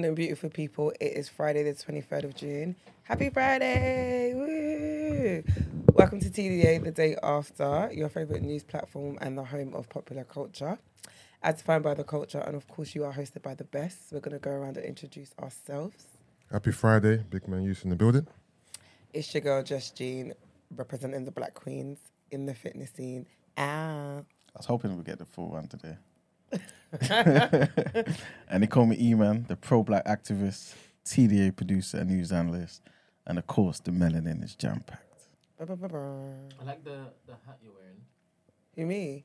Good morning, beautiful people. It is Friday, the 23rd of June. Happy Friday! Woo! Welcome to TDA, the day after, your favorite news platform and the home of popular culture. As defined by the culture, and of course, you are hosted by the best. We're going to go around and introduce ourselves. Happy Friday, Big Man Youth in the building. It's your girl, Just Jean, representing the Black Queens in the fitness scene. Ah. I was hoping we'd get the full one today. and they call me E-Man, the pro-black activist, TDA producer and news analyst. And of course, the melanin is jam-packed. Ba-ba-ba-ba. I like the, the hat you're wearing. You me?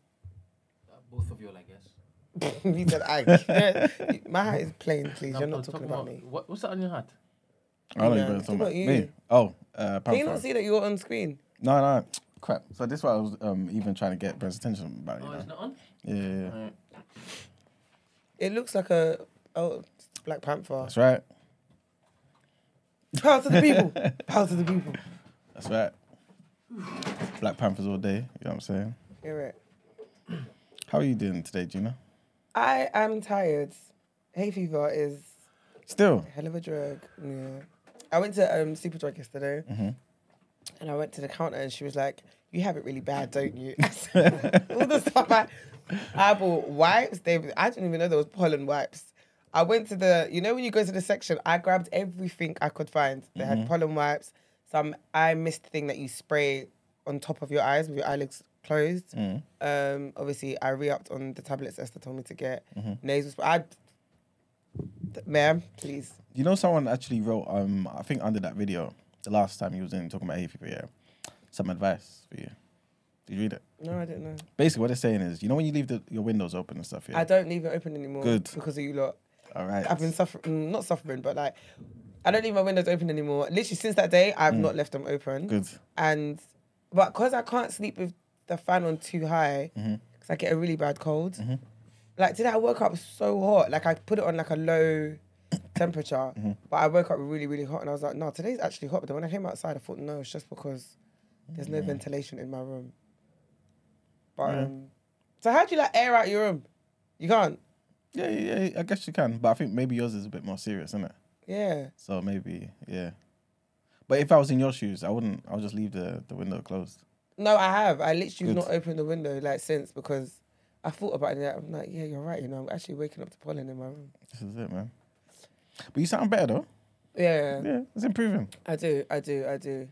Uh, both of you, I guess. you said I. My hat is plain, please. No, You're not talking about me. What, what's that on your hat? I don't know Yeah, what you're talk talking about about. you. Me? Oh, uh, Can you Panther. not see that you're on screen? No, no, crap. So this is what I was um, even trying to get Brent's attention about. You Oh, know? it's not on? Yeah, yeah, yeah. It looks like a oh Black Panther. That's right. Power to the people. Power to the people. That's right. Black Panthers all day. You know what I'm saying? Hear right. How are you doing today, Gina? I am tired. Hay fever is Still. a hell of a drug. Yeah. I went to um Superdrug yesterday, Mm-hmm. and I went to the counter, and she was like, "You have it really bad, don't you?" All the stuff I, I bought wipes. They, I didn't even know there was pollen wipes. I went to the, you know, when you go to the section, I grabbed everything I could find. They had pollen wipes, some eye mist thing that you spray on top of your eyes with your eyelids closed. Mm. Um, obviously, I re-upped on the tablets Esther told me to get. Nasal spray. I, ma'am, please. You know, someone actually wrote, um, I think under that video, the last time he was in talking about fever, yeah, some advice for you. Did you read it? No, I didn't know. Basically, what they're saying is, you know, when you leave the, your windows open and stuff, yeah. I don't leave it open anymore. Good. Because of you lot. All right. I've been suffering, not suffering, but like, I don't leave my windows open anymore. Literally, since that day, I've not left them open. Mm. Good. And, but because I can't sleep with the fan on too high, because Mm-hmm. I get a really bad cold. Like today, I woke up so hot. Like I put it on like a low temperature, Mm-hmm. but I woke up really, really hot, and I was like, no, today's actually hot. But then when I came outside, I thought, no, it's just because there's no ventilation in my room. But um, so how do you like air out your room? You can't. Yeah, yeah, yeah, I guess you can, but I think maybe yours is a bit more serious, isn't it? Yeah. So maybe, yeah. But if I was in your shoes, I wouldn't. I would just leave the, the window closed. No, I have. I literally Good. have not opened the window like since because I thought about it. I'm like, yeah, you're right. You know, I'm actually waking up to pollen in my room. This is it, man. But you sound better though. Yeah, Yeah, it's improving. I do, I do, I do.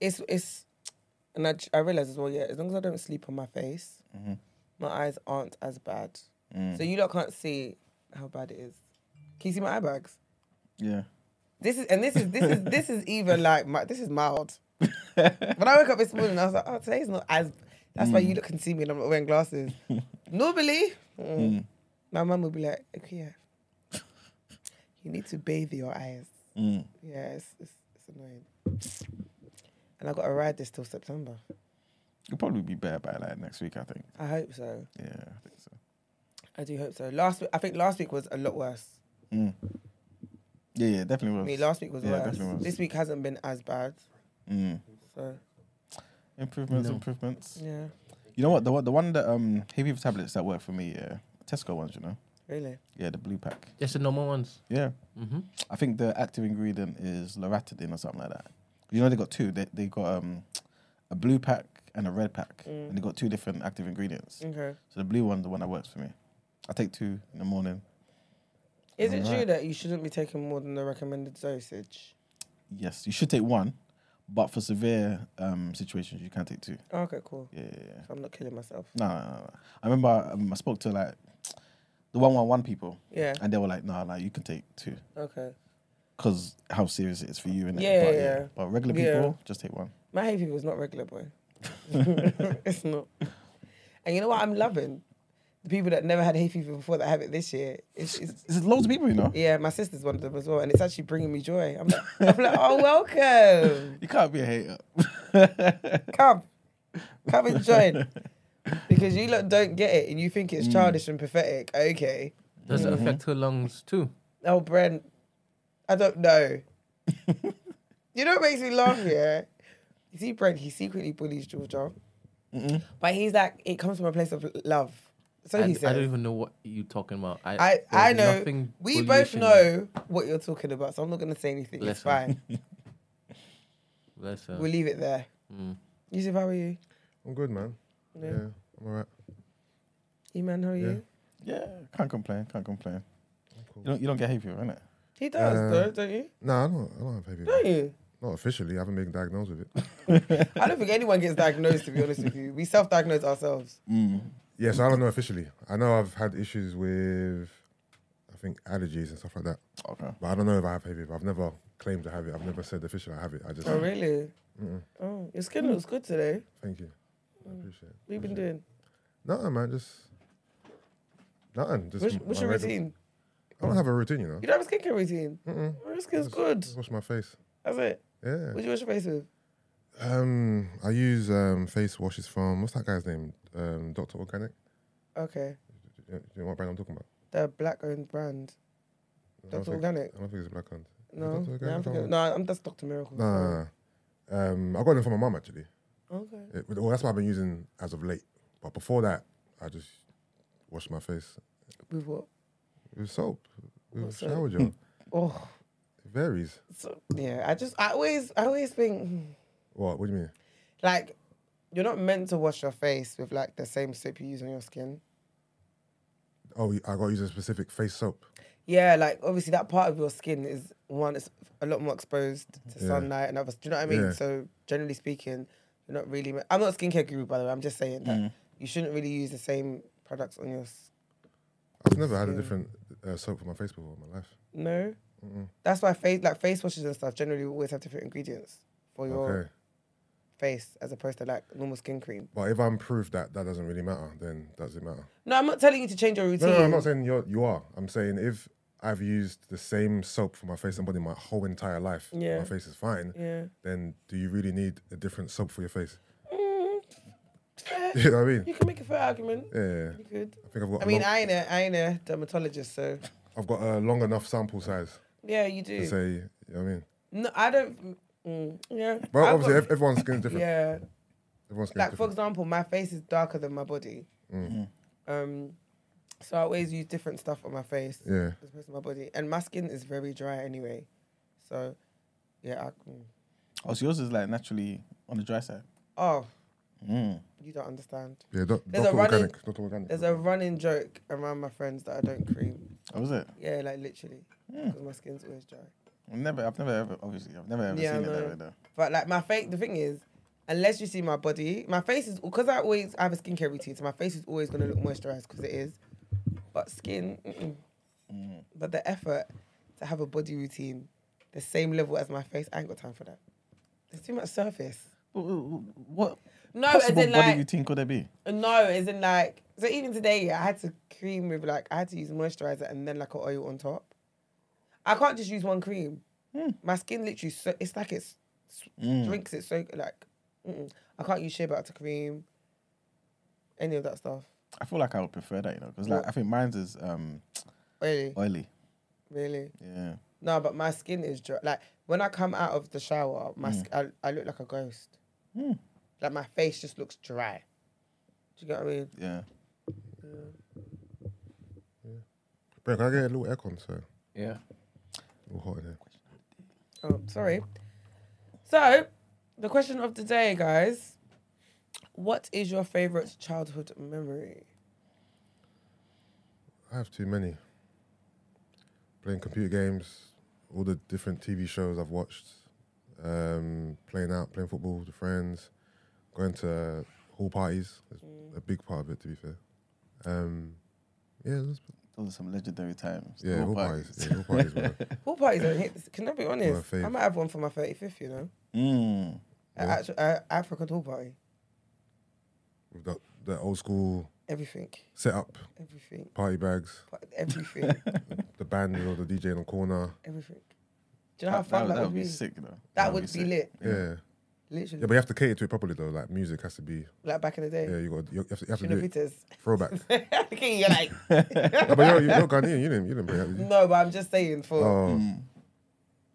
It's it's, and I I realize as well. Yeah, as long as I don't sleep on my face, Mhm. my eyes aren't as bad. Mm. So you lot can't see how bad it is. Can you see my eye bags? Yeah. This is and this is this is this is even like my, this is mild. when I woke up this morning, I was like, oh, today's not as. That's why you look can see me and I'm not wearing glasses. Normally, mm, my mum would be like, okay, yeah. you need to bathe your eyes. Mm. Yeah, it's, it's, it's annoying. And I got to ride this till September. You'll probably be better by like next week, I think. I hope so. Yeah, I think so. I do hope so. Last week, I think last week was a lot worse. Mm. Yeah, yeah, definitely I was. mean, last week was Yeah, worse. definitely was. This week hasn't been as bad. Mm. So Improvements, No. improvements. yeah, You know what? The one, the one that um, heavy tablets that work for me, yeah, Tesco ones, you know. really. Yeah, the blue pack. Just the normal ones. Yeah, Mm-hmm. I think the active ingredient is loratadine or something like that. You know, they got two. They they got um, a blue pack and a red pack, Mm. and they got two different active ingredients. Okay. So the blue one's the one that works for me. I take two in the morning. Is it true Alright. that you shouldn't be taking more than the recommended dosage? Yes, you should take one, but for severe um, situations, you can take two. Okay, cool. Yeah, yeah, yeah. So I'm not killing myself. No, no, no, no. I remember um, I spoke to like the one one one people, Yeah. and they were like, "No, like you can take two Okay. Because how serious it is for you." and Yeah, but, yeah. But regular Yeah. people, just take one. My hay fever is not regular, boy. it's not. And you know what I'm loving? The people that never had hay fever before that have it this year. It's, it's There's loads of people, you know. yeah, my sister's one of them as well, and it's actually bringing me joy. I'm like, I'm like oh, welcome. You can't be a hater. Come, come and join. Because you lot don't get it, and you think it's childish and pathetic. Okay. Does Mm-hmm. it affect her lungs too? Oh, Brent, I don't know. you know what makes me laugh? Yeah, you see, Brent, he secretly bullies Georgia, Mm-mm. but he's like, it comes from a place of love. So I, he I don't even know what you're talking about. I I, I know. We both in know what you're talking about, so I'm not going to say anything. It's Listen. fine. Bless her. We'll leave it there. Mm. Yusuf, how are you? I'm good, man. Yeah. Yeah, I'm alright. Iman, how are you? Yeah, can't complain. Can't complain. cool. You don't you don't get hay fever, innit? He does, Uh, though, don't you? No, I don't. I don't have hay fever. Don't you? Not officially. I haven't been diagnosed with it. I don't think anyone gets diagnosed, to be honest with you. We self diagnose ourselves. Mm. Yeah, so I don't know officially. I know I've had issues with, I think allergies and stuff like that. Okay. But I don't know if I have hay fever. I've never claimed to have it. I've never said officially I have it. I just. Oh, really? Mm-mm. Oh, your skin looks good today. Thank you. I appreciate it. What you been doing? Nothing, man. Just nothing. Just What's, m- what's your regular- routine? I don't have a routine, you know. You don't have a skincare routine? Mm-mm. Your skin's Just- good. Just wash my face. That's it. Yeah. What do you wash your face with? Um, I use um face washes from what's that guy's name? Um, Doctor Organic. Okay. Do you know what brand I'm talking about? The black owned brand. I don't Dr. think- Organic. I don't think it's black-owned. No, Dr. no, Organic? I'm thinking, no, I'm that's Dr. Miracle. No. Um, I got them from my mum actually. Okay. It, well, that's what I've been using as of late. But before that, I just washed my face With what? With soap, with What soap? shower gel. Oh, it varies. so, yeah. I just, I always, I always think, hmm, What? What do you mean? like, you're not meant to wash your face with like the same soap you use on your skin. Oh, I got to use a specific face soap. Yeah, like obviously that part of your skin is one is a lot more exposed to Yeah. sunlight and others. Do you know what I mean? Yeah. So generally speaking, you're not really. I'm not a skincare guru, by the way. I'm just saying that Mm. you shouldn't really use the same products on your. s- I've never had a different uh, soap for my face before in my life. No, Mm-mm. that's why face like face washes and stuff generally always have different ingredients for your Okay. face as opposed to like normal skin cream. But if I'm proof that that doesn't really matter, then does it matter? No, I'm not telling you to change your routine. No, no, I'm not saying you're, you are. I'm saying if I've used the same soap for my face and body my whole entire life, Yeah. my face is fine, Yeah. then do you really need a different soap for your face? You know what I mean? You can make a fair argument. Yeah, yeah. You could. I think I've got. I a mean, long, I ain't a, I ain't a dermatologist, so I've got a long enough sample size yeah, you to do. say. You know what I mean? No, I don't. Mm, yeah. But I've obviously, got- everyone's skin is different. yeah. Everyone's skin Like is for example, my face is darker than my body. Mm. Um, so I always use different stuff on my face Yeah. as opposed to my body, and my skin is very dry anyway. So, yeah. I, mm. Oh, so yours is like naturally on the dry side. oh, Mm. You don't understand. Yeah. Doc- There's Dr. a running- Organic. Dr. Organic. There's a running joke around my friends that I don't cream. Oh, was it? Yeah, like literally, Hmm. because my skin's always dry. I've never, I've never ever, obviously, I've never ever Yeah, seen I it that way though. But like my face, the thing is, unless you see my body, my face is because I always I have a skincare routine, so my face is always gonna look moisturized because it is. But skin, mm-mm. Mm. but the effort to have a body routine, the same level as my face, I ain't got time for that. There's too much surface. What, what No, as in like routine could there be? no, as in like so even today, yeah, I had to cream with like I had to use moisturizer and then like an oil on top. I can't just use one cream. Hmm. My skin literally, so, it's like it's Mm. drinks it so like mm-mm. I can't use shea butter cream, any of that stuff. I feel like I would prefer that, you know, because like I think mine's is um Really, oily. really. Yeah. No, but my skin is dry. Like when I come out of the shower, my Mm. sk- I, I look like a ghost. Mm. Like my face just looks dry. Do you get what I mean? Yeah. Yeah. Yeah. Bro, can I get a little aircon? So a Yeah. little hot in here. Oh, sorry. So, the question of the day, guys. What is your favorite childhood memory? I have too many. Playing computer games, all the different TV shows I've watched, um, playing out, playing football with the friends, going to hall parties. That's Mm. a big part of it, to be fair. Um, yeah, that's- Those are some legendary times. yeah, All hall parties. Yeah, hall parties, bro. Pool parties don't hit. Can I be honest? I might have one for my 35th, you know? Mm. A Yeah. actu- a African pool party. With the, the old school Everything. Set up. Everything. party bags, Everything. the band or the DJ in the corner. everything. Do you know how fun that, would be? sick, you know. That would be sick. lit. Yeah. Yeah. But you have to cater to it properly though. Like music has to be. like back in the day. Yeah, you got you have to, you have to do it Peters. throwback. okay, you're like, no, but you're, you're Ghanaian. You didn't you didn't bring that. You? no, but I'm just saying for Oh, Mm.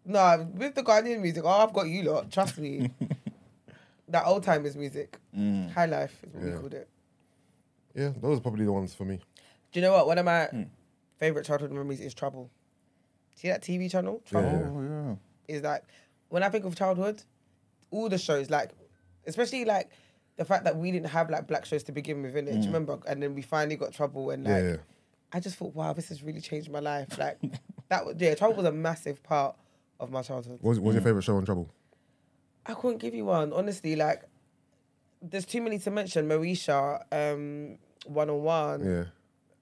no with the Ghanaian music. Oh, I've got you lot. Trust me. that old timers music, Mm. high life is what we called it. Yeah, those are probably the ones for me. Do you know what? One of my Hmm. favorite childhood memories is Trouble. See that TV channel? Trouble Yeah. Oh yeah. is like when I think of childhood, all the shows like, especially like the fact that we didn't have like black shows to begin with, innit? Do you remember? And then we finally got Trouble, and like Yeah, yeah. I just thought, wow, this has really changed my life. Like that, was yeah, Trouble was a massive part of my childhood. What was, what was your favorite show on Trouble? I couldn't give you one, honestly. Like, there's too many to mention. Moesha, um, one on one. Yeah.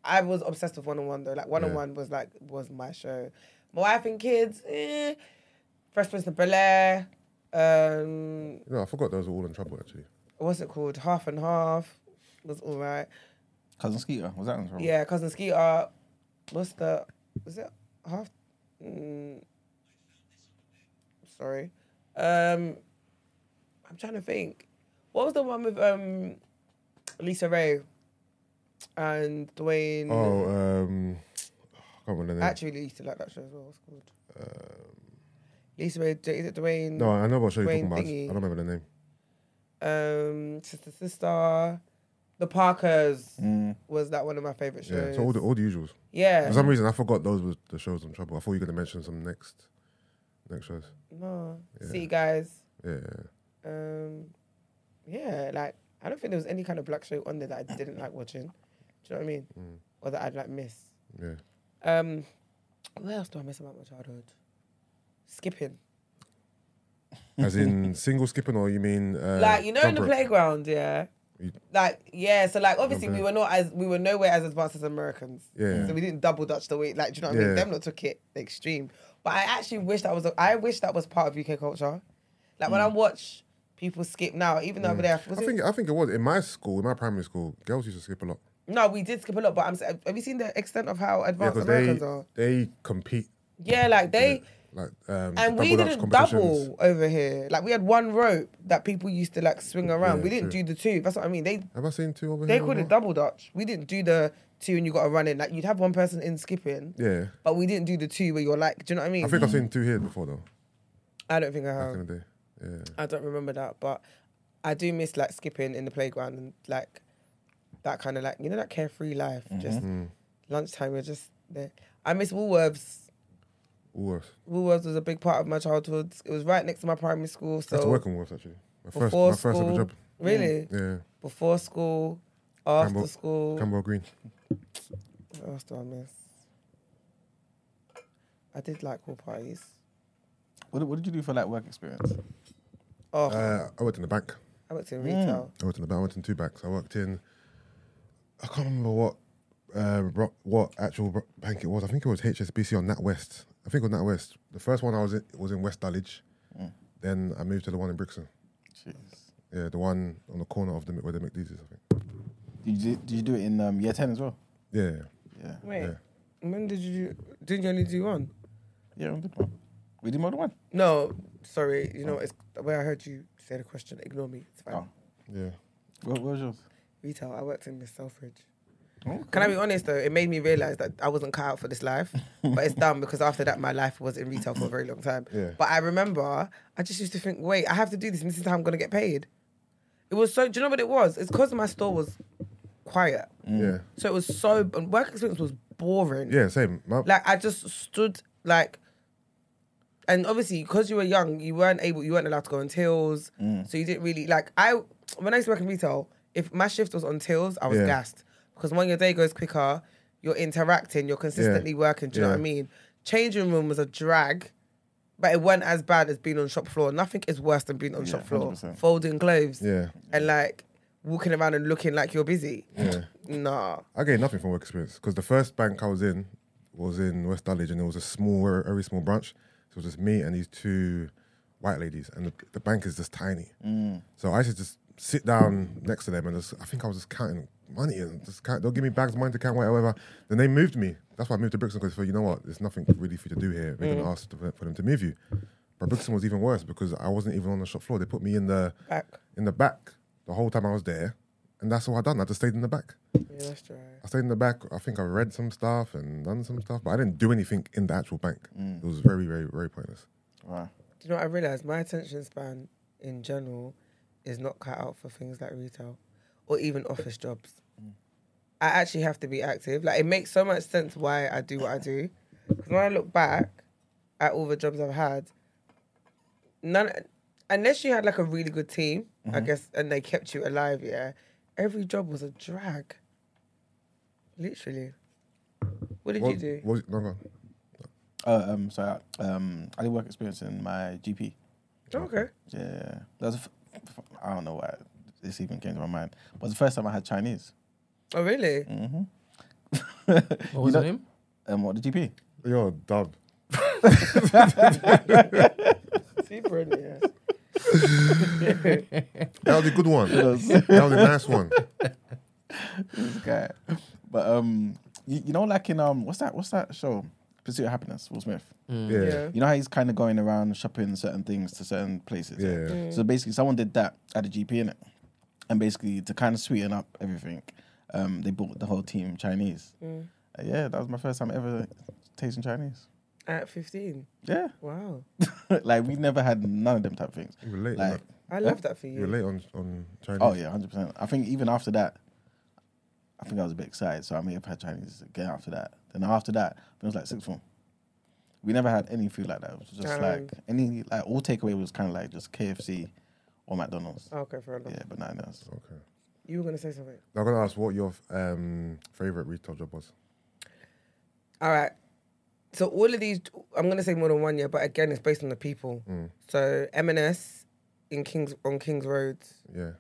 I was obsessed with one on one though. Like one on one was like was my show. My wife and kids, eh. Fresh Prince of Bel Air. Um, You know, I forgot those were all in Trouble actually. what's it called? Half and half was all right. Cousin Skeeter was that in trouble? Yeah, cousin Skeeter. What's the? Was it half? Mm, sorry. Um, I'm trying to think. What was the one with um, Lisa Ray and Duane? Oh, um, I can't remember the name. actually used to like that show as well. What's it called? Lisa Ray. Is it Duane? no, I know what show you're talking about. I don't remember the name. Um, Sister Sister. The Parkers Mm. was that one of my favorite shows. Yeah, so all the all the usuals. yeah. For some reason, I forgot those were the shows on Trouble. I thought you were gonna mention some next, next shows. no. Yeah. See, guys. Yeah, Um, yeah, like I don't think there was any kind of black show on there that I didn't like watching. Do you know what I mean? Mm. Or that I'd like miss. yeah. Um, what else do I miss about my childhood? Skipping, As in single skipping, or you mean uh, like you know, in the playground, yeah. You- Like yeah, so like obviously we were not as we were nowhere as advanced as Americans. Yeah. So we didn't double dutch the way like do you know what I mean? Them not took it extreme. But I actually wish that was a, I wish that was part of UK culture. Like when I watch people skip now, even though over there Mm. I it- think I think it was in my school, in my primary school. Girls used to skip a lot. No, we did skip a lot, but I'm. Have you seen the extent of how advanced because Americans they are? they compete Yeah, like they like um, and we didn't double over here. Like we had one rope that people used to like swing around. Yeah, we didn't true. do the two. That's what I mean. They Have I seen two over they here? called it double dutch. We didn't do the two and you got to run in. Like you'd have one person in skipping, Yeah, but we didn't do the two where you're like, do you know what I mean? I think I've seen two here before though. I don't think I have. day. Yeah. I don't remember that, but I do miss like skipping in the playground and like that kind of like you know that carefree life. Just Mm. lunchtime, we're just there. I miss Woolworths. Woolworths. Woolworths was a big part of my childhood. It was right next to my primary school. So I used to So work on Woolworths actually. My first, before my first ever school, job. really, Yeah, before school, after Campbell- school. Camberwell Green. What else do I miss? I did like all parties. What, did- what did you do for like work experience? Oh, Uh, I worked in the bank. I worked in Mm. retail. I worked in the bank. I worked in two banks. I worked in. I can't remember what, uh, ro- what actual ro- bank it was. I think it was HSBC on NatWest. I think it was NatWest. The first one I was in was in West Dulwich. Mm. Then I moved to the one in Brixton. Jeez. Yeah, the one on the corner of the where the McDee's is. I think. Did you did you do it in um, year ten as well? Yeah, Yeah. Wait, yeah. when did you do? Didn't you only do one? Yeah, we did one. We did more than one. No, sorry. You know, it's the way I heard you say the question. Ignore me. It's fine. Oh. yeah. What, what was yours? Retail. I worked in Miss Selfridge. Oh, Can I be honest though? It made me realize that I wasn't cut out for this life. but it's done because after that, my life was in retail for a very long time. Yeah. But I remember, I just used to think, wait, I have to do this, and this is how I'm gonna get paid. It was so. Do you know what it was? It's because my store was quiet, mm. Yeah, so it was so. And work experience was boring. yeah, same. My, Like I just stood like. And obviously, because you were young, you weren't able, you weren't allowed to go on tills, mm. so you didn't really like. I when I used to work in retail, if my shift was on tills, I was Yeah. gassed because when your day goes quicker, you're interacting, you're consistently working. Do you know what I mean? Changing room was a drag, but it wasn't as bad as being on shop floor. Nothing is worse than being on Yeah, shop floor, 100%. folding clothes, yeah, and like walking around and looking like you're busy. yeah. Nah, I gained nothing from work experience because the first bank I was in was in West Dulwich and it was a small, very, very small branch. So it was just me and these two white ladies, and the, the bank is just tiny. Mm. So I used to just sit down next to them and just, I think I was just counting money and just count, they'll give me bags of money to count, whatever. Then they moved me. That's why I moved to Brixton because, you know what, there's nothing really for you to do here. We're going to ask for them to move you. But Brixton was even worse because I wasn't even on the shop floor. They put me in the back. in the back the whole time I was there, and that's all I done. I just stayed in the back. Yeah, that's right. I stayed in the back. I think I read some stuff and done some stuff, but I didn't do anything in the actual bank. Mm. It was very, very, very pointless. Wow. Do you know what I realized? My attention span in general is not cut out for things like retail or even office jobs. I actually have to be active. Like it makes so much sense why I do what I do. Because when I look back at all the jobs I've had, none unless you had like a really good team, I guess, and they kept you alive. Yeah, every job was a drag. Literally. What did you What, do? what, no, no. Uh, um, so um, I did work experience in my GP. Okay. Yeah, that was. a f- f- I don't know why this even came to my mind. But was the first time I had Chinese. Oh really? Mm-hmm. What was know- the name? Um, what the GP? You're dumb. Super. Yeah. That was a good one. that was a nice one. this guy. But um, you, you know, like in um, what's that? What's that show? Pursuit of Happiness. Will Smith. Mm. Yeah. Yeah. You know how he's kind of going around shopping certain things to certain places. Yeah. So basically, someone did that at the GP in it, and basically to kind of sweeten up everything, um, they bought the whole team Chinese. Mm. Uh, yeah, that was my first time ever tasting Chinese. At 15. Yeah, Wow. like we never had none of them type of things. You were late. Like, Like, I love that for you were you. late on on Chinese. oh yeah, hundred percent. I think even after that, I think I was a bit excited, so I may have had Chinese again after that. Then after that, it was like sixth form. We never had any food like that. It was just Um, like any like all takeaway was kind of like just KFC or McDonald's. Okay, fair enough. Yeah, but nothing else. Okay. You were gonna say something. I'm gonna ask what your um, favorite retail job was. All right. So all of these, I'm gonna say more than one year, but again, it's based on the people. Mm. So M&S in Kings on Kings Roads. Yeah.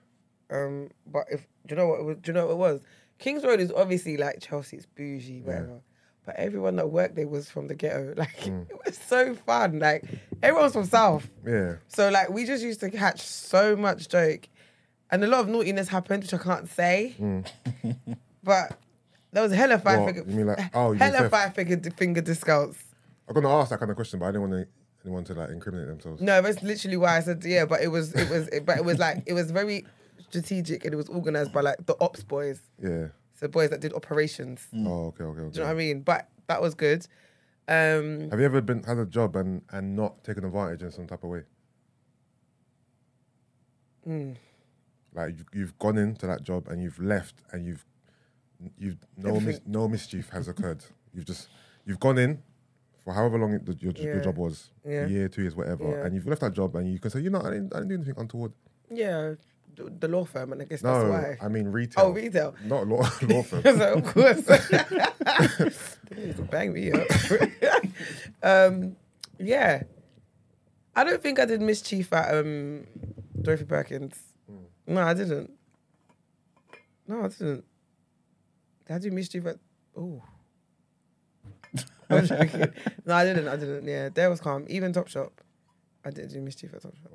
Um, but if do you know what it was, do you know what it was? Kings Road is obviously like Chelsea, it's bougie, whatever. But everyone that worked there was from the ghetto. Like Mm. it was so fun. Like everyone's from South. Yeah. So like we just used to catch so much joke, and a lot of naughtiness happened, which I can't say. but there was hella five What? figure, You mean like- oh, you mean hella five figure finger discounts. I'm gonna ask that kind of question, but I didn't want to, anyone to like incriminate themselves. No, that's literally why I said yeah. But it was it was but it was like it was very strategic and it was organized by like the ops boys, Yeah. So boys that did operations. Oh, okay, okay, okay. Do you know what I mean? But that was good. Um, Have you ever been had a job and and not taken advantage in some type of way? Hmm. Like you, you've gone into that job and you've left and you've you've no mis- no mischief has occurred. You've just you've gone in for however long it, your, your Yeah. job was, Yeah. a year, two years, whatever, Yeah. and you've left that job and you can say, you know, I didn't, I didn't do anything untoward. yeah, the law firm, and I guess No, that's why. I mean retail. Oh, retail. not law law firm. so of course, they used to bang me up. um, yeah, I don't think I did mischief at um, Dorothy Perkins. No, I didn't. No, I didn't. Did I do mischief at? Oh. No, I didn't. I didn't. Yeah, there was calm. Even Top Shop, I didn't do mischief at Top Shop.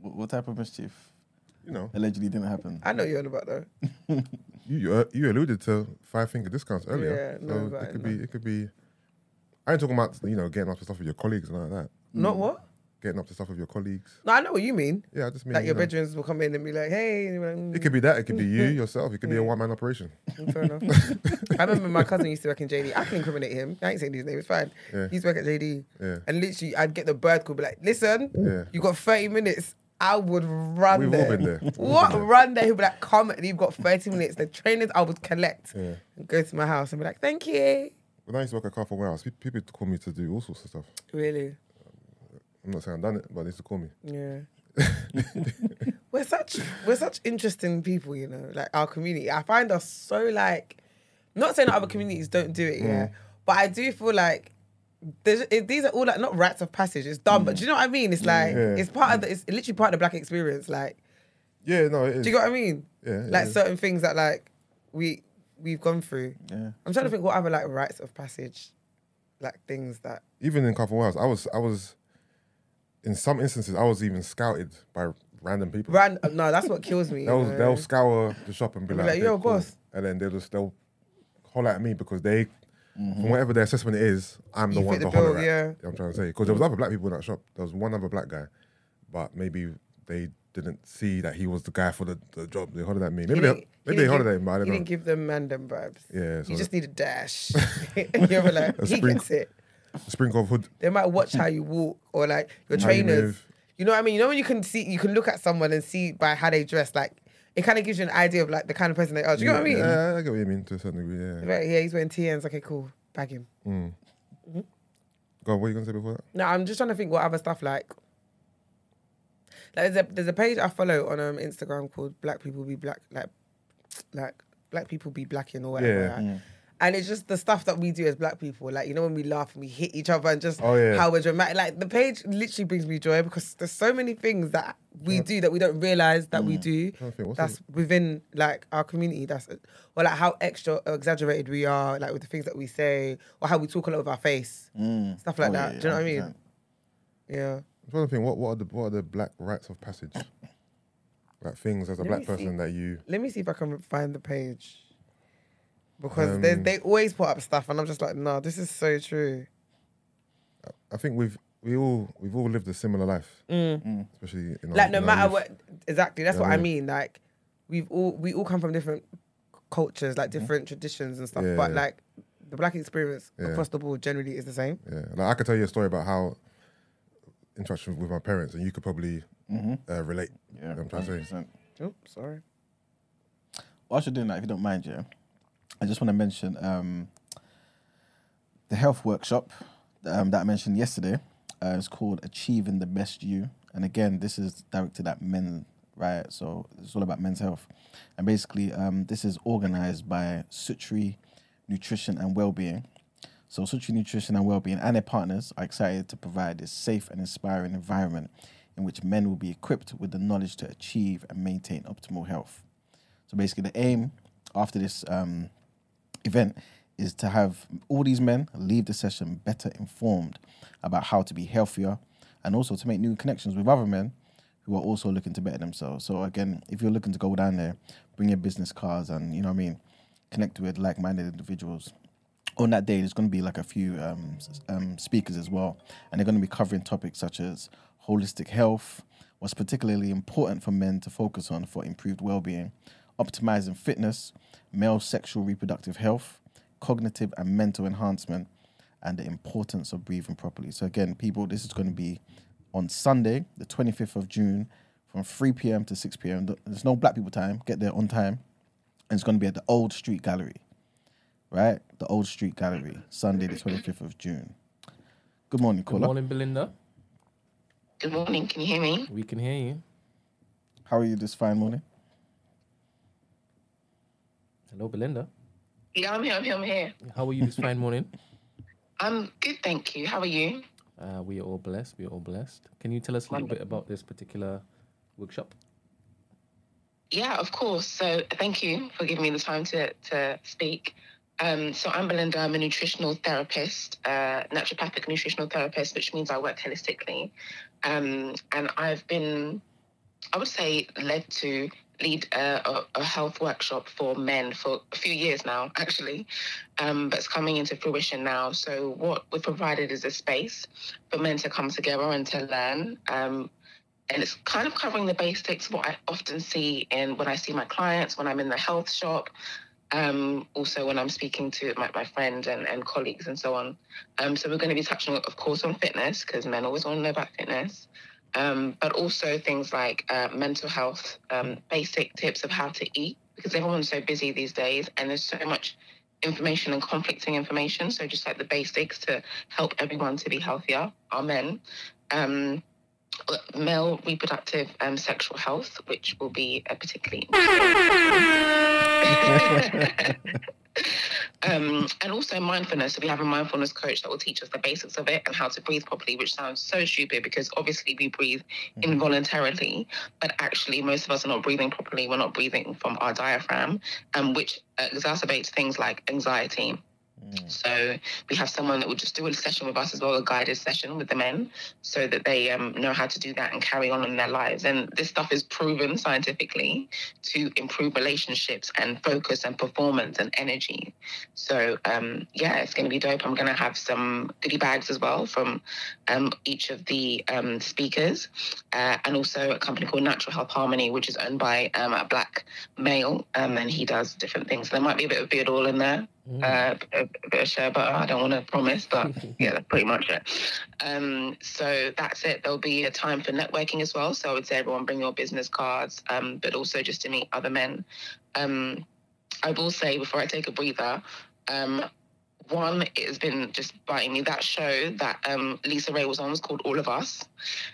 What, what type of mischief You know, allegedly didn't happen? I know you're on about though. you you, uh, you alluded to five finger discounts earlier. Yeah, no, so but it could no. be it could be. I ain't talking about you know getting up to stuff with your colleagues and like that. Not what? Getting up to stuff with your colleagues. No, I know what you mean. Yeah, I just mean Like you your know, bedrooms will come in and be like, "Hey," like, "Mm." It could be that. It could be you yourself. It could be a one man operation. Mm, Fair enough. I remember my cousin used to work in JD. I can incriminate him. I ain't saying his name. It's fine. Yeah. He used to work at JD. Yeah. And literally, I'd get the bird call, be like, listen, Yeah. you got 30 minutes. I would run We've there. all been there. We've all What? been there. Run there. He'll be like, come. And you've got 30 minutes. The trainers I would collect Yeah. and go to my house and be like, thank you. When I used to work at Carphone Warehouse, pe- people used to call me to do all sorts of stuff. Really? I'm not saying I've done it, but they used to call me. Yeah. we're such we're such interesting people, you know. Like our community, I find us so like. Not saying that other communities don't do it, yeah, mm. but I do feel like it, these are all like not rites of passage. It's dumb, but mm. do you know what I mean? It's like Yeah. it's part of the, mm. it's literally part of the black experience. Like, Yeah, no, it is. do you get what I mean? Yeah, Like certain things that like we we've gone through. Yeah. I'm trying to think what other like rites of passage, like things that. even in Carphone Warehouse, I was, I was, in some instances, I was even scouted by random people. Ran, no, that's what kills me. They'll, they'll scour the shop and be like, like, cool." boss. and then they'll just they'll holler at me because they, from whatever their assessment is, I'm the You one to the bill, at. yeah. You I'm trying to say because there was other black people in that shop. There was one other black guy, but maybe they didn't see that he was the guy for the, the job. They hollered at me. Maybe He they, didn't- maybe he they didn't hollered give- at him, but I don't You know. didn't give them mandem vibes. Yeah, so you just need a dash. You're like, A he sprinkle. gets it. Sprinkle of hood. They might watch how you walk or like your How trainers. move. You know what I mean? You know when you can see, you can look at someone and see by how they dress. Like it kind of gives you an idea of like the kind of person they are. Do you know what I mean? Yeah, I get what you mean to a certain degree. Yeah. Right, yeah, he's wearing TNs. Okay, cool. Bag him. Mm. Go on, what are you gonna say before that? No, I'm just trying to think what other stuff like. Like there's a there's a page I follow on um Instagram called Black People Be Black like like Black People Be Blacking or whatever. Yeah. right? And it's just the stuff that we do as black people, like you know when we laugh and we hit each other and just Oh, yeah. how we're dramatic. Like the page literally brings me joy because there's so many things that we do that we don't realize that we mm. do. Trying to think, what's That's within like our community. That's or like how extra uh, exaggerated we are, like with the things that we say or how we talk a lot with our face, mm. stuff like Oh, that. yeah, do you know what I 100%. mean? Yeah. Trying to think what what are the what are the black rites of passage? Like things as a Let black me see. person that you Let me see if I can find the page. Because Um, they they always put up stuff and I'm just like, no, this is so true. I think we've we all we've all lived a similar life, especially in our, Mm. Like no in matter youth. what exactly, that's Yeah, what I yeah. mean. Like we've all we all come from different cultures, like different traditions and stuff. Yeah, but yeah. like the black experience Yeah. across the board generally is the same. Yeah, like I could tell you a story about how interaction with my parents, and you could probably uh, relate. Yeah, You know what I'm trying to say. Oh, sorry. Whilst you're doing that, if you don't mind, yeah, I just want to mention um, the health workshop um, that I mentioned yesterday. Uh, it's called Achieving the Best You, and again, this is directed at men, right? So it's all about men's health, and basically, um, this is organized by Sutri Nutrition and Wellbeing. So Sutri Nutrition and Wellbeing and their partners are excited to provide this safe and inspiring environment in which men will be equipped with the knowledge to achieve and maintain optimal health. So basically, the aim after this um, event is to have all these men leave the session better informed about how to be healthier and also to make new connections with other men who are also looking to better themselves. So again, if you're looking to go down there, bring your business cards and you know what I mean, connect with like-minded individuals. On that day, there's going to be like a few um, um, speakers as well, and they're going to be covering topics such as holistic health, what's particularly important for men to focus on for improved well-being, optimizing fitness, male sexual reproductive health, cognitive and mental enhancement, and the importance of breathing properly. So again, people, this is going to be on Sunday, the 25th of June, from 3 p.m. to 6 p.m. There's no black people time. Get there on time, and it's going to be at the Old Street Gallery, right? The Old Street Gallery, Sunday, the 25th of June. Good morning, Good morning, Belinda. Good morning. Can you hear me? We can hear you. How are you this fine morning? Hello, Belinda. Yeah, I'm here. I'm here. I'm here. How are you this fine morning? I'm good, thank you. How are you? Uh, we are all blessed. We are all blessed. Can you tell us a little bit about this particular workshop? Yeah, of course. So thank you for giving me the time to, to speak. Um, so I'm Belinda. I'm a nutritional therapist, uh, naturopathic nutritional therapist, which means I work holistically. Um, and I've been, I would say, led to lead a, a, health workshop for men for a few years now, actually. Um, but it's coming into fruition now. So what we've provided is a space for men to come together and to learn. Um, and it's kind of covering the basics what I often see in when I see my clients when I'm in the health shop, um, also when I'm speaking to my, my friends and, and colleagues and so on. Um, so we're going to be touching, of course, on fitness because men always want to know about fitness, um, but also things like uh, mental health, um, basic tips of how to eat because everyone's so busy these days and there's so much information and conflicting information. So just like the basics to help everyone to be healthier, our men. Um, male reproductive um, sexual health, which will be a particularly um, and also mindfulness. So we have a mindfulness coach that will teach us the basics of it and how to breathe properly, which sounds so stupid because obviously we breathe involuntarily, but actually most of us are not breathing properly. We're not breathing from our diaphragm, um, which exacerbates things like anxiety. So we have someone that will just do a session with us as well, a guided session with the men, so that they um, know how to do that and carry on in their lives. And this stuff is proven scientifically to improve relationships and focus and performance and energy. So um, yeah, it's going to be dope. I'm going to have some goodie bags as well from um, each of the um, speakers, uh, and also a company called Natural Health Harmony, which is owned by um, a black male, um, and he does different things. So there might be a bit of beard all in there. Uh, a, a bit of shea butter. I don't want to promise, but yeah, that's pretty much it. Um, so that's it. There'll be a time for networking as well. So I would say everyone bring your business cards, um, but also just to meet other men. Um, I will say before I take a breather, um, one, it has been just biting me. That show that um, Lisa Ray was on was called All of Us.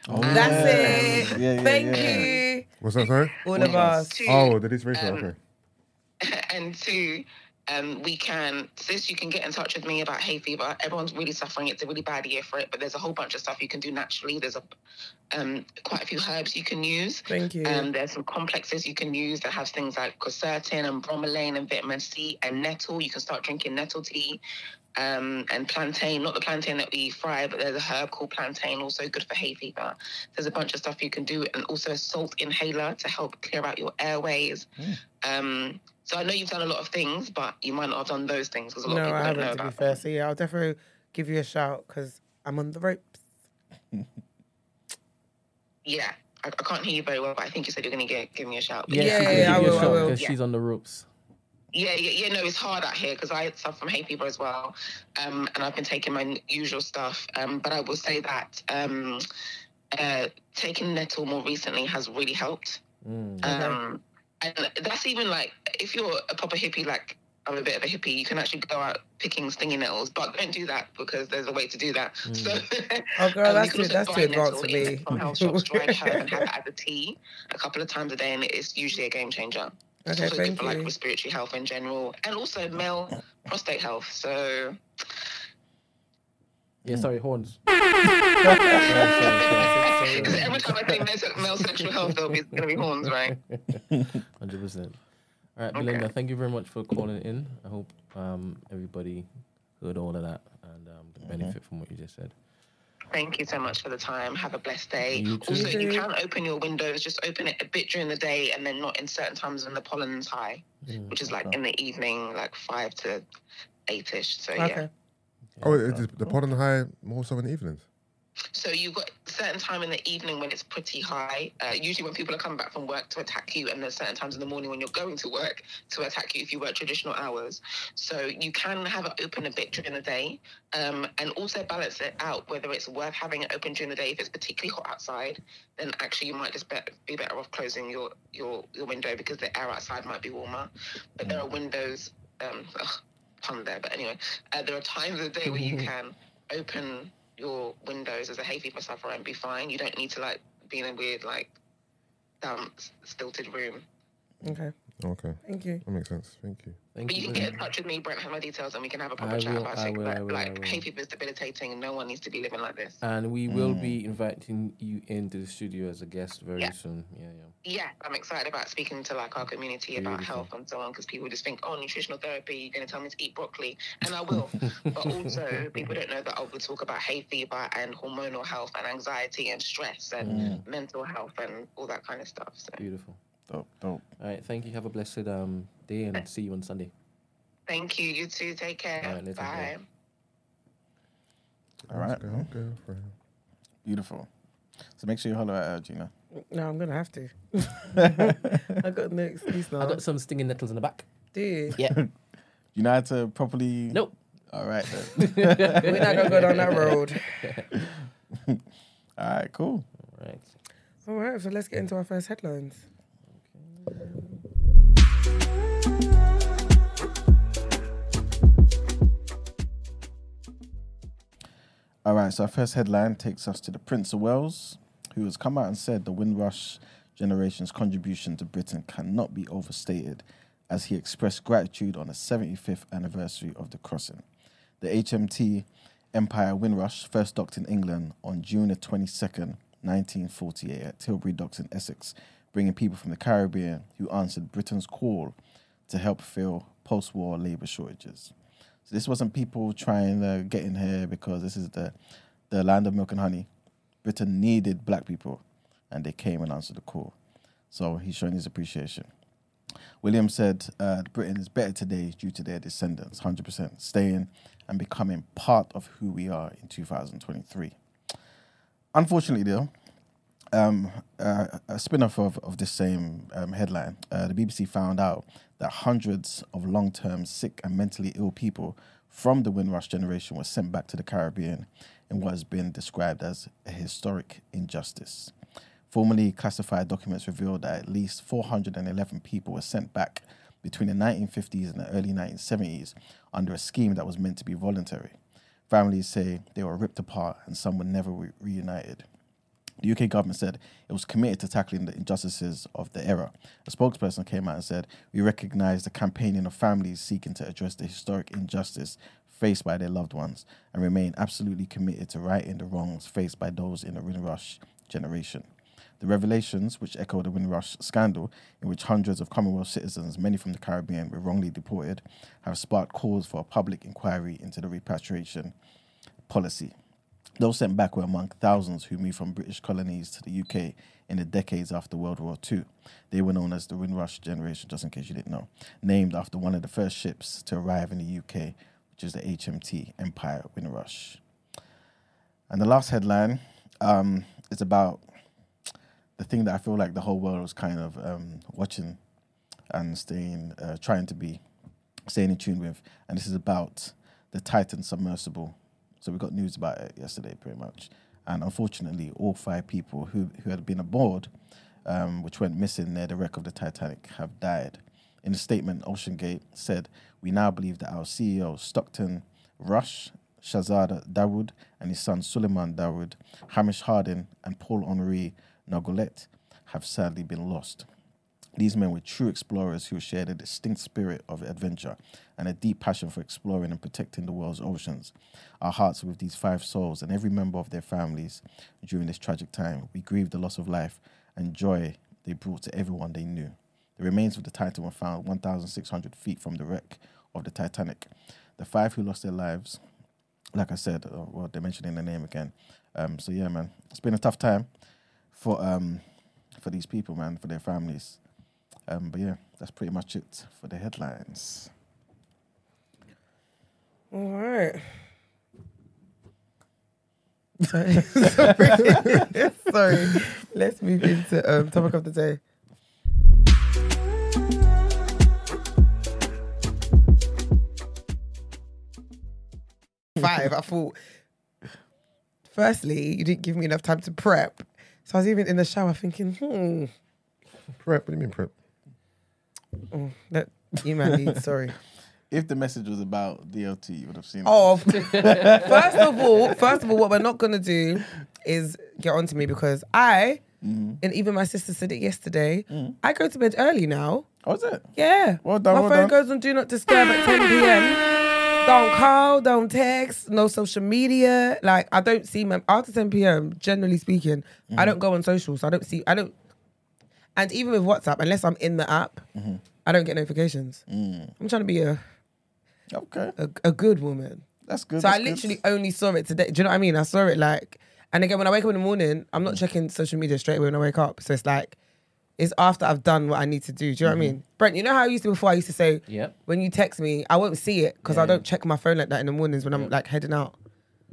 Oh, That's it. Yeah, yeah, Thank yeah. you. What's that, sorry? All of us. Two, Oh, the Lisa Ray show, Um, okay. and two, um, we can, sis, you can get in touch with me about hay fever. Everyone's really suffering. It's a really bad year for it, but there's a whole bunch of stuff you can do naturally. There's a um, quite a few herbs you can use. Thank you. Um, there's some complexes you can use that have things like quercetin and bromelain and vitamin C and nettle. You can start drinking nettle tea um, and plantain, not the plantain that we fry, but there's a herb called plantain, also good for hay fever. There's a bunch of stuff you can do, and also a salt inhaler to help clear out your airways. Um, so I know you've done a lot of things, but you might not have done those things because a lot no, of people I don't know haven't, to be fair. them. So yeah, I'll definitely give you a shout because I'm on the ropes. Yeah, I, I can't hear you very well, but I think you said you're going to give me a shout. Yeah, yeah, can yeah, I give you a will, I will. because Yeah. she's on the ropes. Yeah, yeah, yeah. No, it's hard out here because I suffer from hay fever as well, um, and I've been taking my usual stuff. Um, but I will say that um, uh, taking nettle more recently has really helped. Mm. Um, and that's even like if you're a proper hippie, like I'm a bit of a hippie, you can actually go out picking stinging nettles, but don't do that because there's a way to do that. So, Oh, girl, um, that's too- that's too advanced for me. From health shops, dried herb, and have it as a tea a couple of times a day, and it's usually a game changer. It's Okay, also good for like respiratory health in general, and also male prostate health. So Yeah, sorry, horns. because every time I say male, male sexual health, there'll be going to be horns, right? Hundred percent. All right, Okay. Belinda, thank you very much for calling in. I hope um, everybody heard all of that and um, the benefit from what you just said. Thank you so much for the time. Have a blessed day. You. Also, You you too. can open your windows. Just open it a bit during the day, and then not in certain times when the pollen's high, Mm. which is like in the evening, like five to eight-ish. So Okay. yeah. Oh, it, it, the pollen high more so in the evenings. So you've got certain time in the evening when it's pretty high. Uh, usually when people are coming back from work to attack you, and there's certain times in the morning when you're going to work to attack you if you work traditional hours. So you can have it open a bit during the day, um, and also balance it out whether it's worth having it open during the day. If it's particularly hot outside, then actually you might just be, be better off closing your, your your window because the air outside might be warmer. But there are windows. Um, ugh, pun there, but anyway, uh, there are times of the day where you can open your windows as a hay fever sufferer and be fine. You don't need to like be in a weird like damp, stilted room. Okay. Okay, Thank you. that makes sense. Thank you. Thank But you you. can get in touch with me, Brent, have my details, and we can have a proper I chat will, about I it. will, like, I will, I will. hay fever is debilitating, and no one needs to be living like this. And we will be mm. inviting you into the studio as a guest very Yeah. soon. Yeah, yeah. Yeah, I'm excited about speaking to like our community about health and so on because people just think, oh, nutritional therapy, you're going to tell me to eat broccoli, and I will. but also, people don't know that I will talk about hay fever and hormonal health and anxiety and stress and mm. mental health and all that kind of stuff. So, Beautiful. Dope, dope. All right, thank you. Have a blessed um, day and see you on Sunday. thank you. You too. Take care. All right, later, Bye. All right. Girl, girlfriend. Beautiful. So make sure you holler at her, Gina. No, I'm gonna have to. I got no excuse now. I got some stinging nettles in the back. Do you? Yeah. You know how to properly. nope. All right then. We're not gonna go down that road. All right, cool. All right. All right, so let's get into our first headlines. All right, so our first headline takes us to the Prince of Wales, who has come out and said the Windrush generation's contribution to Britain cannot be overstated as he expressed gratitude on the 75th anniversary of the crossing. The HMT Empire Windrush first docked in England on June the 22nd, 1948 at Tilbury Docks in Essex, bringing people from the Caribbean who answered Britain's call to help fill post-war labour shortages. So this wasn't people trying to get in here because this is the the land of milk and honey. Britain needed black people, and they came and answered the call. So he's showing his appreciation. William said uh, Britain is better today due to their descendants, 100% staying and becoming part of who we are in 2023. Unfortunately, though, um, uh, a spin off of, of this same um, headline, uh, the BBC found out that hundreds of long term sick and mentally ill people from the Windrush generation were sent back to the Caribbean in what has been described as a historic injustice. Formerly classified documents revealed that at least 411 people were sent back between the 1950s and the early 1970s under a scheme that was meant to be voluntary. Families say they were ripped apart and some were never re- reunited. The UK government said it was committed to tackling the injustices of the era. A spokesperson came out and said, We recognize the campaigning of families seeking to address the historic injustice faced by their loved ones and remain absolutely committed to righting the wrongs faced by those in the Windrush generation. The revelations, which echo the Windrush scandal, in which hundreds of Commonwealth citizens, many from the Caribbean, were wrongly deported, have sparked calls for a public inquiry into the repatriation policy. Those sent back were among thousands who moved from British colonies to the UK in the decades after World War II. They were known as the Windrush generation, just in case you didn't know, named after one of the first ships to arrive in the UK, which is the HMT Empire Windrush. And the last headline um, is about the thing that I feel like the whole world was kind of um, watching and staying, uh, trying to be, staying in tune with. And this is about the Titan submersible. So we got news about it yesterday, pretty much. And unfortunately, all five people who, who had been aboard, um, which went missing near the wreck of the Titanic, have died. In a statement, OceanGate said, We now believe that our CEO, Stockton Rush, Shahzada Dawood, and his son Suleiman Dawood, Hamish Harding, and Paul Henri Nargeolet have sadly been lost. These men were true explorers who shared a distinct spirit of adventure and a deep passion for exploring and protecting the world's oceans. Our hearts are with these five souls and every member of their families during this tragic time. We grieve the loss of life and joy they brought to everyone they knew. The remains of the Titan were found 1,600 feet from the wreck of the Titanic. The five who lost their lives, like I said, uh, well, they're mentioning the name again. Um, so yeah, man, it's been a tough time for um for these people, man, for their families. Um, but yeah, that's pretty much it for the headlines. All right. Sorry. Sorry. Sorry. Let's move into um, topic of the day. Five. I thought. Firstly, you didn't give me enough time to prep, so I was even in the shower thinking, hmm, Prep. What do you mean prep? That email. Sorry. If the message was about DLT, you would have seen Oh, first of all, first of all, what we're not gonna do is get on to me because I, Mm-hmm. and even my sister said it yesterday. I go to bed early now. it. Oh, is it? Yeah. Well done, My well phone done. goes on do not disturb at 10 p.m. Don't call, don't text, no social media. Like I don't see my after 10 p.m. Generally speaking, Mm-hmm. I don't go on socials. I don't see. I don't. And even with WhatsApp, unless I'm in the app, Mm-hmm. I don't get notifications. Mm. I'm trying to be a Okay, a, a good woman. that's good. So I that's good. literally only saw it today. Do you know what I mean? I saw it like, and again when I wake up in the morning, I'm Mm. not checking social media straight away when I wake up. So it's like, it's after I've done what I need to do. Do you know what I Mm-hmm. mean? Brent, you know how I used to before? I used to say, Yep. when you text me, I won't see it because I don't check my phone like that in the mornings when I'm like heading out.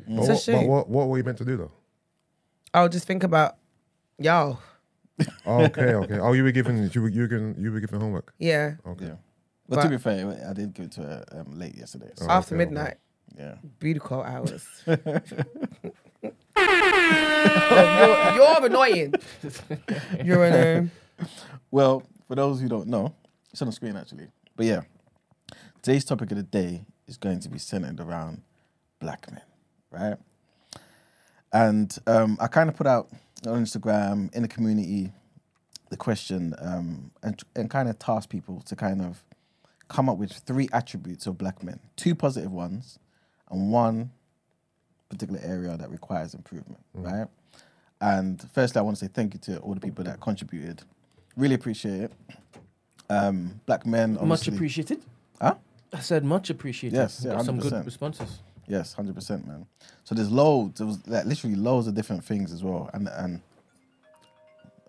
But, It's what, but what, what were you meant to do though? I'll just think about, yo, Oh, okay, okay. Oh, you were given you were, you were given you were given homework. yeah, Okay. Yeah. But, to be fair, I did go to her um, late yesterday. So, Oh. after okay, okay. midnight, yeah. beautiful hours. you're, you're annoying. You're annoying. Well, for those who don't know, it's on the screen actually. But yeah, today's topic of the day is going to be centered around black men, right? And um, I kind of put out on Instagram in the community the question um, and and kind of task people to kind of come up with three attributes of black men, two positive ones, and one particular area that requires improvement, right? And firstly, I want to say thank you to all the people that contributed. Really appreciate it. Um, black men, Much appreciated. Huh? I said much appreciated. Yes, yeah, Got some good responses. Yes, hundred percent, man. So there's loads. There was like literally loads of different things as well. And and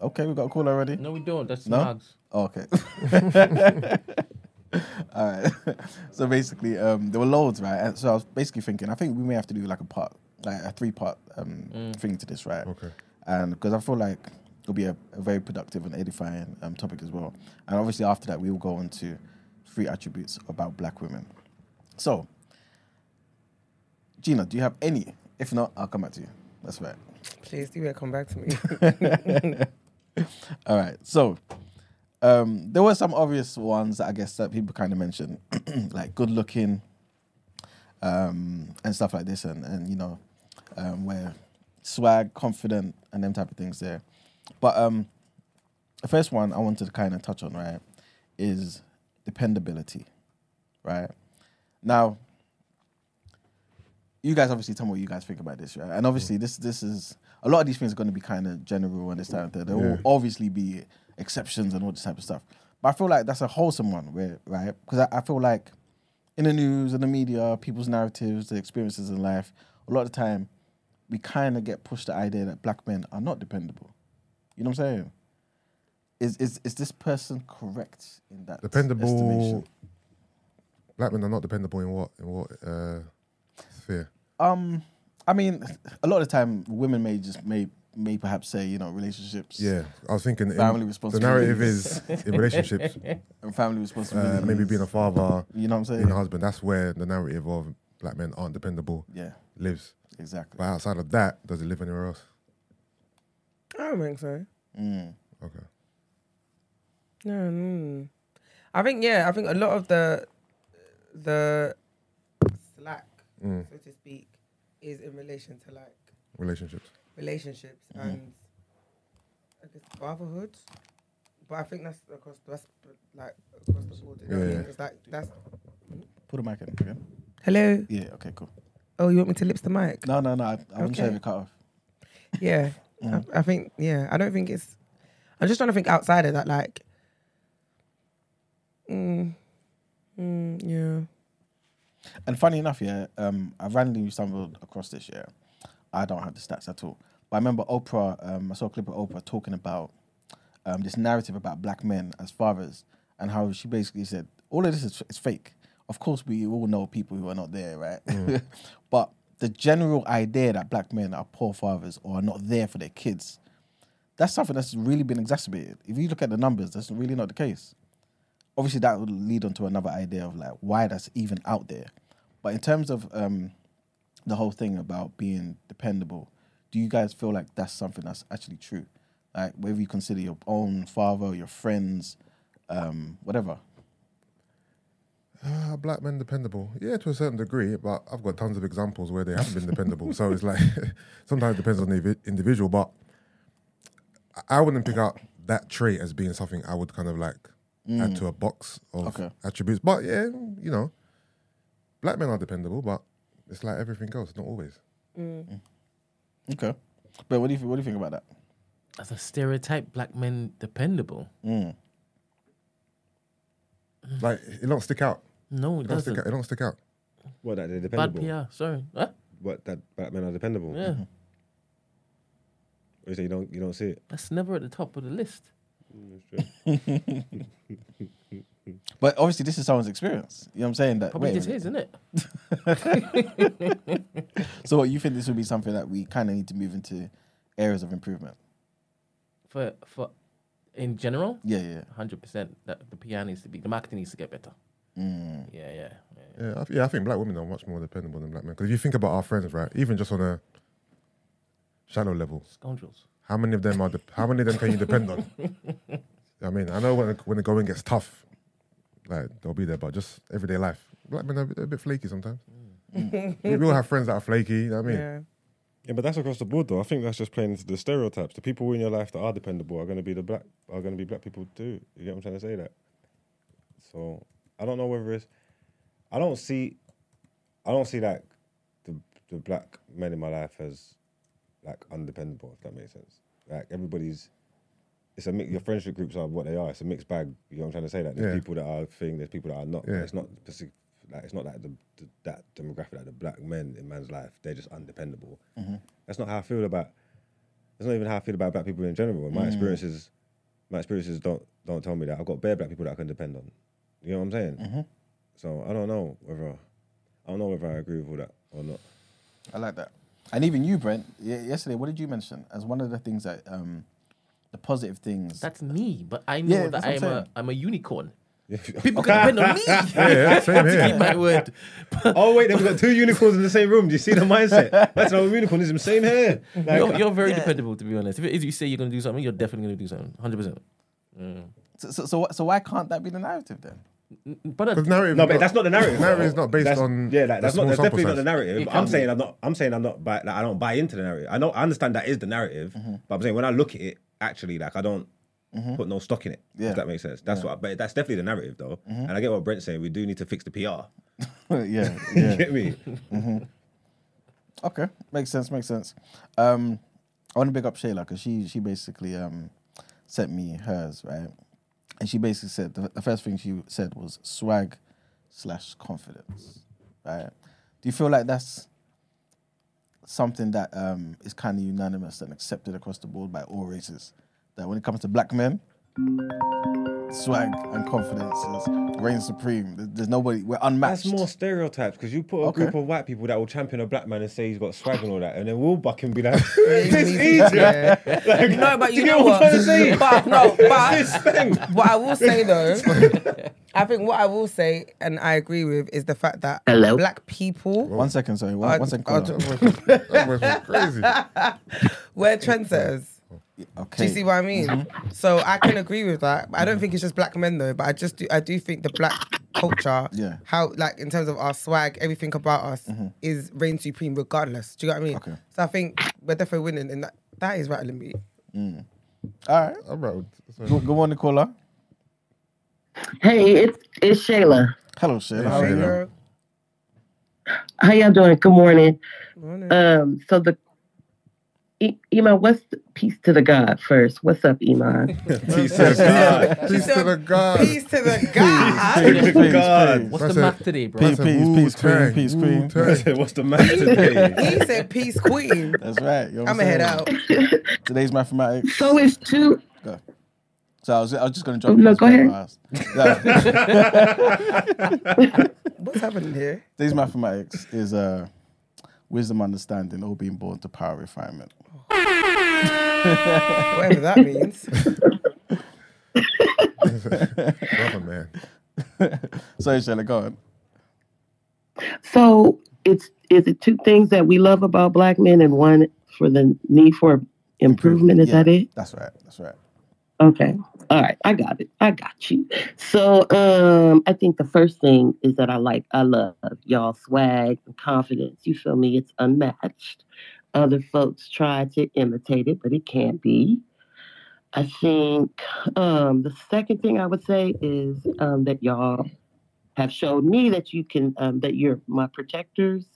okay, we got a call already. No, we don't. That's No? Mags. Oh, okay. All right. so basically, um, there were loads, right? And so I was basically thinking, I think we may have to do like a part, like a three part um, thing to this, right? Okay. and because I feel like it'll be a, a very productive and edifying um, topic as well. And obviously after that, we will go on to three attributes about black women. So, Gina, do you have any? If not, I'll come back to you. That's right. Please do come back to me. All right. So, um, there were some obvious ones that I guess that people kind of mentioned, like good looking, um, and stuff like this, and and you know, um, where swag, confident, and them type of things there. But um, the first one I wanted to kind of touch on, right, is dependability, right? Now, you guys obviously tell me what you guys think about this, right? And obviously, this this is a lot of these things are going to be kind of general and this type of thing. There will Yeah. obviously be exceptions and all this type of stuff. But I feel like that's a wholesome one, where, right? Because I, I feel like in the news, in the media, people's narratives, their experiences in life, a lot of the time, we kind of get pushed the idea that black men are not dependable. You know what I'm saying? Is is is this person correct in that Dependable. estimation? Black men are not dependable in what in what uh, sphere? Um, I mean, a lot of the time, women may just may may perhaps say, you know, relationships, Yeah, I was thinking. in- Family the narrative is in relationships, and family uh, responsibilities. maybe being a father, you know what I'm saying? being a husband. That's where the narrative of black men aren't dependable yeah, lives. exactly. But outside of that, does it live anywhere else? I don't think so. Mm. Okay. No, mm. I think yeah. I think a lot of the the slack, Mm. so to speak, is in relation to like Relationships. relationships and I guess fatherhood. But I think that's across that's like across the board. You know what I Yeah. mean? It's like that's Put a mic in again. hello. Yeah. Okay. Cool. Oh, you want me to lips the mic? No, no, no. I, I wasn't sure Okay. if it cut off. Yeah, Mm. I, I think yeah. I don't think it's. I'm just trying to think outside of that. Like, mm, mm, yeah. And funny enough, yeah, um, I randomly stumbled across this. Yeah, I don't have the stats at all, but I remember Oprah. Um, I saw a clip of Oprah talking about um, this narrative about black men as fathers, and how she basically said all of this is, is fake. Of course, we all know people who are not there, right? but the general idea that black men are poor fathers or are not there for their kids, that's something that's really been exacerbated. If you look at the numbers, that's really not the case obviously that would lead on to another idea of like why that's even out there. But in terms of um, the whole thing about being dependable, do you guys feel like that's something that's actually true? Like whether you consider your own father, your friends, um, whatever. Uh, black men dependable, yeah, to a certain degree. But I've got tons of examples where they haven't been dependable. so it's like sometimes it depends on the individual. But I- I wouldn't pick out that trait as being something I would kind of like add mm. to a box of Okay. attributes. But yeah, you know, black men are dependable, but it's like everything else, not always. Mm. Mm. Okay. But what do you what do you think about that? As a stereotype, black men dependable. Mm. Like it don't stick out. No, It it don't stick doesn't. out. It don't stick out. What that they're Bad dependable? PR. Sorry. Huh? What that black men are dependable? Yeah, Or you say you don't you don't see it? that's never at the top of the list. That's true. But obviously this is someone's experience. You know what I'm saying? That Probably wait just minute. is, isn't it? So what, you think this would be something that we kind of need to move into areas of improvement? For for in general, Yeah, yeah. hundred percent. That the PR needs to be the marketing needs to get better. Mm. Yeah, yeah. yeah. Yeah, I, yeah, I think black women are much more dependable than black men. Because if you think about our friends, right, even just on a shallow level, Scoundrels. How many of them are? De- how many of them can you depend on? I mean, I know when when the going gets tough, like they'll be there, but just everyday life, black men are a bit, a bit flaky sometimes. Mm. we, we all have friends that are flaky. You know what I mean? yeah. Yeah, but that's across the board though. I think that's just playing into the stereotypes. The people in your life that are dependable are going to be the black are going to be black people too. You get what I'm trying to say? That. So I don't know whether it's. I don't see. I don't see like the the black men in my life as like undependable. If that makes sense. Like everybody's. It's a mix. Your friendship groups are what they are. It's a mixed bag. You know what I'm trying to say? That there's Yeah. people that are thing. There's people that are not. Yeah. It's not specific. Like it's not like the, the that demographic like the black men in man's life. They're just undependable. Mm-hmm. That's not how I feel about. That's not even how I feel about black people in general. My mm. experiences, my experiences don't don't tell me that. I've got bare black people that I can depend on. You know what I'm saying? Mm-hmm. So I don't know whether I don't know whether I agree with all that or not. I like that. And even you, Brent, yesterday, what did you mention as one of the things that um, the positive things? That's me, but I know Yeah, that I'm I'm a saying. I'm a unicorn. People can depend on me. yeah, same to here. keep my word. Oh wait, then we got two unicorns in the same room. Do you see the mindset? That's our unicornism. Same here. Like, You're, you're very dependable, to be honest. If it is you say you're going to do something, you're definitely going to do something. Hundred percent. so, so, so, so why can't that be the narrative then? But narrative. no, but that's not the narrative. Narrative is not based That's- on Yeah, like, a that's not. small That's sample definitely not the narrative. It I'm can saying. I'm not. I'm saying I'm not. Buy, like, I don't buy into the narrative. I know. I understand that is the narrative, but I'm saying when I look at it, actually, like I don't put no stock in it. Yeah. If that makes sense. That's what. But that's definitely the narrative, though. And I get what Brent's saying. We do need to fix the PR. yeah, you get me? okay, makes sense, makes sense. Um, I want to big up Shayla because she she basically um, sent me hers, right? And she basically said the, the first thing she said was swag slash confidence, right? Do you feel like that's something that um, is kind of unanimous and accepted across the board by all races? That when it comes to black men, swag and confidence is reign supreme. There's nobody. We're unmatched. That's more stereotypes because you put a Okay. group of white people that will champion a black man and say he's got swag and all that, and then we'll buck and be like, It's "It's easy, easy." yeah. Like, No, but do you get know what what? I'm trying to say? But no, but this thing. what I will say though, I think what I will say, and I agree with, is the fact that Hello? black people One second, sorry. One, are, one second. are- caller. That was crazy. we're trendsetters. Okay. Do you see what I mean? Mm-hmm. So I can agree with that. I don't think it's just black men though, but I just do. I do think the black culture, Yeah. how like in terms of our swag, everything about us mm-hmm. is reign supreme regardless. Do you know what I mean? Okay. So I think we're definitely winning, and that that is rattling me. Mm. All right. I'm right. Good, good morning, caller. Hey, it's it's Shayla. Hello, Shayla. Hey, How are you? Shayla. How y'all doing? Good morning. Morning. Um, so the I- Iman, what's peace to the God first? What's up, Iman? He says, "God." Peace to the God. Peace to the God. Peace, peace, God. what's the math today, bro? Peace, That's peace, peace, queen, Wu-Tang, peace, queen. I said, What's the matter today? he said peace queen. That's right. You know I'm gonna head out. Today's mathematics. so it's two. So I was, I was just going to jump. Oh, no, go ahead. Yeah. What's happening here? Today's mathematics is uh, wisdom, understanding, all being born to power refinement. Whatever that means. Brother, man. Sorry, Shayla, go on. So it's is it two things that we love about black men and one for the need for improvement? Is Yeah, that it? That's right. That's right. Okay. All right. I got it. I got you. So um I think the first thing is that I like I love y'all swag and confidence. You feel me? It's unmatched. Other folks try to imitate it, but it can't be. I think um the second thing I would say is um that y'all have showed me that you can um that you're my protectors.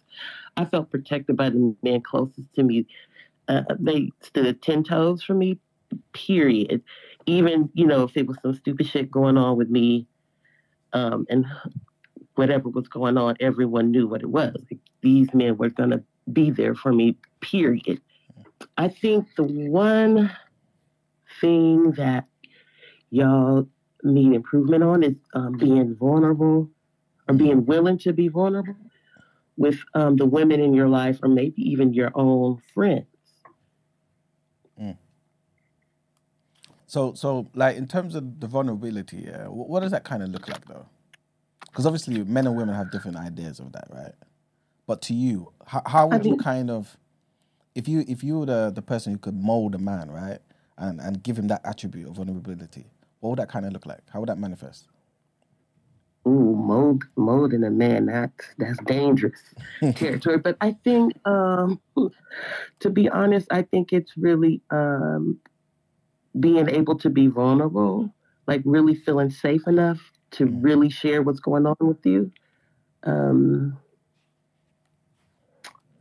I felt protected by the men closest to me. Uh, they stood ten toes for me, period even you know if it was some stupid shit going on with me um and whatever was going on everyone knew what it was like, these men were to be there for me period i think the one thing that y'all need improvement on is um, being vulnerable or being willing to be vulnerable with um, the women in your life or maybe even your own friends So, so like in terms of the vulnerability, yeah, wh- what does that kind of look like though? Because obviously, men and women have different ideas of that, right? But to you, how, how would you mean- kind of, if you if you were the, the person who could mold a man, right, and and give him that attribute of vulnerability, what would that kind of look like? How would that manifest? Ooh, mold, molding a man, that's that's dangerous territory. But I think, um, to be honest, I think it's really um, being able to be vulnerable, like really feeling safe enough to really share what's going on with you. Um,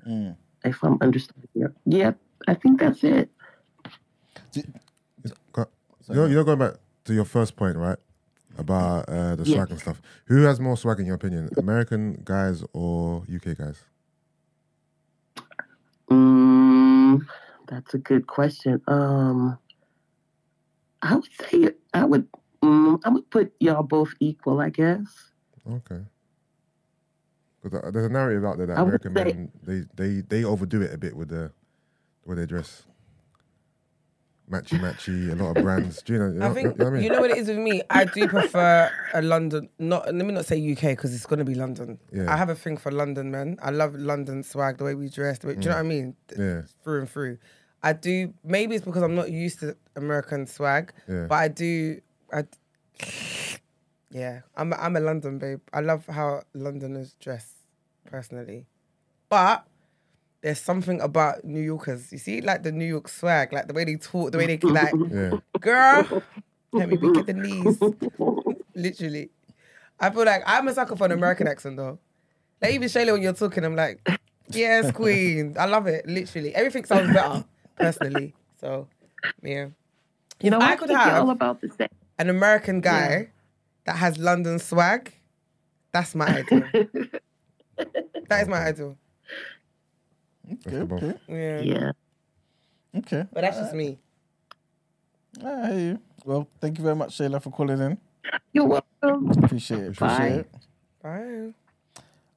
Mm. If I'm understanding, you. yeah, I think that's it. You know, you know, going back to your first point, right? About uh, the Yeah. swag and stuff. Who has more swag in your opinion? American guys or UK guys? Mm, that's a good question. Um, I would say I would. Mm, I would put y'all both equal, I guess. Okay. Because uh, there's a narrative out there that I would American men they, they they overdo it a bit with the, the way they dress. Matchy matchy, a lot of brands. Do you know? You know, I think you know what I mean? you know what it is with me. I do prefer a London. Not let me not say UK because it's gonna be London. Yeah. I have a thing for London men. I love London swag, the way we dress. The way, Do you know what I mm. mean? Yeah. Through and through. I do. Maybe it's because I'm not used to American swag, Yeah. but I do. I. Yeah, I'm. A, I'm a London babe. I love how Londoners dress, personally, but there's something about New Yorkers. You see, like the New York swag, like the way they talk, the way they like Yeah. girl, let me be at the knees. Literally. I feel like I'm a sucker for an American accent though. Like even Shayla, when you're talking, I'm like, yes, queen. I love it. Literally. Everything sounds better, personally. So yeah. You know, If I I could think you're have- all about the same. An American guy that has London swag, that's my idol. that is my idol. Okay, okay, Yeah. Yeah. okay. But that's just me. I hear you. Well, thank you very much, Shayla, for calling in. You're welcome. Appreciate it. Appreciate Bye. it. Bye.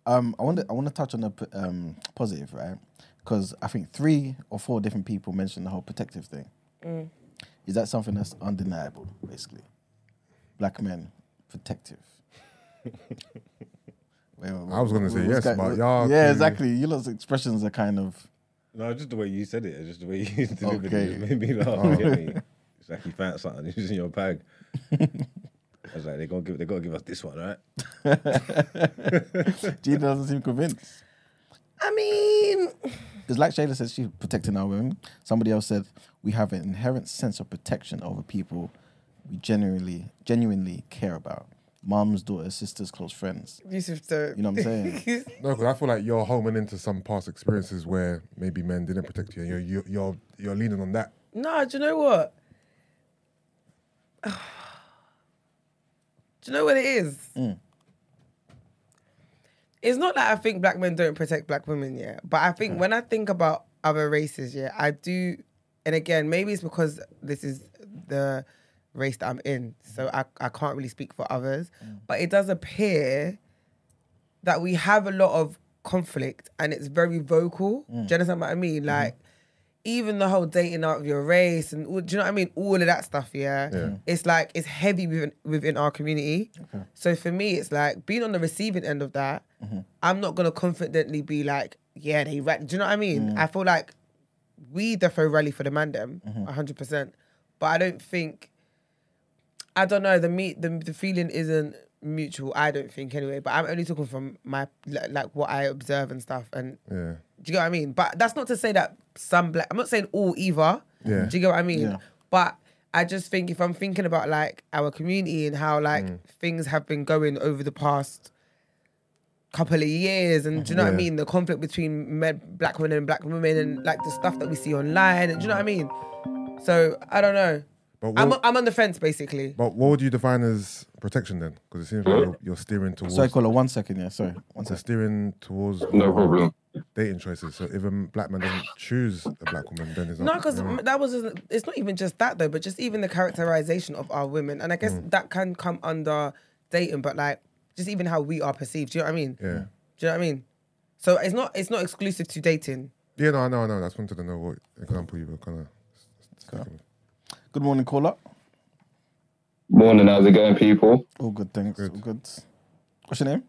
Um, I want to I want to touch on the um positive, right? Because I think three or four different people mentioned the whole protective thing. Mm. Is that something that's undeniable, basically? Black men protective. Wait, wait, I was gonna say yes, that- but y'all Yeah, two- exactly. You lot's expressions are kind of No, just the way you said it, just the way you delivered Okay. it, it made me laugh. Oh. you get me? It's like you found something, it's in your bag. I was like, they gonna give, they gotta give us this one, right? Gina doesn't seem convinced. I mean, Because like Shayla says, she's protecting our women. Somebody else said we have an inherent sense of protection over people we genuinely genuinely care about. Moms, daughters, sisters, close friends. Yusuf, so You know what I'm saying? No, because I feel like you're homing into some past experiences where maybe men didn't protect you, and you're you're you're, you're leaning on that. No, do you know what? do you know what it is? Mm. It's not that I think black men don't protect black women, yeah. But I think when I think about other races, yeah, I do. And again, maybe it's because this is the race that I'm in, so mm. I, I can't really speak for others. Mm. But it does appear that we have a lot of conflict and it's very vocal. Do you mm. understand what I mean? Mm-hmm. Like, even the whole dating out of your race and all, do you know what I mean? All of that stuff, yeah. Yeah. It's like it's heavy within within our community. So for me, it's like being on the receiving end of that. Mm-hmm. I'm not gonna confidently be like, yeah, they. Ra-. Do you know what I mean? I feel like we defo rally for the man them, mm-hmm. hundred percent. But I don't think. I don't know. The meet the the feeling isn't mutual. I don't think anyway. But I'm only talking from my like like what I observe and stuff. And Yeah, do you get what I mean? But that's not to say that some black. I'm not saying all either. Yeah. Do you get what I mean? Yeah. But I just think if I'm thinking about like our community and how like Mm. things have been going over the past couple of years, and do you know what I mean? The conflict between men, black women and black women, and like the stuff that we see online, and do you know what I mean? So I don't know. But I'm what, I'm on the fence basically. but what would you define as protection then? Because it seems like you're, you're steering towards Sorry, caller, one second, yeah. Sorry, one you're second. steering towards No problem. dating choices. So if a black man doesn't choose a black woman, then it's No, not because you know, that was it's not even just that though, but just even the characterization of our women, and I guess Mm. that can come under dating, but like just even how we are perceived. Do you know what I mean? yeah. Do you know what I mean? So it's not it's not exclusive to dating. Yeah, no, I know, I know. I just wanted to know what example you were kind of. Good morning, caller. Morning, how's it going, people? All good, thanks. Good. All good. What's your name?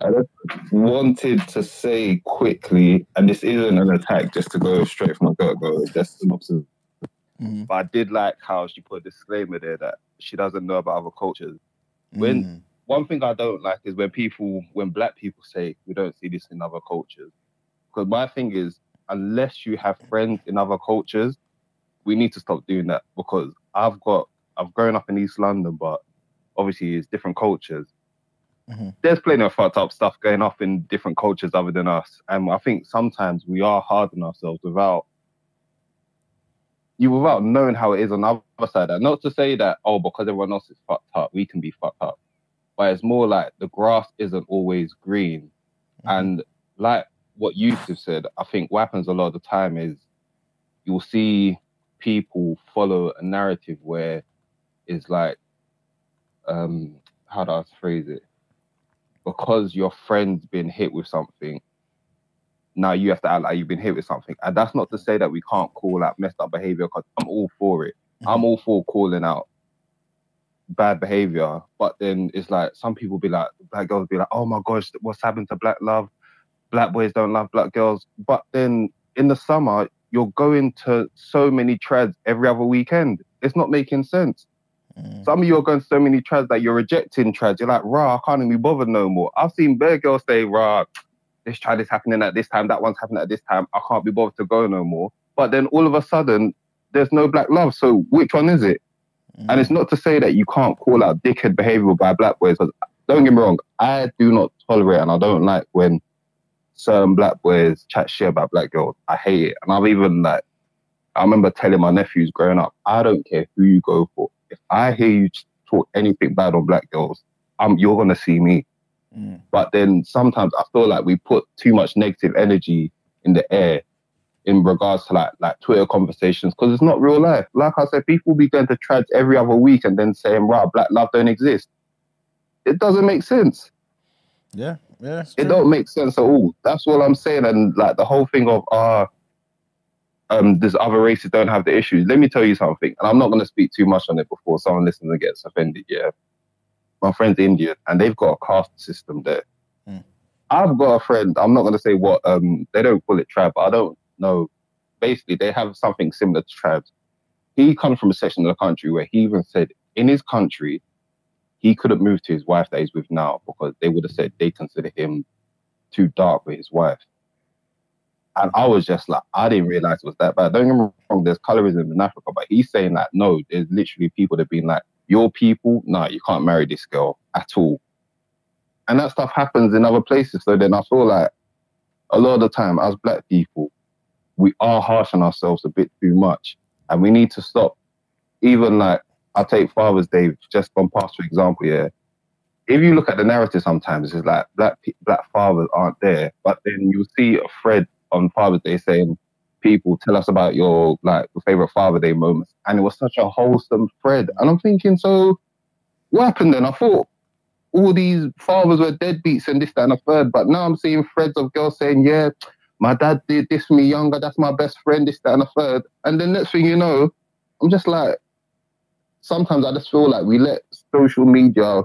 I just wanted to say quickly, and this isn't an attack, just to go straight from the get go, just an observation. Mhm. But I did like how she put a disclaimer there that she doesn't know about other cultures. When Mm. one thing I don't like is when people, when black people say we don't see this in other cultures. Because my thing is, unless you have friends in other cultures, we need to stop doing that. Because I've got, I've grown up in East London, but obviously it's different cultures. Mhm. There's plenty of fucked up stuff going off in different cultures other than us, and I think sometimes we are hard on ourselves without you without knowing how it is on the other side. And not to say that oh, because everyone else is fucked up, we can be fucked up but it's more like the grass isn't always green. And like what Yusuf said, I think what happens a lot of the time is you'll see people follow a narrative where it's like, um, how do I phrase it? because your friend's been hit with something, now you have to act like you've been hit with something. And that's not to say that we can't call out messed up behavior because I'm all for it. I'm all for calling out bad behavior. But then it's like some people be like, black girls be like, oh my gosh, what's happened to black love? Black boys don't love black girls. But then in the summer, you're going to so many trads every other weekend. It's not making sense. Mm. Some of you are going to so many trads that you're rejecting trads. You're like, rah, I can't even be bothered no more. I've seen bare girls say, rah, this trad is happening at this time, that one's happening at this time. I can't be bothered to go no more. But then all of a sudden, there's no black love. So which one is it? And it's not to say that you can't call out dickhead behavior by black boys. Because don't get me wrong, I do not tolerate and I don't like when certain black boys chat shit about black girls. I hate it. And I've even like, I remember telling my nephews growing up, I don't care who you go for. If I hear you talk anything bad on black girls, um, you're gonna see me. Mm. But then sometimes I feel like we put too much negative energy in the air in regards to like like Twitter conversations because it's not real life. Like I said, people be going to trads every other week and then saying, "Right, black love don't exist." It doesn't make sense. Yeah, yeah. It true. don't make sense at all. That's all I'm saying. And like the whole thing of ah, um, this other races don't have the issues. Let me tell you something, and I'm not going to speak too much on it before someone listens and gets offended. Yeah, my friend's Indian, and they've got a caste system there. Mm. I've got a friend. I'm not going to say what. Um, they don't call it tribe, but I don't know. Basically, they have something similar to tribes. He comes from a section of the country where he even said in his country he couldn't move to his wife that he's with now because they would have said they consider him too dark with his wife. And I was just like, I didn't realize it was that bad. Don't get me wrong, there's colorism in Africa, but he's saying that no, there's literally people that have been like, your people, no, you can't marry this girl at all. And that stuff happens in other places. So then I feel like a lot of the time, as black people, we are harsh on ourselves a bit too much. And we need to stop. Even like, I'll take Father's Day just gone past, for example, yeah. If you look at the narrative sometimes, it's like black black fathers aren't there, but then you'll see a thread on Father's Day saying, "People tell us about your like your favorite Father Day moments," and it was such a wholesome thread. And I'm thinking, so what happened then? I thought all these fathers were deadbeats and this, that, and a third, but now I'm seeing threads of girls saying, "Yeah, my dad did this for me younger. That's my best friend. This, that, and a third. And then next thing you know, I'm just like, sometimes I just feel like we let social media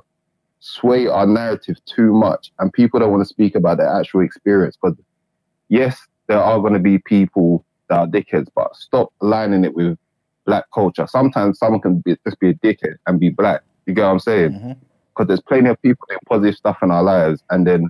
sway our narrative too much, and people don't want to speak about their actual experience. Because yes, there are going to be people that are dickheads, but stop aligning it with black culture. Sometimes someone can be, just be a dickhead and be black. You get what I'm saying? Because there's plenty of people doing positive stuff in our lives, and then,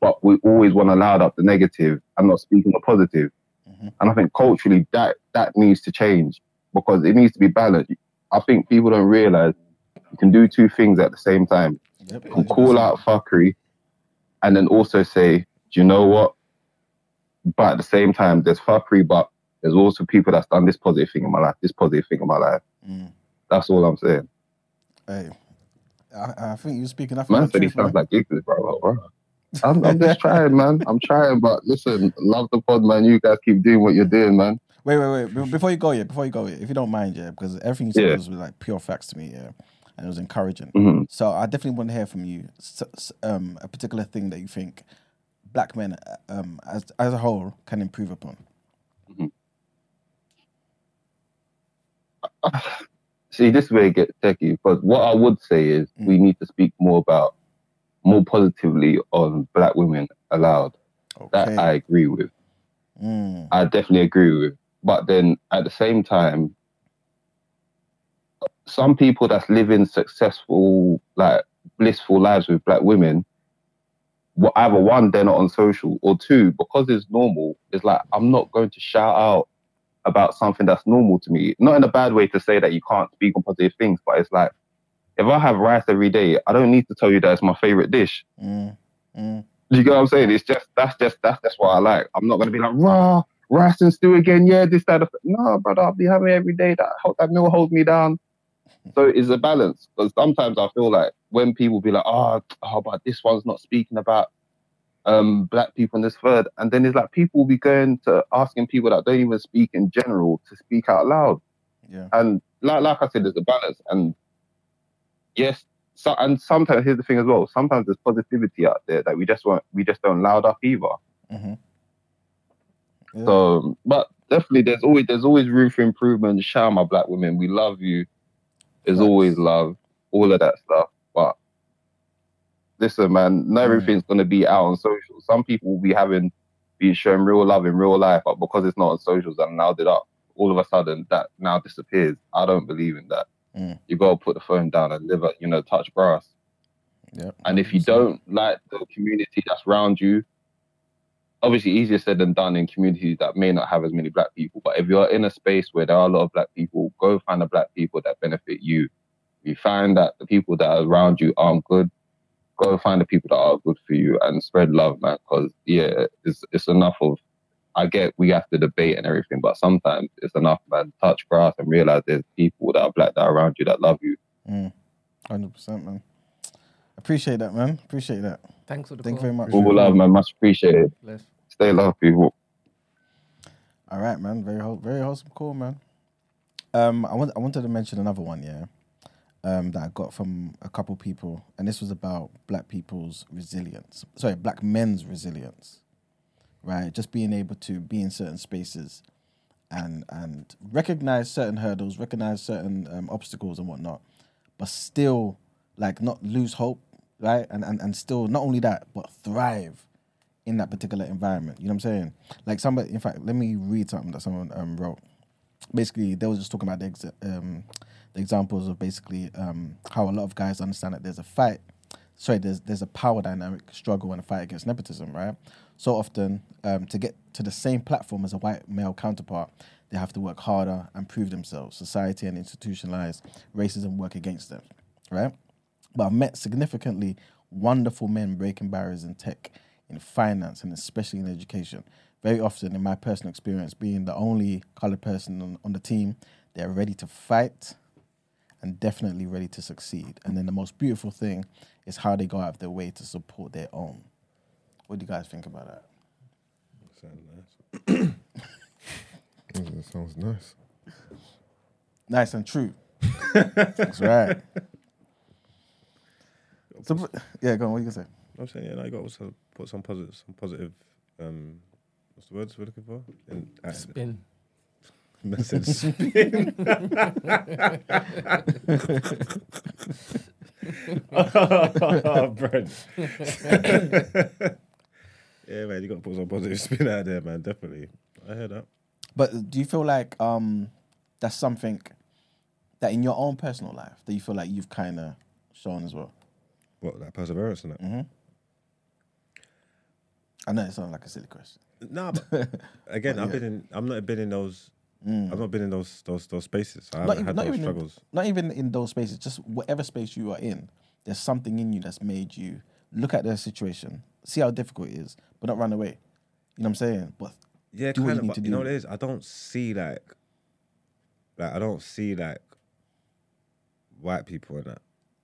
but we always want to loud up the negative and not speaking the positive. Mhm. And I think culturally that that needs to change because it needs to be balanced. I think people don't realize you can do two things at the same time. Yep, You can call out fuckery and then also say, do you know what? But at the same time, there's fuckery, but there's also people that's done this positive thing in my life, this positive thing in my life. Mm. That's all I'm saying. Hey, I, I think you're speaking. I think Man said he sounds like Giggles, bro. bro. I'm, I'm just trying, man. I'm trying, but listen, love the pod, man. You guys keep doing what you're doing, man. Wait, wait, wait. Before you go, yeah, before you go, yeah, if you don't mind, yeah, because everything you said Yeah. was like pure facts to me, yeah, and it was encouraging. Mhm. So I definitely want to hear from you um, a particular thing that you think black men, uh, um, as as a whole, can improve upon. See, this way it gets techie. But what I would say is Mm. we need to speak more about, more positively on black women allowed. That I agree with. Mm. I definitely agree with. But then at the same time, some people that's living successful, like blissful lives with black women, well, either one, they're not on social, or two, because it's normal, it's like I'm not going to shout out about something that's normal to me. Not in a bad way to say that you can't speak on positive things, but it's like if I have rice every day, I don't need to tell you that it's my favorite dish. Mm. Mm. You get what I'm saying? It's just that's just that's that's what I like. I'm not gonna be like raw rice and stew again. Yeah, this that. that." No, brother, I'll be having every day. That that meal holds me down. So it's a balance because sometimes I feel like when people be like, oh, oh, but this one's not speaking about um black people in this third, and then it's like people will be going to asking people that don't even speak in general to speak out loud. Yeah. And like like I said, there's a balance. And yes, so and sometimes here's the thing as well. Sometimes there's positivity out there that we just want we just don't loud up either. Mhm. Yeah. So, but definitely, there's always there's always room for improvement. Shout out my black women, we love you. There's Facts. always love, all of that stuff. But listen, man, not Mm. everything's gonna be out on social. Some people will be having be showing real love in real life, but because it's not on socials and now that up, all of a sudden that now disappears. I don't believe in that. Mm. You gotta put the phone down and live it, you know, touch grass. Yep. And if you don't like the community that's around you, obviously easier said than done in communities that may not have as many black people. But if you're in a space where there are a lot of black people, go find the black people that benefit you. If you find that the people that are around you aren't good, go find the people that are good for you and spread love, man. Because yeah, it's it's enough of. I get we have to debate and everything, but sometimes it's enough, man. Touch grass and realize there's people that are black that are around you that love you. Mm, hundred percent, man. Appreciate that, man. Appreciate that. Thanks for the Thank you very much. All love, man. Much appreciated. Bless. Stay love, people. All right, man. Very very wholesome call, man. Um, I want I wanted to mention another one, yeah. Um, that I got from a couple people, and this was about black people's resilience. Sorry, black men's resilience. Right, just being able to be in certain spaces, and and recognize certain hurdles, recognize certain um, obstacles and whatnot, but still like not lose hope, right? And and and still not only that, but thrive in that particular environment. You know what I'm saying? Like somebody, in fact, let me read something that someone um, wrote. Basically, they were just talking about the, ex- um, the examples of basically um, how a lot of guys understand that there's a fight. Sorry, there's there's a power dynamic struggle and a fight against nepotism, right? So often, um, to get to the same platform as a white male counterpart, they have to work harder and prove themselves. Society and institutionalized racism work against them, right? But I've met significantly wonderful men breaking barriers in tech, in finance, and especially in education. Very often, in my personal experience, being the only colored person on, on the team, they're ready to fight and definitely ready to succeed. And then the most beautiful thing is how they go out of their way to support their own. What do you guys think about that? Sound nice. That sounds nice. Nice and true. That's right. So, yeah, go on. What you gonna say? I'm saying, yeah, no, you got to put some positive, some positive. Um, what's the words we're looking for? In, uh, Spin. message spin. oh, Brent. yeah, man, you got to put some positive spin out there, man. Definitely, I hear that. But do you feel like um that's something that in your own personal life that you feel like you've kind of shown as well? What that perseverance and that. Mm-hmm. I know it sounds like a silly question. No, but again, I've been in. I'm not been in those. I've not been in those those those spaces. I Mm. Not haven't even, had not, those even in, struggles. not even in those spaces, just whatever space you are in, there's something in you that's made you look at the situation, see how difficult it is, but not run away. You know what I'm saying? But Yeah, do kind of. But you know what it is? I don't see like, like I don't see like white people in that.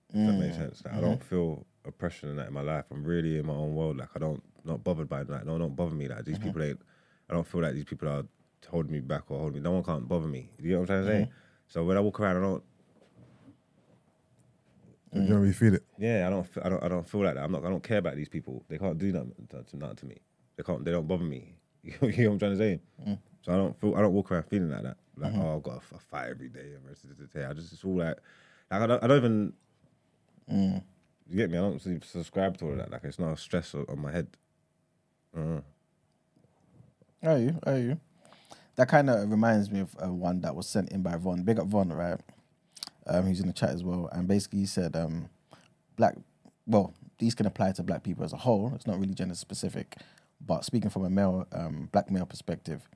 If that Mm. makes sense. Like, I Mm-hmm. don't feel oppression in that in my life. I'm really in my own world. Like I don't not bothered by like no, don't bother me. Like Mm-hmm. these people ain't. I don't feel like these people are holding me back or holding me. No one can't bother me. You know what I'm trying to Mm-hmm. say? So when I walk around, I don't. You don't really feel it. Yeah, I don't. I don't. I don't feel like that. I'm not. I don't care about these people. They can't do nothing to, nothing to me. They can't. They don't bother me. You know what I'm trying to say? Mm. So I don't feel. I don't walk around feeling like that. Like oh, I've got a, fight every day. and rest of the day. I just it's all like. Like I don't. I don't even. Mm. You get me? I don't subscribe to all of that. Like it's not a stress on my head. Uh, Are you? Are you? That kind of reminds me of uh, one that was sent in by Von. Big up Von, right? Um, he's in the chat as well, and basically he said, um, "Black, well, these can apply to black people as a whole. It's not really gender specific, but speaking from a male, um, black male perspective,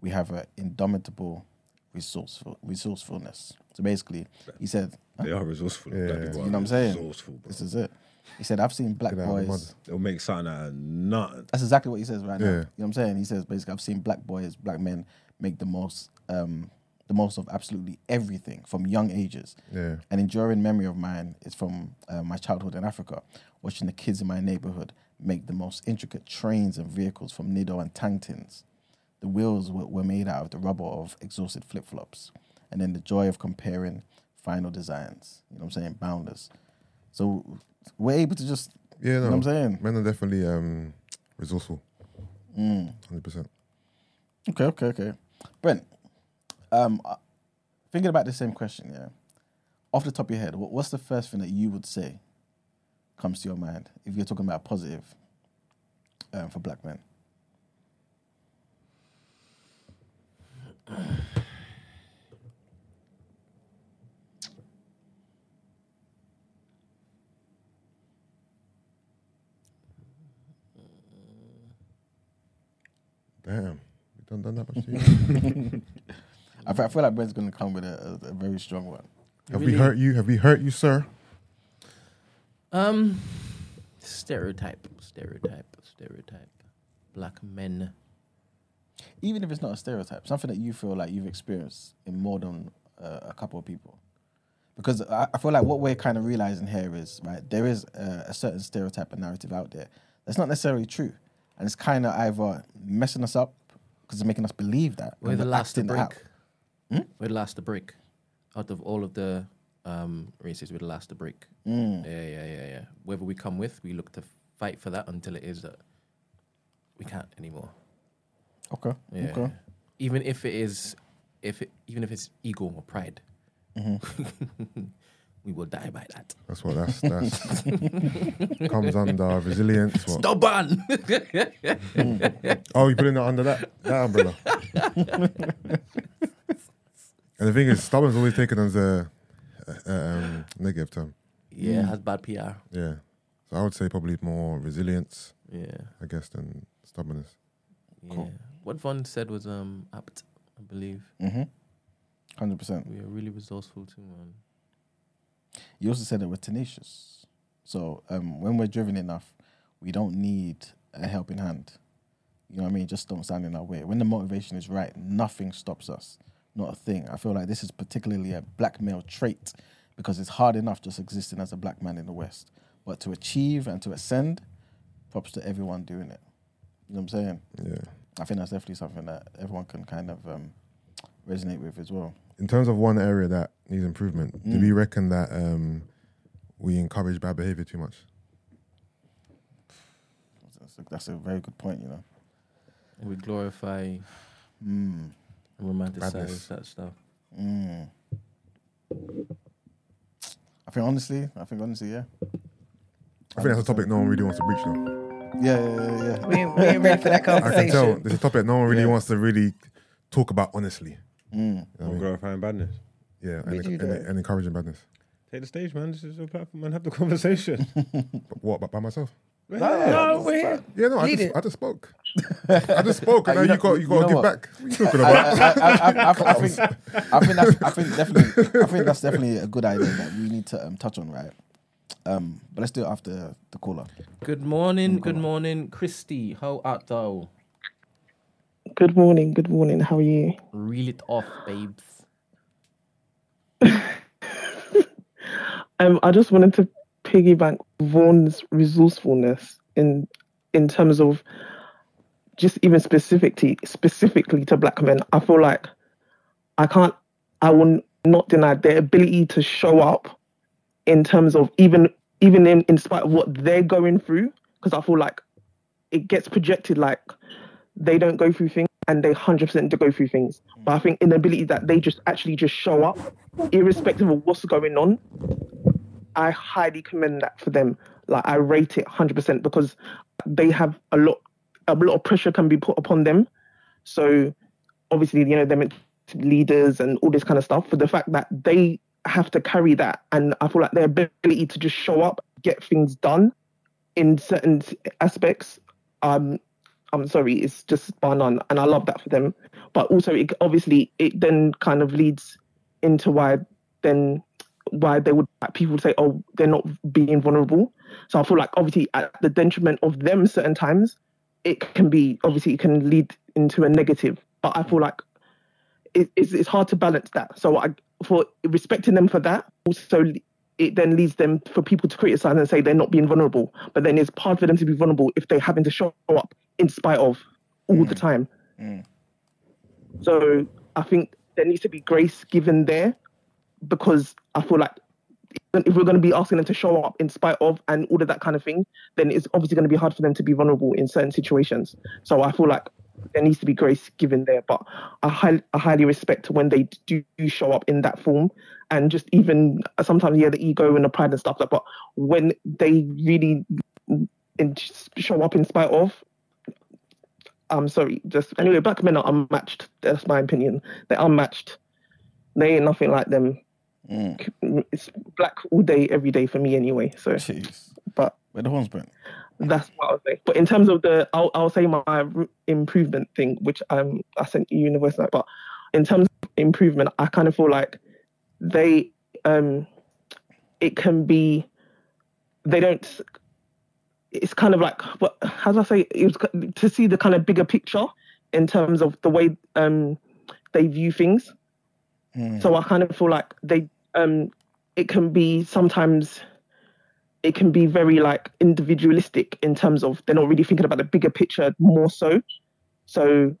we have an indomitable resourceful resourcefulness. So basically, he said, they are resourceful. Yeah. Black people You know what I'm saying? Resourceful, bro. "This is it." He said, "I've seen black Get out of the boys." They'll make something out of nothing. That's exactly what he says right now. Yeah. You know what I'm saying? He says basically, I've seen black boys, black men make the most, um, the most of absolutely everything from young ages. Yeah. An enduring memory of mine is from uh, my childhood in Africa, watching the kids in my neighborhood make the most intricate trains and vehicles from Nido and Tang tins. The wheels were, were made out of the rubber of exhausted flip flops. And then the joy of comparing final designs. You know what I'm saying? Boundless. So we're able to just, Yeah, you know what I'm saying? Men are definitely um, resourceful. Mm. Hundred percent. Okay, okay, okay. Brent, um, thinking about the same question, yeah. Off the top of your head, what, what's the first thing that you would say comes to your mind if you're talking about positive um, for black men? Damn, we done done that much to you. I feel, I feel like Brent's going to come with a, a, a very strong one. Have we hurt you? Have we hurt you, sir? Um, stereotype, stereotype, stereotype. Black men. Even if it's not a stereotype, something that you feel like you've experienced in more than uh, a couple of people. Because I, I feel like what we're kind of realizing here is, right, there is a, a certain stereotype and narrative out there that's not necessarily true. And it's kind of either messing us up because it's making us believe that. We're the last to break. out. Hmm? We're the last to break. Out of all of the um, races, we're the last to break. Mm. Yeah, yeah, yeah, yeah. Whether we come with, we look to fight for that until it is that we can't anymore. Okay. Yeah. Okay. Even if it is, if it, even if it's ego or pride, Mm-hmm. we will die by that. That's what that's that's comes under resilience. What? Stubborn. Oh, you putting that under that that umbrella. and the thing is, stubborn's always taken as a, a, a um, negative term. yeah, has bad PR. Yeah. So I would say probably more resilience, Yeah, I guess, than stubbornness. yeah. What Von said was um apt, I believe. Mm-hmm. 100%. We are really resourceful too, man. You also said that we're tenacious. So um, when we're driven enough, we don't need a helping hand. You know what I mean? Just don't stand in our way. When the motivation is right, nothing stops us. Not a thing. I feel like this is particularly a black male trait because it's hard enough just existing as a black man in the West. But to achieve and to ascend, props to everyone doing it. You know what I'm saying? Yeah. I think that's definitely something that everyone can kind of um, resonate with as well. In terms of one area that needs improvement, do Mm. we reckon that um, we encourage bad behavior too much? That's a, that's a very good point, you know. We glorify Mm. romanticize Badness. that stuff. Mm. I think honestly, I think honestly, yeah. I think that's a topic no one really wants to breach now. Yeah, yeah, yeah, yeah. We, we ain't ready for that conversation. I can tell conversation. there's a topic no one really Yeah. wants to really talk about honestly. Mm. You know what I I'm mean? glorifying badness. Yeah, and, do and, and encouraging badness. Take the stage, man. This is your platform, man. Have the conversation. But what, by, by myself? No, we're here. Yeah, no, I Lead just, it. I just spoke. I just spoke, and now you you got you you got to give what? back. What are you talking I, about? I, I, I, I, I think, I think that's, I think definitely, I think that's definitely a good idea that we need to um, touch on, right? Um, but let's do it after the caller. Good morning, good morning, Christy. How art thou? Good morning, good morning. How are you? Reel it off, babes. Um, I just wanted to piggyback Vaughn's resourcefulness in in terms of just even specifically specifically to black men. I feel like I can't I will not deny their ability to show up in terms of even even in, in spite of what they're going through, because I feel like it gets projected like they don't go through things and they 100% to go through things. But I think inability that they just actually just show up, irrespective of what's going on, I highly commend that for them. Like I rate it 100% because they have a lot, a lot of pressure can be put upon them. So obviously, you know, they're meant to be leaders and all this kind of stuff. For the fact that they have to carry that, and I feel like their ability to just show up, get things done in certain aspects, um, I'm sorry, it's just spun on, and I love that for them. But also, it, obviously, it then kind of leads into why then why they would people would say, oh, they're not being vulnerable. So I feel like obviously at the detriment of them certain times, it can be obviously it can lead into a negative. But I feel like it, it's it's hard to balance that. So I for respecting them for that, also it then leads them for people to criticize and say they're not being vulnerable. But then it's hard for them to be vulnerable if they're having to show up in spite of all the time. Mm. So I think there needs to be grace given there because I feel like if we're going to be asking them to show up in spite of and all of that kind of thing, then it's obviously going to be hard for them to be vulnerable in certain situations. So I feel like there needs to be grace given there, but I, high, I highly respect when they do show up in that form and just even sometimes yeah the ego and the pride and stuff like but when they really in, show up in spite of I'm sorry, just anyway, black men are unmatched. That's my opinion. They're unmatched. They ain't nothing like them. Mm. It's black all day, every day for me anyway. So, Jeez. but Where the horns burnt. that's what I'll say. But in terms of the, I'll, I'll say my improvement thing, which um I sent you voice note. But in terms of improvement, I kind of feel like they um it can be they don't. It's kind of like what how do I say? It was to see the kind of bigger picture in terms of the way um they view things. Mm. So I kind of feel like they um it can be sometimes it can be very like individualistic in terms of they're not really thinking about the bigger picture more so. So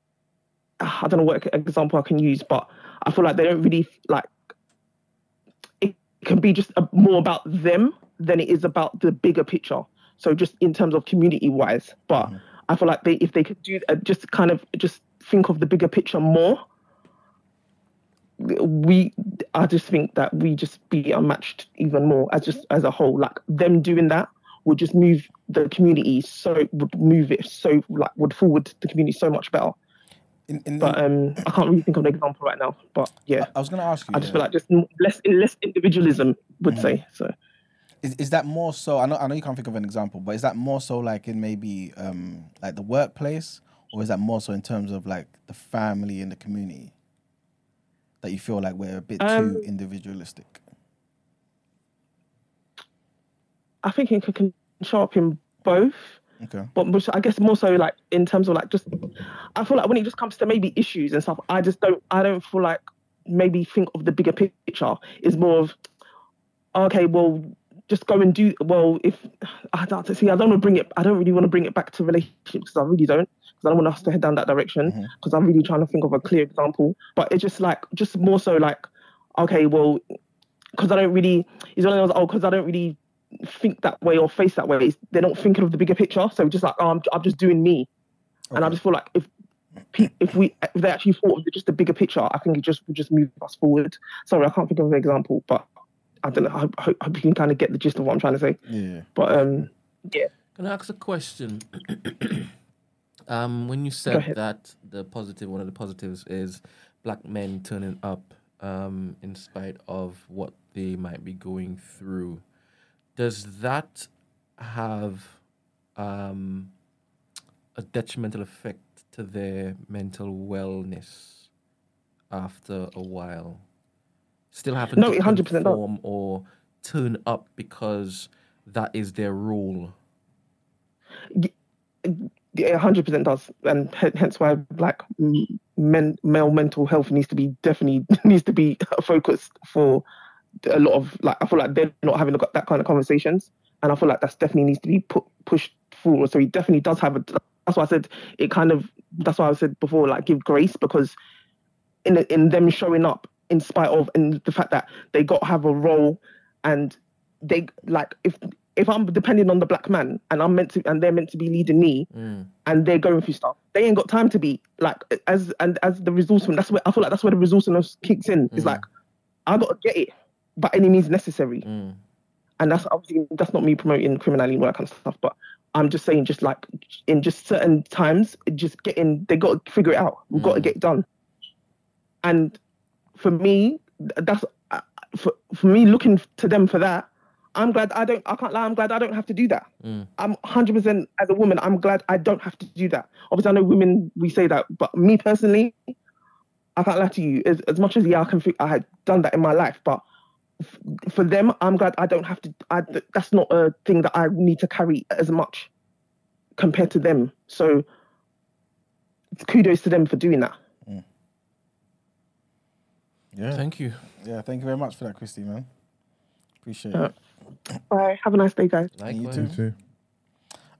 ah, I don't know what example I can use, but I feel like they don't really like it can be just a, more about them than it is about the bigger picture. So just in terms of community wise, but I feel like they if they could do uh, just kind of just think of the bigger picture more we I just think that we just be unmatched even more as just as a whole. Like them doing that would just move the community so would move it so like would forward the community so much better. In, in, But um I can't really think of an example right now. But yeah. I was going to ask you. I just yeah. feel like just less less individualism would say. So is, is that more so? I know I know you can't think of an example, but is that more so like in maybe um like the workplace, or is that more so in terms of like the family and the community that you feel like we're a bit Um, too individualistic? I think it can show up in both. Okay. but I guess more so like in terms of like just I feel like when it just comes to maybe issues and stuff, I just don't I don't feel like maybe think of the bigger picture is more of okay, well just go and do well if I don't see I don't want to bring it I don't really want to bring it back to relationships because I really don't because I don't want us to head down that direction mm-hmm. because I'm really trying to think of a clear example but it's just like just more so like okay well because I don't really it's one of those oh because I don't really think that way or face that way. It's, they're not thinking of the bigger picture. So just like, oh, I'm, I'm just doing me. And I just feel like if if we if they actually thought of just the bigger picture, I think it just would just move us forward. Sorry, I can't think of an example, but I don't know. I hope, I hope you can kind of get the gist of what I'm trying to say. Yeah. But um, yeah, Can I ask a question? um, when you said that the positive, one of the positives is black men turning up um, in spite of what they might be going through, does that have um, a detrimental effect to their mental wellness after a while? Still having No, to it 100% does. conform or turn up because that is their rule. yeah, hundred percent does, and hence why like m- men male mental health needs to be definitely needs to be a focus for a lot of like I feel like they're not having that kind of conversations, and I feel like that's definitely needs to be put pushed forward. So he definitely does have a. That's why I said it kind of. That's why I said before, like give grace because in in them showing up in spite of and the fact that they got to have a role and they like if if I'm depending on the black man and I'm meant to and they're meant to be leading me Mm. and they're going through stuff, they ain't got time to be like as and as the resourceful. That's where I feel like that's where the resourcefulness kicks in. It's Mm. like I got to get it by any means necessary, Mm. and that's obviously that's not me promoting criminality and all that kind of stuff, but. I'm just saying, just like in just certain times, just getting they got to figure it out. We've got to Mm. get it done. And for me, that's uh, for for me looking to them for that. I'm glad I don't. I can't lie. I'm glad I don't have to do that. Mm. I'm 100 percent as a woman. I'm glad I don't have to do that. Obviously, I know women we say that, but me personally, I can't lie to you. As, as much as yeah, I can. I had done that in my life, but f- for them, I'm glad I don't have to. I, that's not a thing that I need to carry as much compared to them. So kudos to them for doing that. Yeah. Thank you. Yeah. Thank you very much for that, Christy, man. Appreciate Uh, it. Bye. Have a nice day, guys. And you too. Me too.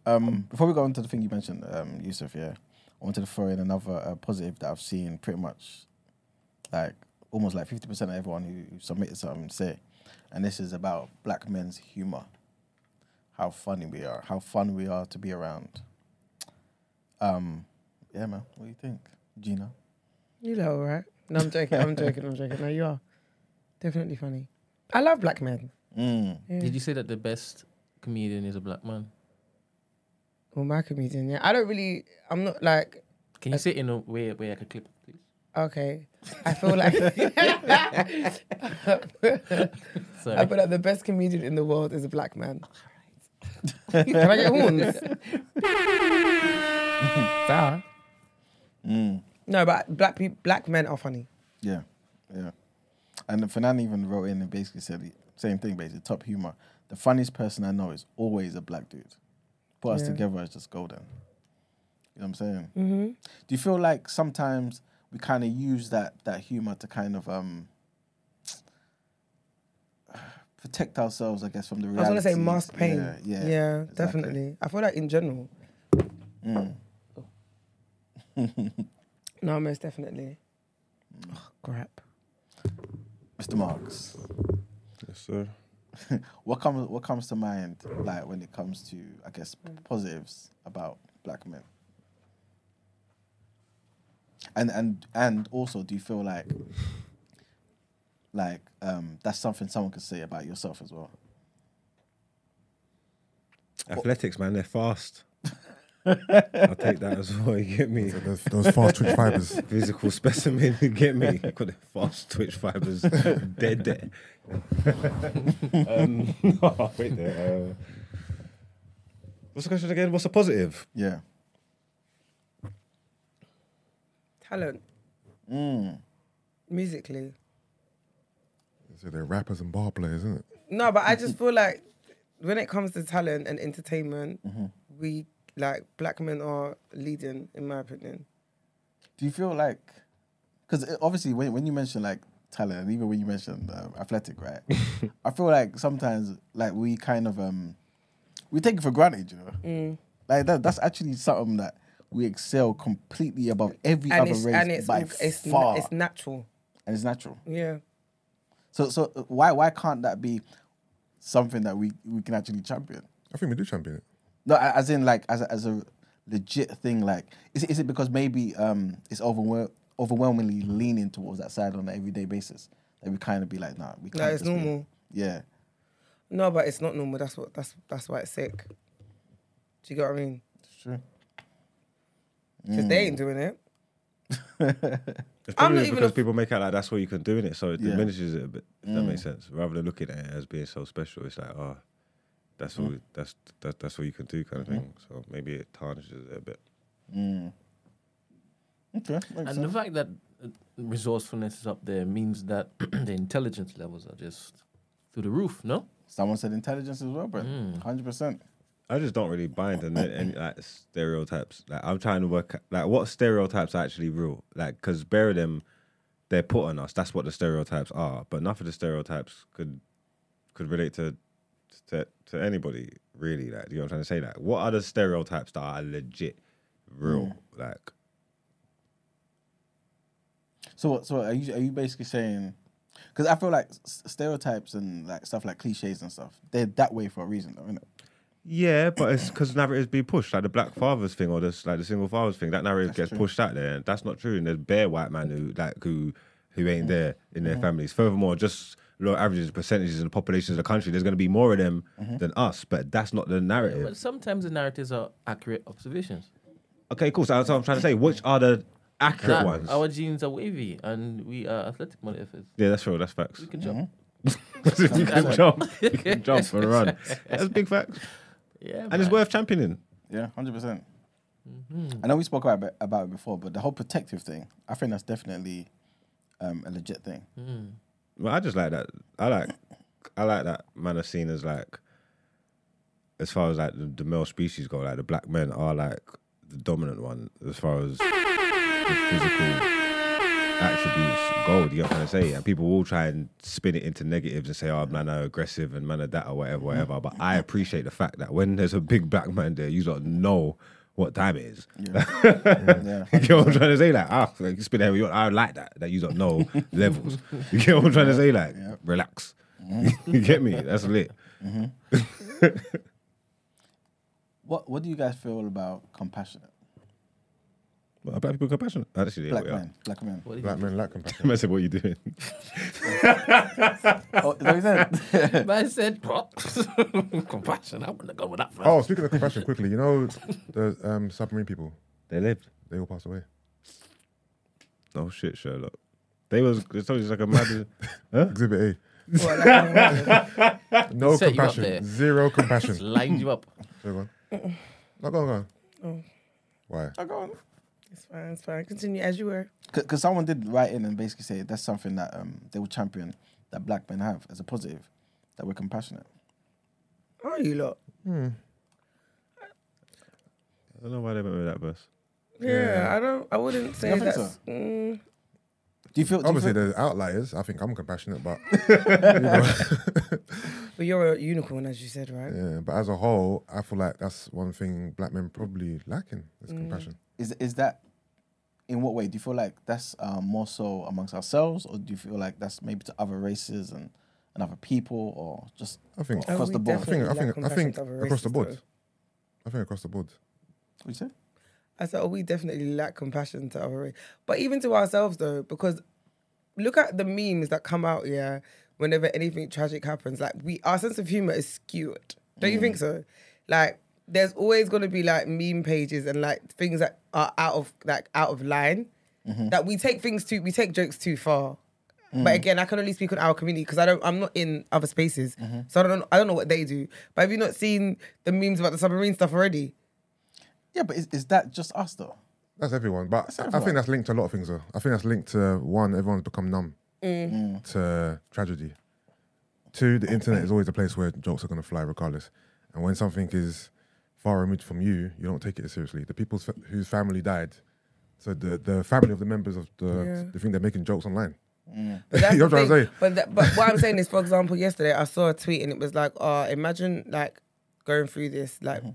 Um, before we go on to the thing you mentioned, um, Yusuf, yeah, I wanted to throw in another uh, positive that I've seen pretty much like almost like 50% of everyone who, who submitted something say and this is about black men's humor. How funny we are, how fun we are to be around. Um, yeah, man. What do you think, Gina? You know, all right? No, I'm joking. I'm joking. I'm joking. No, you are definitely funny. I love black men. Mm. Yeah. Did you say that the best comedian is a black man? Well, my comedian. Yeah, I don't really. I'm not like. Can you say it in a way where I could clip, please? Okay, I feel like. Sorry. I feel like the best comedian in the world is a black man. Can I get horns? Fair. Mm. No, but black people, black men are funny. Yeah, yeah. And Fernand even wrote in and basically said the same thing, basically. Top humor. The funniest person I know is always a black dude. Put us Yeah. together as just golden. You know what I'm saying? Mm-hmm. Do you feel like sometimes we kind of use that that humor to kind of um protect ourselves, I guess, from the reality? I was gonna say mask pain. Yeah, yeah, yeah, exactly. definitely. I feel like in general. Mm. No, most definitely. Oh, crap. Mr. Marks, Yes, sir. what comes what comes to mind like when it comes to I guess Mm. positives about black men? And and and also, do you feel like like um that's something someone could say about yourself as well? Athletics, man, they're fast. I'll take that as well. You get me? So those, those fast twitch fibers. Physical specimen, you get me? Got the fast twitch fibers dead there. um, no, wait there. Uh, what's the question again? What's the positive? Yeah. Talent, Mm. musically. So they're rappers and bar players, isn't it? No, but I just feel like when it comes to talent and entertainment, Mm-hmm. we like black men are leading, in my opinion. Do you feel like, because obviously when when you mention like talent, and even when you mention uh, athletic, right? I feel like sometimes like we kind of um we take it for granted, you know. Mm. Like that that's actually something that we excel completely above every And other race and it's by it's, na- far, it's natural. and it's natural. Yeah. So so uh, why why can't that be something that we we can actually champion? I think we do champion it. No, as in like as a, as a legit thing. Like, is it, is it because maybe um it's overwhel- overwhelmingly leaning towards that side on an everyday basis that we kind of be like, nah, we can't. No, it's just be- normal. Yeah, No, but it's not normal. That's what that's that's why it's sick. Do you get what I mean? it's true. Because Mm. they ain't doing it. It's I'm probably not even because a- people make out like that's what you can do in it, so it Yeah. diminishes it a bit. If that Mm. makes sense. Rather than looking at it as being so special, it's like, oh, that's all. That's that, that's what you can do, kind of thing. So maybe it tarnishes it a bit. Mm. Okay, makes And the fact that uh, resourcefulness is up there means that the intelligence levels are just through the roof, no? Someone said intelligence as well, but Mm. hundred percent. I just don't really buy in any, any like stereotypes. Like I'm trying to work like what stereotypes are actually real. Like because bear them, they're put on us. That's what the stereotypes are. But none of the stereotypes could could relate to to to anybody really. Like you know what I'm trying to say. Like what are the stereotypes that are legit real? Like So so are you are you basically saying? Because I feel like stereotypes and like stuff like cliches and stuff, they're that way for a reason, though, isn't it? yeah, but it's because narratives being pushed, like the black fathers thing or this like the single fathers thing. That narrative That's gets true. pushed out there, and that's not true. And there's bare white man who like who who Mm. ain't there in their families. Furthermore, just low averages, percentages in the population of the country, there's going to be more of them Mm-hmm. than us. But that's not the narrative. But sometimes the narratives are accurate observations. Okay, cool. So that's what I'm trying to say. Which are the accurate That- ones? Our genes are wavy and we are athletic motherfuckers. Yeah, that's true. That's facts. We can jump. you can jump, you can jump and run. That's big facts, Yeah, and it's worth championing. Yeah, hundred percent. Mm-hmm. I know we spoke about it, about it before, but the whole protective thing, I think that's definitely um, a legit thing. Mm. Well, I just like that. I like, I like that man are seen as like, as far as like the, the male species go, like the black men are like the dominant one as far as physical attributes go. You get what I'm trying to say? And people will try and spin it into negatives and say, "Oh, man are aggressive and man are that or whatever, whatever." But I appreciate the fact that when there's a big black man there, you don't know what time it is. Yeah, You get what I'm trying to say? Like, ah, like, spin it however you want. I like that, that you don't know levels. You get what I'm trying to say? Like, relax. you get me? That's lit. What What do you guys feel about compassionate But black people compassionate. Actually, black yeah, we are. men? Black men. What Black you- men lack compassion. Man said, "What are you doing?" Oh, is that what you said? Man said, what? Compassion. I wouldn't have gone with that. Oh, speaking of compassion, quickly, you know the um, submarine people, They lived. they all passed away. Oh shit, Sherlock. They was. They told you it's like a mad. huh? Exhibit A. No Set you up compassion. Zero compassion. Just lined you up. So go on. No, go on, go on. Oh. Why? Oh, go on. It's fine, it's fine. Continue as you were. Because someone did write in and basically say that's something that um, they would champion that black men have as a positive, that we're compassionate. Are you lot? I don't know why they went with that verse. Yeah, I don't. I wouldn't say don't think that's. Mm, Do you feel? Do you Obviously, feel there's outliers. I think I'm compassionate, but but you're a unicorn, as you said, right? yeah, but as a whole, I feel like that's one thing black men probably lacking is Mm. compassion. Is is that in what way? Do you feel like that's um, more so amongst ourselves, or do you feel like that's maybe to other races and, and other people, or just I think. Across the board? I think. I definitely think. I think compassion to other across the board. though. I think across the board. What you say? I said, oh, we definitely lack compassion to other race. But even to ourselves, though, because look at the memes that come out, yeah, whenever anything tragic happens. Like, we, our sense of humor is skewed. Don't you think so? Like, there's always going to be like meme pages and like things that are out of like out of line mm-hmm. that we take things too we take jokes too far but mm. again i can only speak on our community because i don't i'm not in other spaces mm-hmm. so i don't know i don't know what they do but have you not seen the memes about the submarine stuff already Yeah, but is, is that just us though? That's everyone. But I everyone. think that's linked to a lot of things, though. I think that's linked to one, everyone's become numb Mm. mm. to tragedy. Two, the internet is always a place where jokes are going to fly regardless. And when something is far removed from you, you don't take it seriously. The people whose family died, so the, the family of the members of the, Yeah. they think they're making jokes online. But that's You know what I'm trying to thing. say? But that, but what I'm saying is, for example, yesterday I saw a tweet and it was like, "Oh, imagine like going through this like mm-hmm.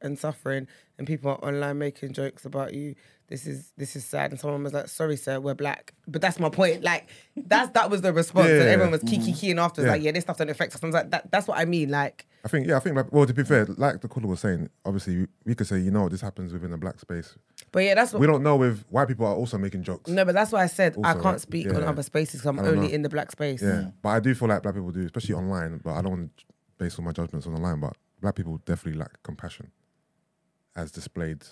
And suffering, and people are online making jokes about you. This is this is sad." And someone was like, "Sorry, sir, we're black." But that's my point. Like that's that was the response, and Yeah. everyone was mm. kiki keying after. Yeah. Like, yeah, this stuff don't affect us. I was like, that, that's what I mean. Like, I think, yeah, I think, like, well, to be fair, like the caller was saying, obviously, we- we could say, you know, this happens within a black space. but yeah, that's what. We don't know if white people are also making jokes. no, but that's why I said I can't right? speak on Yeah. other spaces. 'cause I'm only know. in the black space. Yeah, mm. but I do feel like black people do, especially online. But I don't want to base all my judgments on online. But black people definitely lack compassion, as displayed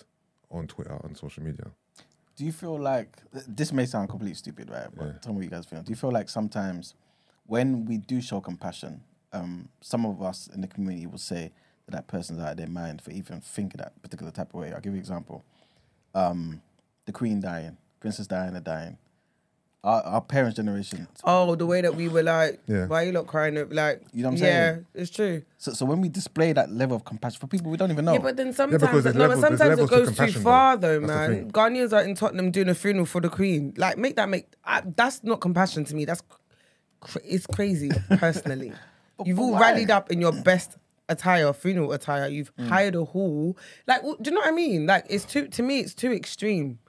on Twitter on social media. Do you feel like th- this may sound completely stupid, right? But Yeah. tell me what you guys feel. Do you feel like sometimes when we do show compassion, um, some of us in the community will say that that person's out of their mind for even thinking that particular type of way? I'll give you an example. Um, the Queen dying, Princess Diana dying. Our, our parents' generation. Oh, the way that we were like, Yeah. why are you not crying? Like, You know what I'm saying? yeah, it's true. So, so when we display that level of compassion for people we don't even know, Yeah, but then sometimes, because there's no, levels- but sometimes it levels to goes too far, though. though, man. thing. Ghanaians are in Tottenham doing a funeral for the Queen. Like, make that make I, that's not compassion to me. That's cr- it's crazy, personally. You've but all why? rallied up in your best attire, funeral attire. You've mm. hired a hall. Like, do you know what I mean? Like, it's too to me, it's too extreme.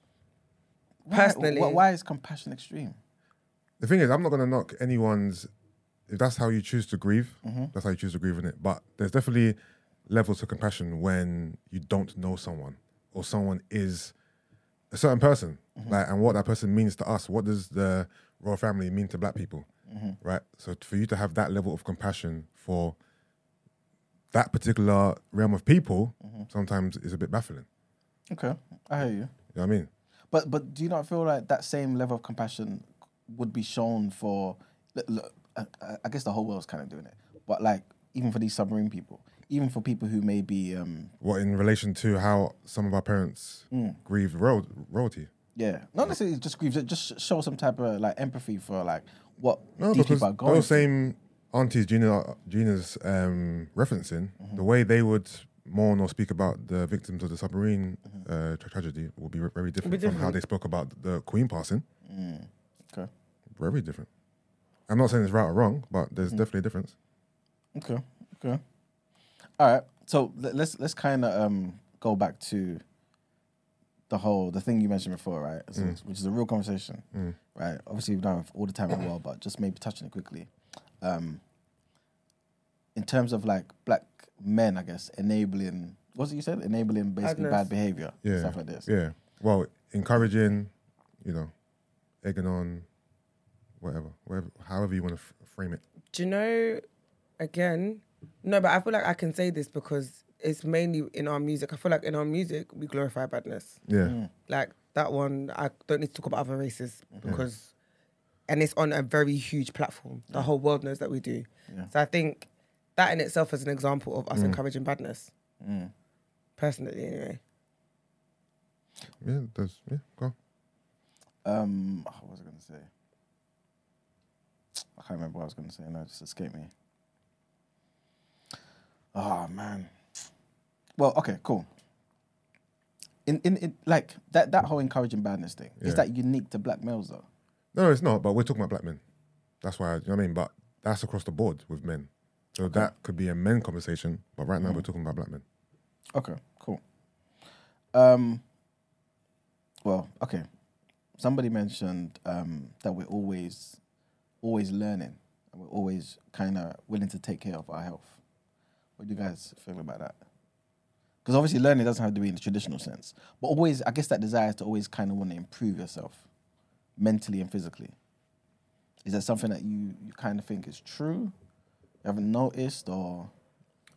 Why, personally. why, why is compassion extreme? The thing is, I'm not going to knock anyone's. If that's how you choose to grieve, Mm-hmm. that's how you choose to grieve in it. But there's definitely levels of compassion when you don't know someone or someone is a certain person, Mm-hmm. like, and what that person means to us. What does the royal family mean to black people, Mm-hmm. right? So for you to have that level of compassion for that particular realm of people, Mm-hmm. sometimes is a bit baffling. Okay, I hear you. You know what I mean? But but do you not feel like that same level of compassion would be shown for? Look, look, I, I- guess the whole world's kind of doing it, but like even for these submarine people, even for people who may be, um, What in relation to how some of our parents Mm. grieve royal, royalty? yeah, not necessarily just grieve, just show some type of like empathy for like what No, these people are going. those same aunties Gina Gina's um, referencing, Mm-hmm. the way they would mourn or speak about the victims of the submarine Mm-hmm. uh, tra- tragedy will be very different Be from how they spoke about the Queen passing. Mm, Okay, Very different. I'm not saying it's right or wrong, but there's Mm. definitely a difference. okay, okay. All right, so let- let's let's kind of um go back to the whole the thing you mentioned before, right? So Mm. Which is a real conversation, right? Obviously, we don't have all the time in the world, but just maybe touching it quickly. Um, in terms of like black men, I guess, enabling. What's it you said? Enabling basically Badness. bad behavior, Yeah. stuff like this. Yeah. Well, encouraging, you know, egging on, whatever, whatever, however you want to f- frame it. Do you know? Again, no, but I feel like I can say this because it's mainly in our music. I feel like in our music we glorify badness. Yeah. Mm. Like that one, I don't need to talk about other races mm-hmm. because, and it's on a very huge platform. The whole world knows that we do. Yeah. So I think that in itself is an example of us encouraging badness. Mm. Personally, anyway. Yeah. There's yeah. Go. Um, what was I going to say? I can't remember what I was going to say. No, it just escaped me. Oh man. Well, okay, cool. In in, in like that that whole encouraging badness thing Yeah. is that unique to black males though. No, it's not. But we're talking about black men. That's why. I, you know what I mean, but that's across the board with men. So that could be a men conversation. But right now we're talking about black men. Okay, cool. Um, well, okay. Somebody mentioned um, that we're always, always learning, and we're always kind of willing to take care of our health. What do you guys feel about that? Because obviously, learning doesn't have to be in the traditional sense, but always, I guess that desire to always kind of want to improve yourself, mentally and physically. Is that something that you you kind of think is true? You haven't noticed, or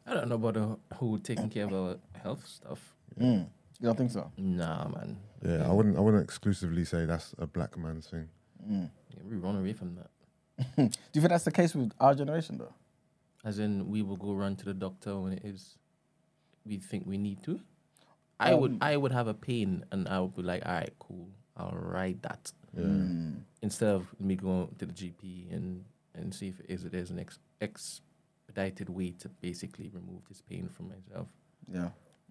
I don't know about the whole taking care of our health stuff. Mm. you don't think so? Nah, man. Yeah, I wouldn't. I wouldn't exclusively say that's a black man's thing. Mm. Yeah, we run away from that. Do you think that's the case with our generation, though? As in, we will go run to the doctor when it is we think we need to. I Um, would I would have a pain and I would be like, all right, cool, I'll write that. Mm. Instead of me going to the GP and and see if it is there's an ex, expedited way to basically remove this pain from myself. Yeah,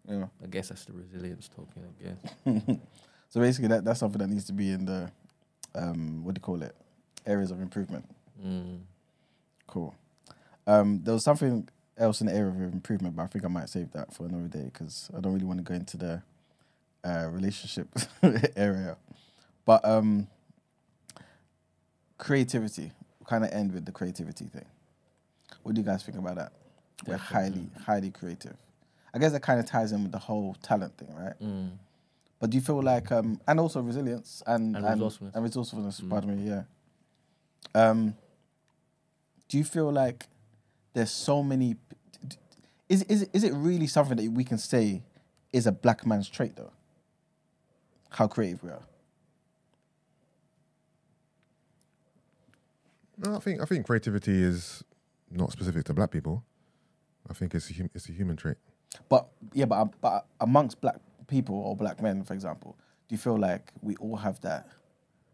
yeah. I guess that's the resilience talking. I guess. so basically, that that's something that needs to be in the um, what do you call it? Areas of improvement. Mm. Cool. Um, there was something else in the area of improvement, but I think I might save that for another day because I don't really want to go into the uh, relationship area. But um, creativity. Kind of end with the creativity thing. What do you guys think about that? We're highly, highly creative. I guess that kind of ties in with the whole talent thing, right? Mm. But do you feel like, um, and also resilience and And and resourcefulness. and resourcefulness, Mm. pardon me, yeah. Um, do you feel like there's so many? Is is is it really something that we can say is a black man's trait though? How creative we are. No, I think I think creativity is not specific to black people. I think it's a, hum- it's a human trait. But yeah, but um, but amongst black people or black men, for example, do you feel like we all have that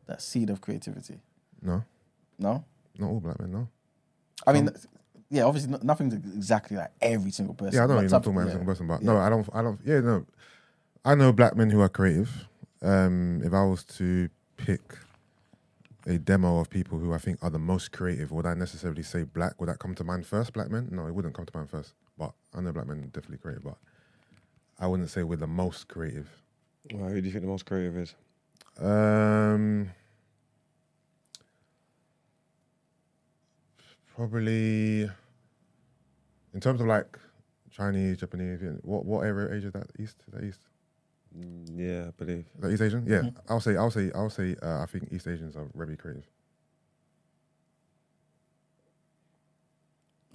that seed of creativity? No, No, not all black men. No. I mean, yeah, obviously no, nothing's exactly like every single person. Yeah, I but know you're not some- talking about yeah. every single person, but no, I don't. I don't. Yeah, no. I know black men who are creative. Um, if I was to pick a demo of people who I think are the most creative, would I necessarily say black? Would that come to mind first? Black men? No, it wouldn't come to mind first. But I know black men are definitely creative, but I wouldn't say we're the most creative. Well, who do you think the most creative is? Um, probably in terms of like Chinese, Japanese. What what area of Asia is that? East? Is that East? Yeah, I believe. Is that East Asian? Yeah, I'll say. I'll say. I'll say. Uh, I think East Asians are very creative.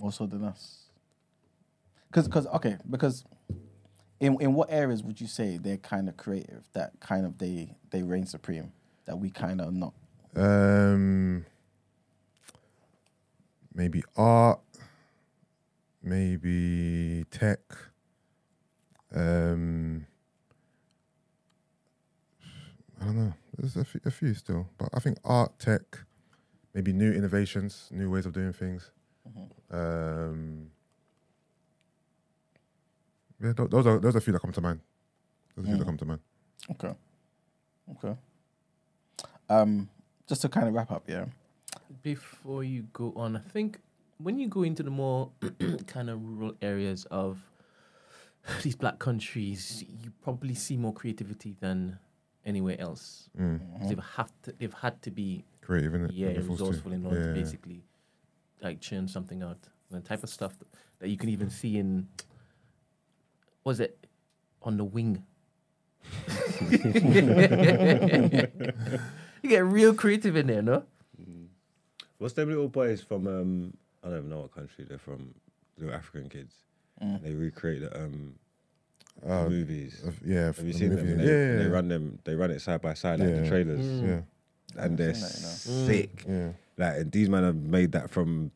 also than us. Because, because okay, because in in what areas would you say they're kind of creative? That kind of they they reign supreme. That we kind of not. Um, maybe art, maybe tech. Um, I don't know. There's a few, a few still, but I think art, tech, maybe new innovations, new ways of doing things. Um, yeah, tho- those are those are a few that come to mind. Those are a few that Mm. come to mind. Okay. Okay. Um, just to kind of wrap up, yeah. Before you go on, I think when you go into the more kind of rural areas of these black countries, you probably see more creativity than anywhere else. Mm. 'Cause They've have to, they've had to be Creative, innit? yeah They're resourceful in order Yeah. to basically like churn something out. the type of stuff that you can even see in was it on the wing. you get real creative in there, no? What's them little boys from? Um, I don't even know what country they're from. Little African kids. They recreate the um, Uh, movies. uh, yeah, Have you the seen them? movie, And yeah, They, yeah, they run them. They run it side by side like the Yeah. trailers, Yeah, and they're that, you know. sick. yeah. Like and these men have made that from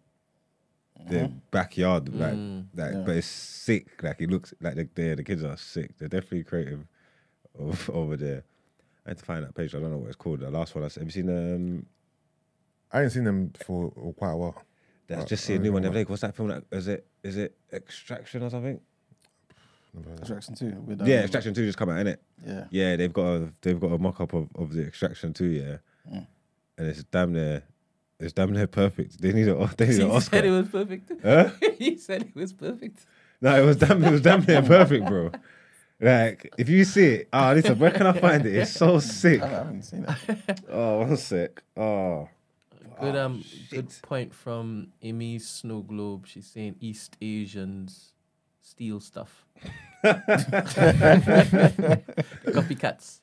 their backyard, like, Mm. like, Yeah. but it's sick. Like it looks like the, the the kids are sick. They're definitely creative ov- over there. I had to find that page. I don't know what it's called. The last one I s- have you seen? them? I ain't seen them for quite a while. that's just see a new one. the what- other. What's that film? Is it is it Extraction or something? Never heard of it. Extraction two. With, um, yeah, Extraction Two just come out in it. Yeah. Yeah, they've got a they've got a mock up of, of the Extraction Two. Yeah, Mm. and it's damn near it's damn near perfect. They need a they need an He said it Oscar. was perfect. Huh? he said it was perfect. No, it was damn it was damn near perfect, bro. Like if you see it, oh, listen, where can I find it? It's so sick. I haven't seen it. Oh, one sec. Oh, Good Oh, um good point from Amy Snow Globe. She's saying East Asians steal stuff. Copycats.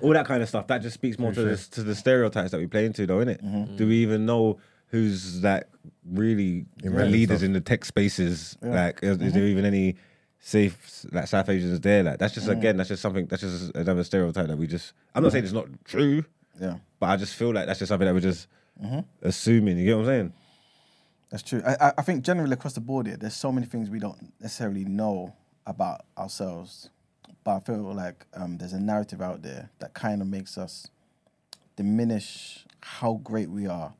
all that kind of stuff. That just speaks more to the to the stereotypes that we play into, though, innit? Mm-hmm. Do we even know who's like really the leaders stuff. in the tech spaces? Like, is, is there even any safe like South Asians there? Like, that's just again, that's just something. That's just another stereotype that we just. I'm not saying it's not true, Yeah. but I just feel like that's just something that we're just assuming. You get what I'm saying? That's true. I, I- think generally across the board here, there's so many things we don't necessarily know about ourselves. But I feel like um, there's a narrative out there that kind of makes us diminish how great we are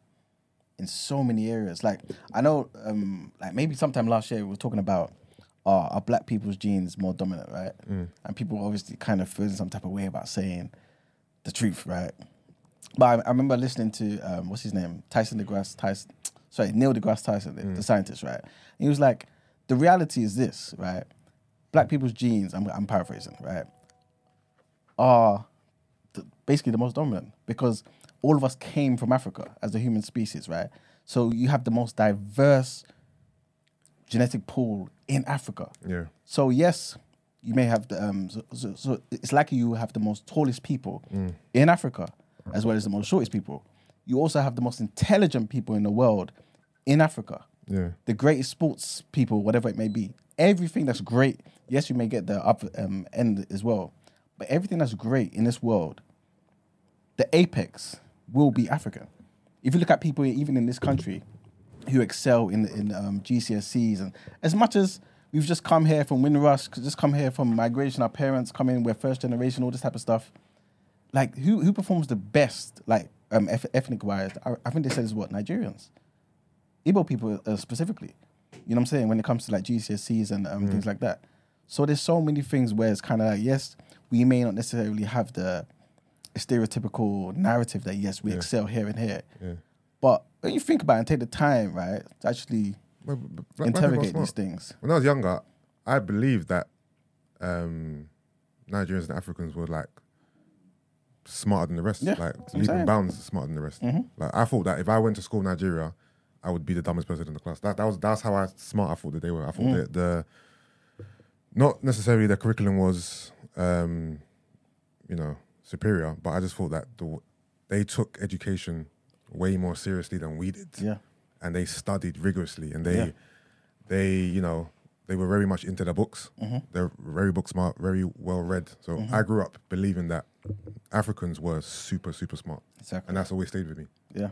in so many areas. Like I know, um, like maybe sometime last year we were talking about uh, are black people's genes more dominant, right? And people obviously kind of feeling some type of way about saying the truth, right? But I, I remember listening to um, what's his name, Tyson DeGrasse Tyson, sorry, Neil deGrasse Tyson, the, the scientist, right? And he was like, the reality is this, right? Black people's genes, I'm, I'm paraphrasing, right, are the, basically the most dominant because all of us came from Africa as a human species, right? So you have the most diverse genetic pool in Africa. Yeah, So yes, you may have the um. So, so, so it's likely you have the most tallest people in Africa, as well as the most shortest people. You also have the most intelligent people in the world in Africa. yeah, The greatest sports people, whatever it may be. Everything that's great. Yes, you may get the up um, end as well, but everything that's great in this world, the apex will be African. If you look at people even in this country who excel in in um, GCSEs, and as much as we've just come here from Windrush, just come here from migration, our parents come in, we're first generation, all this type of stuff. Like who who performs the best, like um, eth- ethnic wise? I, I think they said is what Nigerians, Igbo people uh, specifically. You know what I'm saying when it comes to like GCSEs and um, things like that. So there's so many things where it's kind of like yes, we may not necessarily have the stereotypical narrative that yes we excel here and here, yeah. but when you think about it and take the time right to actually black interrogate these things. When I was younger, I believed that um, Nigerians and Africans were like smarter than the rest. Yeah, like that's what leaps saying. and bounds smarter than the rest. Like I thought that if I went to school in Nigeria, I would be the dumbest person in the class. That that was that's how I smart I thought that they were. I thought that the not necessarily the curriculum was um, you know superior, but I just thought that the they took education way more seriously than we did Yeah, and they studied rigorously and they Yeah. they you know they were very much into their books Mm-hmm. they're very book smart very well read so i grew up believing that africans were super super smart exactly. and that's always stayed with me Yeah,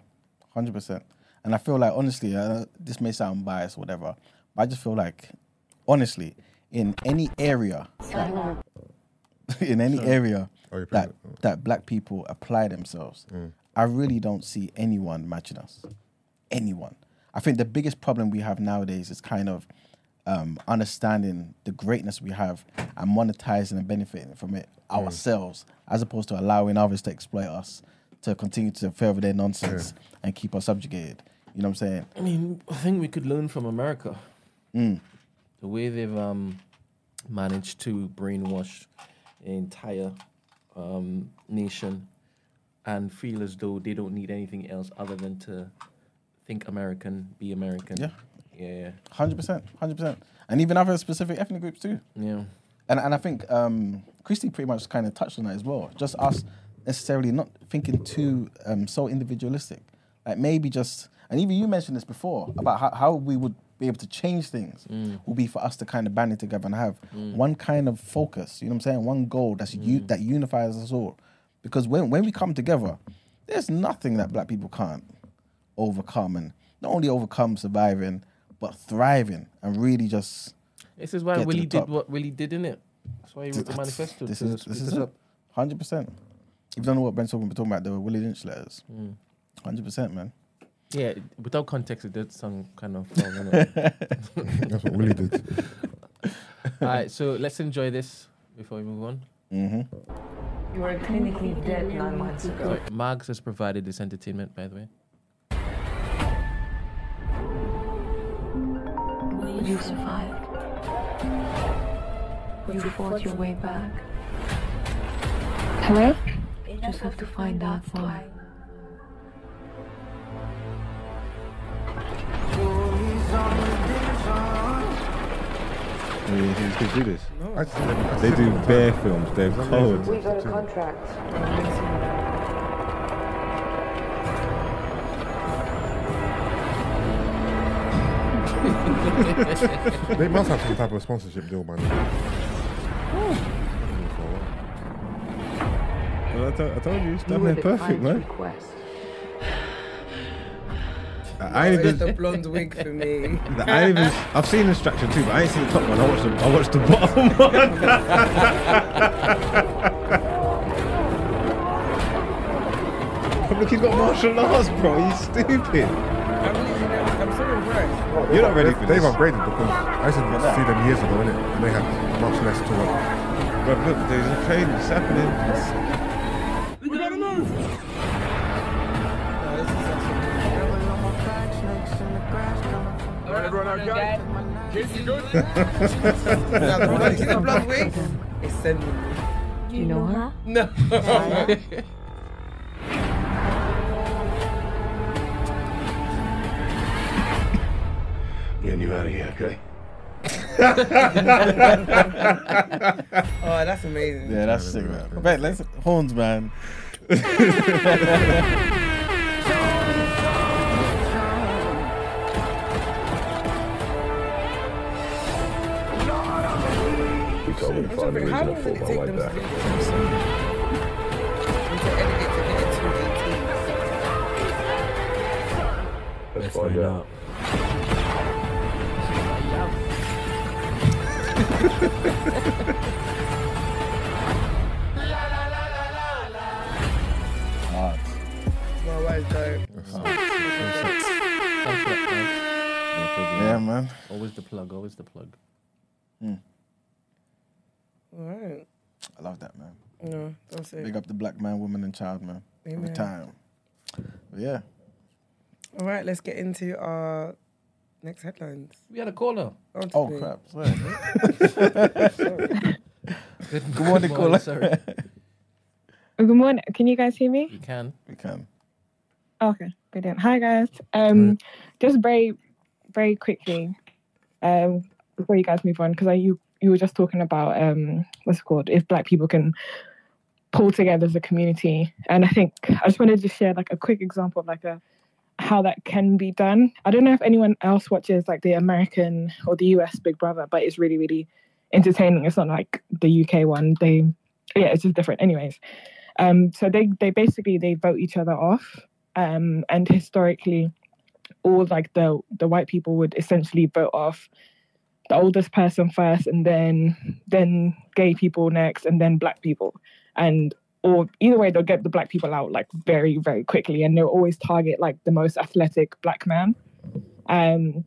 hundred percent. And I feel like honestly, uh, this may sound biased, or whatever, but I just feel like honestly, in any area, that- in any area Oh, that pregnant. that black people apply themselves, Mm. I really don't see anyone matching us. Anyone. I think the biggest problem we have nowadays is kind of um, understanding the greatness we have and monetizing and benefiting from it Mm. ourselves, as opposed to allowing others to exploit us, to continue to further their nonsense and keep us subjugated. You know what I'm saying? I mean, I think we could learn from America. Mm. The way they've um, managed to brainwash the entire um, nation and feel as though they don't need anything else other than to think American, be American. Yeah. Yeah, Hundred percent, hundred percent, and even other specific ethnic groups too. yeah. And and I think um, Christy pretty much kind of touched on that as well. Just us necessarily not thinking too um, so individualistic. Like maybe just and even you mentioned this before about how, how we would be able to change things will be for us to kind of band it together and have one kind of focus. You know what I'm saying? One goal that's u- that unifies us all. Because when when we come together, there's nothing that black people can't overcome and not only overcome surviving but thriving and really just This is why Get to Willie the did what Willie did in it. That's why he wrote the manifesto. This is this is us Hundred percent. If you don't know what Brent's talking, talking about, the Willie Lynch letters. Hundred percent, man. Yeah, without context, it did sound kind of wrong. innit? That's what Willie did. All right, so let's enjoy this before we move on. Mm-hmm. You were clinically dead nine months ago. Sorry, Mags has provided this entertainment, by the way. You survived. You fought your way back. Hello? You just have to find out why. I mean, these kids do this. I just see them- They do them all the bare films. They're It's cold. We got a contract. They must have some type of sponsorship deal, man. Well, I, to- I told you, it's You damn were near the perfect, man. request. I, I ain't even. the blonde wig for me. I ain't even. I've seen Instruction too, but I ain't seen the top one. I watched the. I watched the bottom one. Look, he's got martial arts, bro. He's stupid. You're not ready for They've this. upgraded because I used to see them years ago, innit? And they had much less to work. But look, there's a train. It's happening. It's- Now, the blonde, see the blonde wig? It's sending me. Do you know her? No. Getting you out of here, okay? Oh, that's amazing. Yeah, that's sick, man. Bet, let's horns, man. You told me to find a reason to did my take life back. do this? And to edit it to get it to 18. Let's find out. Hard. My wife's dope. Thanks for that, Mags. No problem. Yeah, man. Always the plug, always the plug. Hmm. All right. I love that, man. No, that's it. Big up the black man, woman, and child, man. Every time. But yeah. All right, let's get into our next headlines. We had a caller. On to Oh, me. crap. Sorry. Good, Good morning, caller. Sorry. Good morning. Can you guys hear me? You can. we can. Okay, brilliant. Hi guys. Um, just very, very quickly, um, before you guys move on, because I you you were just talking about um, what's it called? If Black people can pull together as a community, and I think I just wanted to share like a quick example of like a how that can be done. I don't know if anyone else watches like the American or the US Big Brother, but it's really really entertaining. It's not like the UK one. They yeah, it's just different. Anyways, um, so they they basically they vote each other off um, and historically all like the the white people would essentially vote off the oldest person first and then then gay people next and then black people and or either way they'll get the black people out like very very quickly and they'll always target like the most athletic black man um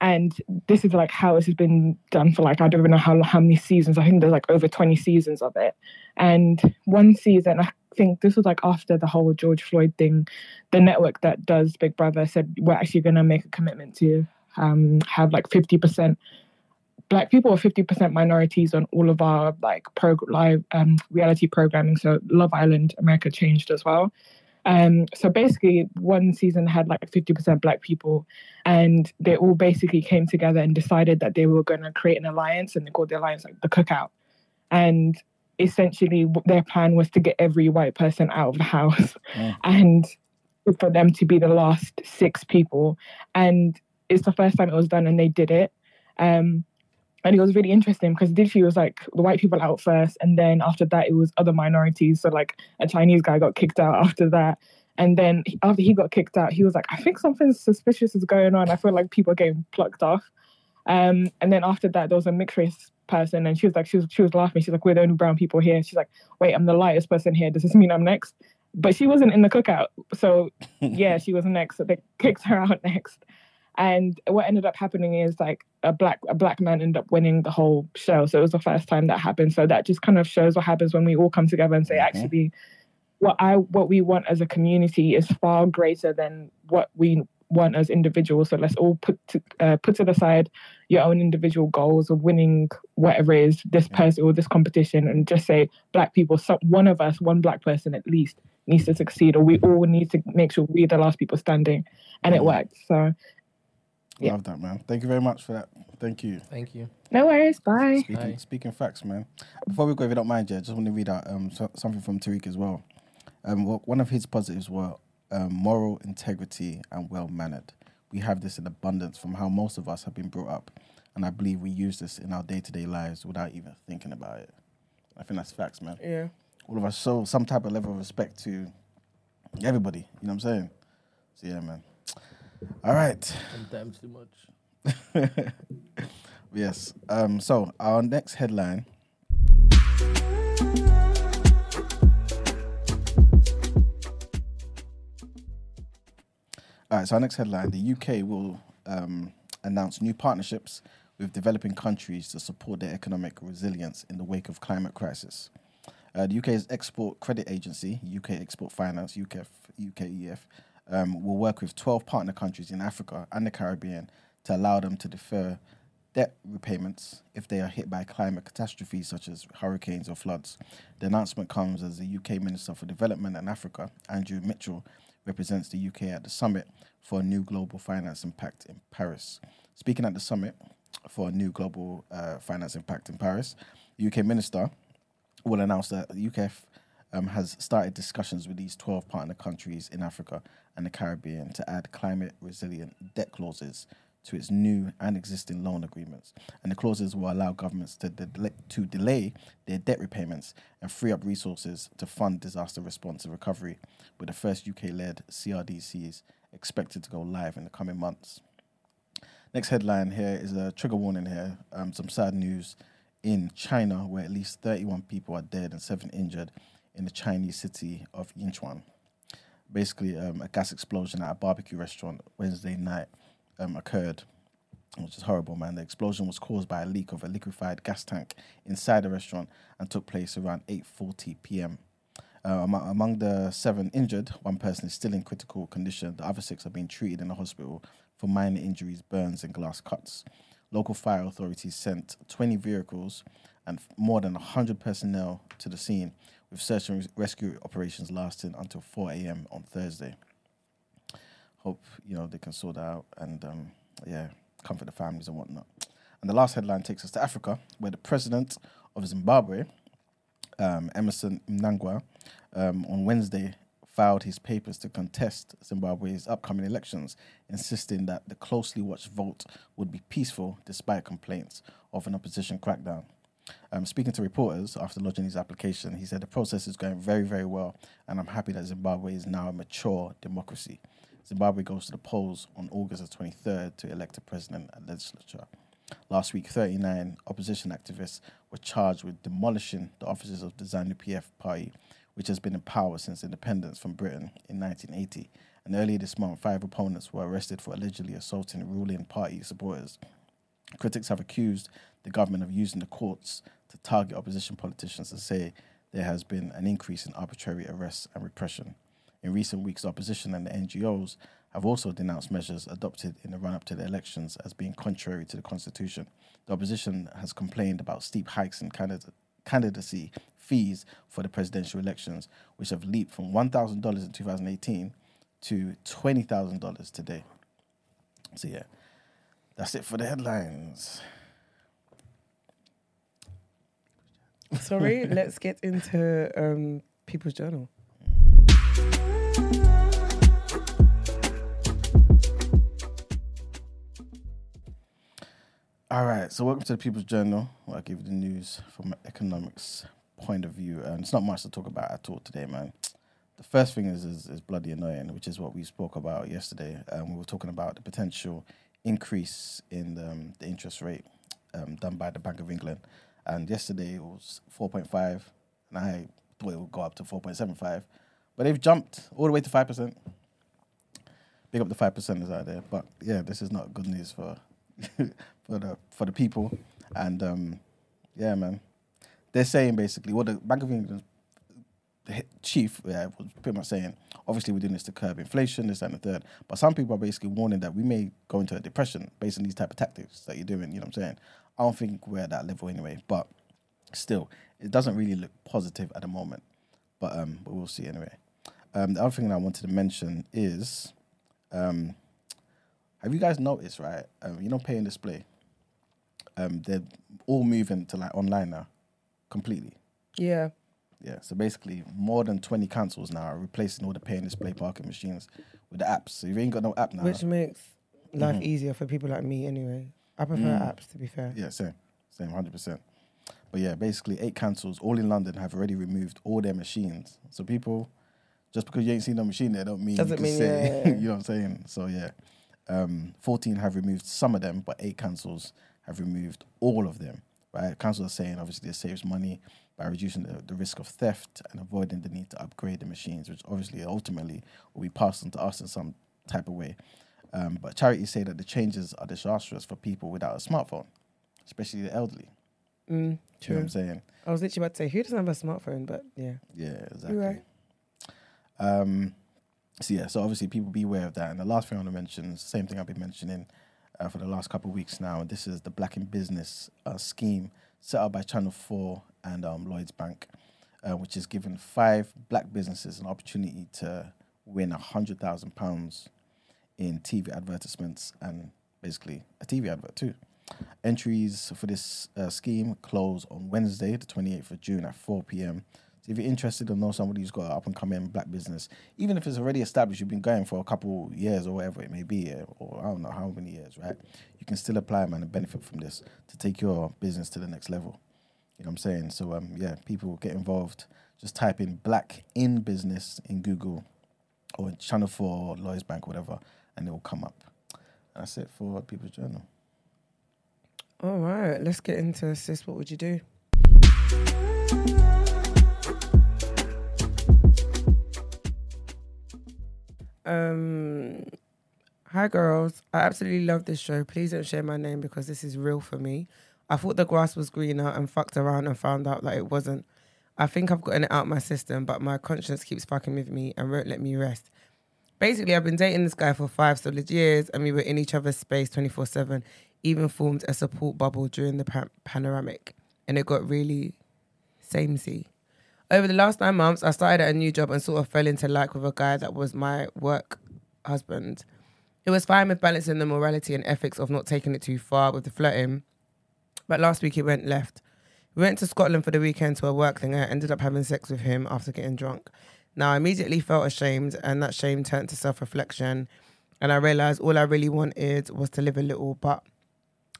and this is like how this has been done for like I don't even know how how many seasons. I think there's like over 20 seasons of it. And one season, I think this was like after the whole George Floyd thing, the network that does Big Brother said we're actually going to make a commitment to um, have like 50% black people or 50% minorities on all of our like pro live um, reality programming. So Love Island America changed as well. Um, so basically, one season had like 50% black people, and they all basically came together and decided that they were going to create an alliance, and they called the alliance like the Cookout. And essentially, their plan was to get every white person out of the house, and for them to be the last six people. And it's the first time it was done, and they did it. Um, and it was really interesting because literally it was like the white people out first, and then after that it was other minorities. So like a Chinese guy got kicked out after that, and then after he got kicked out, he was like, "I think something suspicious is going on. I feel like people are getting plucked off." Um, and then after that, there was a mixed race person, and she was like, she was she was laughing. She's like, "We're the only brown people here." She's like, "Wait, I'm the lightest person here. Does this mean I'm next?" But she wasn't in the cookout, so yeah, she was next. So they kicked her out next. And what ended up happening is like a black a black man ended up winning the whole show. So it was the first time that happened. So that just kind of shows what happens when we all come together and say, mm-hmm. actually, what I what we want as a community is far greater than what we want as individuals. So let's all put to, uh, put to the side your own individual goals of winning whatever it is this mm-hmm. person or this competition, and just say black people. So one of us, one black person at least, needs to succeed, or we all need to make sure we're the last people standing, and it mm-hmm. worked. So Yeah. Love that, man. Thank you very much for that. Thank you. Thank you. no worries. Bye. Speaking, speaking facts, man. Before we go, if you don't mind, yeah, just want to read out um, so, something from Tariq as well. Um, wha- one of his positives were um, moral integrity and well mannered. We have this in abundance from how most of us have been brought up, and I believe we use this in our day to day lives without even thinking about it. I think that's facts, man. Yeah. All of us show some type of level of respect to everybody. You know what I'm saying? So yeah, man. All right. Sometimes too much. Yes. Um, so our next headline. All right. So our next headline: The UK will um, announce new partnerships with developing countries to support their economic resilience in the wake of climate crisis. Uh, the UK's export credit agency, UK Export Finance, UKF, UKEF, um, will work with 12 partner countries in Africa and the Caribbean to allow them to defer debt repayments if they are hit by climate catastrophes such as hurricanes or floods. The announcement comes as the UK Minister for Development and Africa, Andrew Mitchell, represents the UK at the summit for a new global finance impact in Paris. Speaking at the summit for a new global uh, finance impact in Paris, the UK Minister will announce that the UKF um, has started discussions with these 12 partner countries in Africa and the Caribbean to add climate resilient debt clauses to its new and existing loan agreements. And the clauses will allow governments to, delay, to delay their debt repayments and free up resources to fund disaster response and recovery, with the first UK led CRDCs expected to go live in the coming months. Next headline here is a trigger warning here. Um, some sad news in China, where at least 31 people are dead and seven injured in the Chinese city of Yinchuan. Basically, um, a gas explosion at a barbecue restaurant Wednesday night um, occurred, which is horrible, man. The explosion was caused by a leak of a liquefied gas tank inside the restaurant and took place around 8:40 p.m. Uh, among, the seven injured, one person is still in critical condition. The other six are being treated in the hospital for minor injuries, burns, and glass cuts. Local fire authorities sent 20 vehicles and more than 100 personnel to the scene, with search and rescue operations lasting until 4 a.m. on Thursday. Hope you know they can sort that out and um, yeah, comfort the families and whatnot. And the last headline takes us to Africa, where the president of Zimbabwe, um, Emmerson Mnangagwa, um, on Wednesday filed his papers to contest Zimbabwe's upcoming elections, insisting that the closely watched vote would be peaceful despite complaints of an opposition crackdown. Um, speaking to reporters after lodging his application, he said the process is going very, very well, and I'm happy that Zimbabwe is now a mature democracy. Zimbabwe goes to the polls on August the 23rd to elect a president and legislature. Last week, 39 opposition activists were charged with demolishing the offices of the ZANU PF party, which has been in power since independence from Britain in 1980. And earlier this month, five opponents were arrested for allegedly assaulting ruling party supporters. Critics have accused the government of using the courts to target opposition politicians and say there has been an increase in arbitrary arrests and repression. In recent weeks, opposition and the NGOs have also denounced measures adopted in the run up to the elections as being contrary to the constitution. The opposition has complained about steep hikes in candidacy fees for the presidential elections, which have leaped from $1,000 in 2018 to $20,000 today. So, yeah, that's it for the headlines. Sorry, let's get into um, People's Journal. All right, so welcome to the People's Journal, where I give you the news from an economics point of view. And it's not much to talk about at all today, man. The first thing is is, is bloody annoying, which is what we spoke about yesterday. Um, we were talking about the potential increase in um, the interest rate um, done by the Bank of England. And yesterday it was 4.5, and I thought it would go up to 4.75. But they've jumped all the way to 5%. Big up the 5%ers out there. But yeah, this is not good news for for the for the people. And um, yeah, man, they're saying basically what the Bank of England chief yeah, was pretty much saying. Obviously, we're doing this to curb inflation, this and the third. But some people are basically warning that we may go into a depression based on these type of tactics that you're doing. You know what I'm saying? I don't think we're at that level anyway. But still, it doesn't really look positive at the moment. But um, but we'll see anyway. Um, the other thing that I wanted to mention is, um, have you guys noticed, right? Um, you know, pay and display. Um, they're all moving to like online now, completely. Yeah. Yeah. So basically, more than twenty councils now are replacing all the pay and display parking machines with the apps. So if you ain't got no app now, Which makes life Mhm. easier for people like me anyway. I prefer Mm. apps, to be fair. Yeah, same, same, hundred percent. But yeah, basically, eight councils, all in London, have already removed all their machines. So people, just because you ain't seen no machine there, don't mean Doesn't you mean, say, yeah. you know what I'm saying. So yeah, um, fourteen have removed some of them, but eight councils have removed all of them. Right, councils are saying obviously it saves money by reducing the, the risk of theft and avoiding the need to upgrade the machines, which obviously ultimately will be passed on to us in some type of way. Um, but charities say that the changes are disastrous for people without a smartphone, especially the elderly. Mm, You know what true. I'm saying? I was literally about to say, who doesn't have a smartphone? But yeah. Yeah, exactly. Right. Um, so yeah, so obviously people be aware of that. And the last thing I want to mention is the same thing I've been mentioning uh, for the last couple of weeks now. And this is the Black in Business uh, scheme set up by Channel Four and um, Lloyds Bank, uh, which has given five black businesses an opportunity to win a hundred thousand pounds in TV advertisements and basically a TV advert too. Entries for this uh, scheme close on Wednesday, the 28th of June at 4 p.m. So if you're interested or know somebody who's got an up and coming black business, even if it's already established, you've been going for a couple years or whatever it may be, or I don't know how many years, right? You can still apply, man, and benefit from this to take your business to the next level. You know what I'm saying? So um, yeah, people get involved. Just type in "black in business" in Google or Channel Four, Lloyds Bank, whatever, and it will come up. And That's it for People's Journal. All right, let's get into sis. What would you do? Um, hi girls. I absolutely love this show. Please don't share my name because this is real for me. I thought the grass was greener and fucked around and found out that it wasn't. I think I've gotten it out my system, but my conscience keeps fucking with me and won't let me rest. Basically, I've been dating this guy for five solid years, and we were in each other's space 24 7, even formed a support bubble during the pan- panoramic, and it got really samey. Over the last nine months, I started at a new job and sort of fell into like with a guy that was my work husband. It was fine with balancing the morality and ethics of not taking it too far with the flirting, but last week it went left. We went to Scotland for the weekend to a work thing. I ended up having sex with him after getting drunk. Now I immediately felt ashamed, and that shame turned to self reflection. And I realized all I really wanted was to live a little, but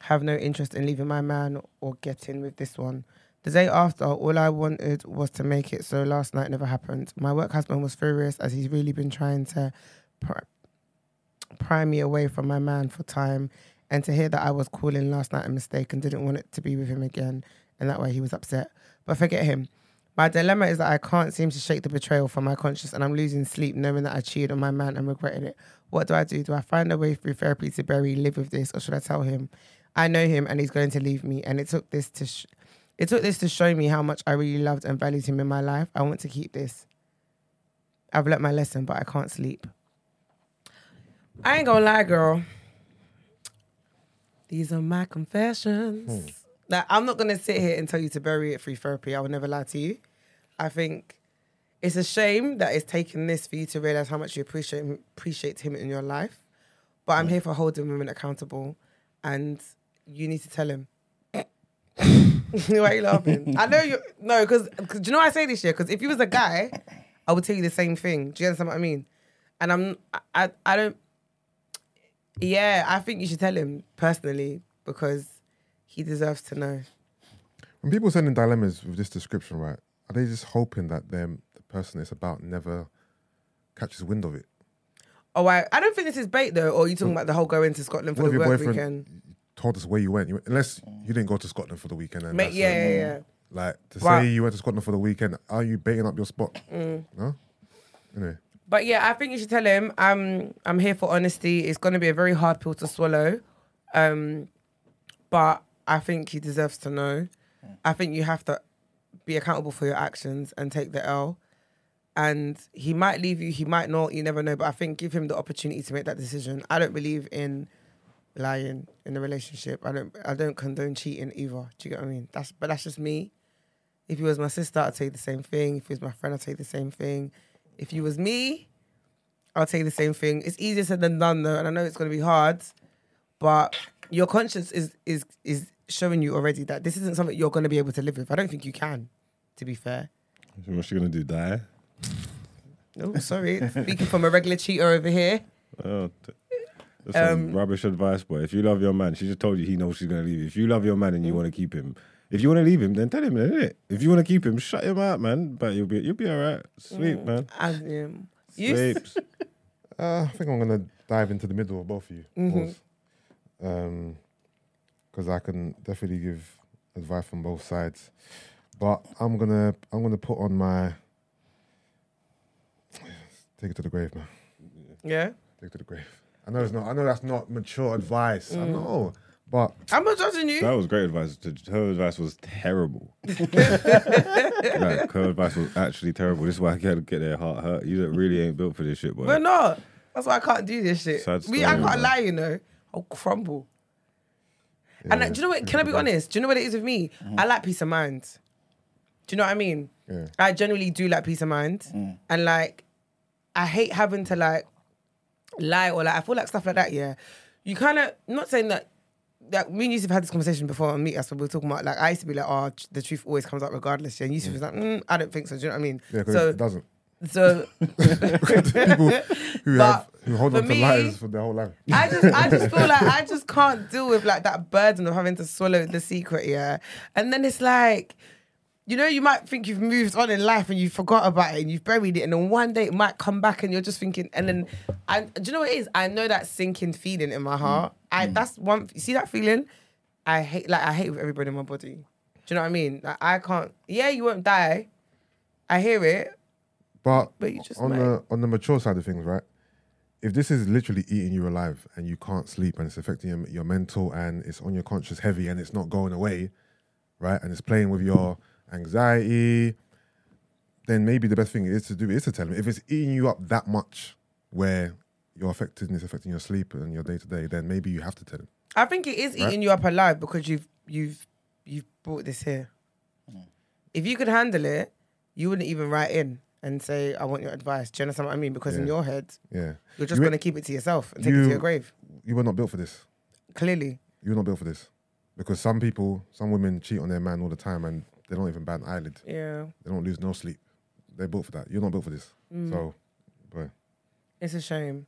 have no interest in leaving my man or getting with this one. The day after, all I wanted was to make it, so last night never happened. My work husband was furious as he's really been trying to pry me away from my man for time. And to hear that I was calling last night a mistake and didn't want it to be with him again, and that way he was upset. But forget him. My dilemma is that I can't seem to shake the betrayal from my conscience, and I'm losing sleep knowing that I cheated on my man and regretting it. What do I do? Do I find a way through therapy to bury, live with this, or should I tell him? I know him, and he's going to leave me. And it took this to, sh- it took this to show me how much I really loved and valued him in my life. I want to keep this. I've learnt my lesson, but I can't sleep. I ain't gonna lie, girl. These are my confessions. Hmm. Like, I'm not gonna sit here and tell you to bury it through therapy. I will never lie to you. I think it's a shame that it's taken this for you to realize how much you appreciate him, appreciate him in your life. But I'm hmm. here for holding women accountable, and you need to tell him. Why are you laughing? I know you. No, because do you know I say this year? Because if you was a guy, I would tell you the same thing. Do you understand what I mean? And I'm, I, I don't. Yeah, I think you should tell him personally because he deserves to know. When people send in dilemmas with this description, right, are they just hoping that them the person it's about never catches wind of it? Oh, I, I don't think this is bait though. Or are you talking about the whole going to Scotland for the your work boyfriend weekend? told us where you went? You, unless you didn't go to Scotland for the weekend. And Ma- yeah, yeah, yeah. Like to say you went to Scotland for the weekend, are you baiting up your spot? Mm. No. Anyway, But yeah, I think you should tell him I'm I'm here for honesty. It's to be a very hard pill to swallow, um, but I think he deserves to know. I think you have to be accountable for your actions and take the L. And he might leave you, he might not. You never know. But I think give him the opportunity to make that decision. I don't believe in lying in a relationship. I don't. I don't condone cheating either. Do you get what I mean? That's but that's just me. If he was my sister, I'd say the same thing. If he was my friend, I'd say the same thing. If you was me, I'll tell you the same thing. It's easier said than done though, and I know it's gonna be hard, but your conscience is is is showing you already that this isn't something you're gonna be able to live with. I don't think you can, to be fair. So What's she gonna do? Die? Oh, sorry. Speaking from a regular cheater over here. Oh, that's some Um, rubbish advice, boy. If you love your man, she just told you he knows she's gonna leave you. If you love your man and you want to keep him, if you want to leave him, then tell him, innit? If you want to keep him, shut him out, man. But you'll be you'll be alright. Sleep, man. And, um, you Sleeps. uh, I think I'm gonna dive into the middle of both of you, because I can definitely give advice from both sides. But I'm gonna I'm gonna put on my take it to the grave, man. Yeah. Take it to the grave. I know it's not. I know that's not mature advice. I Mm. know, but I'm not judging you. That was great advice. Her advice was terrible. like her advice was actually terrible. This is why I gotta get their heart hurt. You really ain't built for this shit, boy. We're not. That's why I can't do this shit. Sad Me, I story, can't man. lie, you know. I'll crumble. and uh, do you know what? Can I be honest? Do you know what it is with me? I like peace of mind. Do you know what I mean? Yeah. I generally do like peace of mind, and like, I hate having to like lie or like. I feel like stuff like that. Yeah, you kind of not saying that. Like me and Yusuf had this conversation before on Meet Us, when we were talking about like I used to be like, oh, the truth always comes out regardless. Yeah, and Yusuf was like, mm, I don't think so. Do you know what I mean? yeah, because so it doesn't. so People who have who hold on to me- lies for their whole life. I just I just feel like I just can't deal with like that burden of having to swallow the secret, yeah. And then it's like, you know, you might think you've moved on in life and you forgot about it and you've buried it, and then one day it might come back and you're just thinking, and then I do you know what it is? I know that sinking feeling in my mm. heart. I mm. that's one you see that feeling? I hate like I hate it with everybody in my body. Do you know what I mean? Like I can't yeah, you won't die. I hear it. But, But you just on might. the on the mature side of things, right? If this is literally eating you alive and you can't sleep and it's affecting your, your mental and it's on your conscious heavy and it's not going away, right? And it's playing with your anxiety, then maybe the best thing is to do is to tell him. If it's eating you up that much where you're affected and it's affecting your sleep and your day to day, then maybe you have to tell him. I think it is Right. eating you up alive because you've you've you've brought this here. Hmm. If you could handle it, you wouldn't even write in and say, "I want your advice." Do you understand what I mean? Because in your head, Yeah. you're just You- going to keep it to yourself and take it to your grave. You were not built for this. Clearly, You were not built for this. Because some people, some women cheat on their man all the time and they don't even bat an eyelid. yeah, They don't lose no sleep. They're built for that. You're not built for this. Mm. So, boy. it's a shame.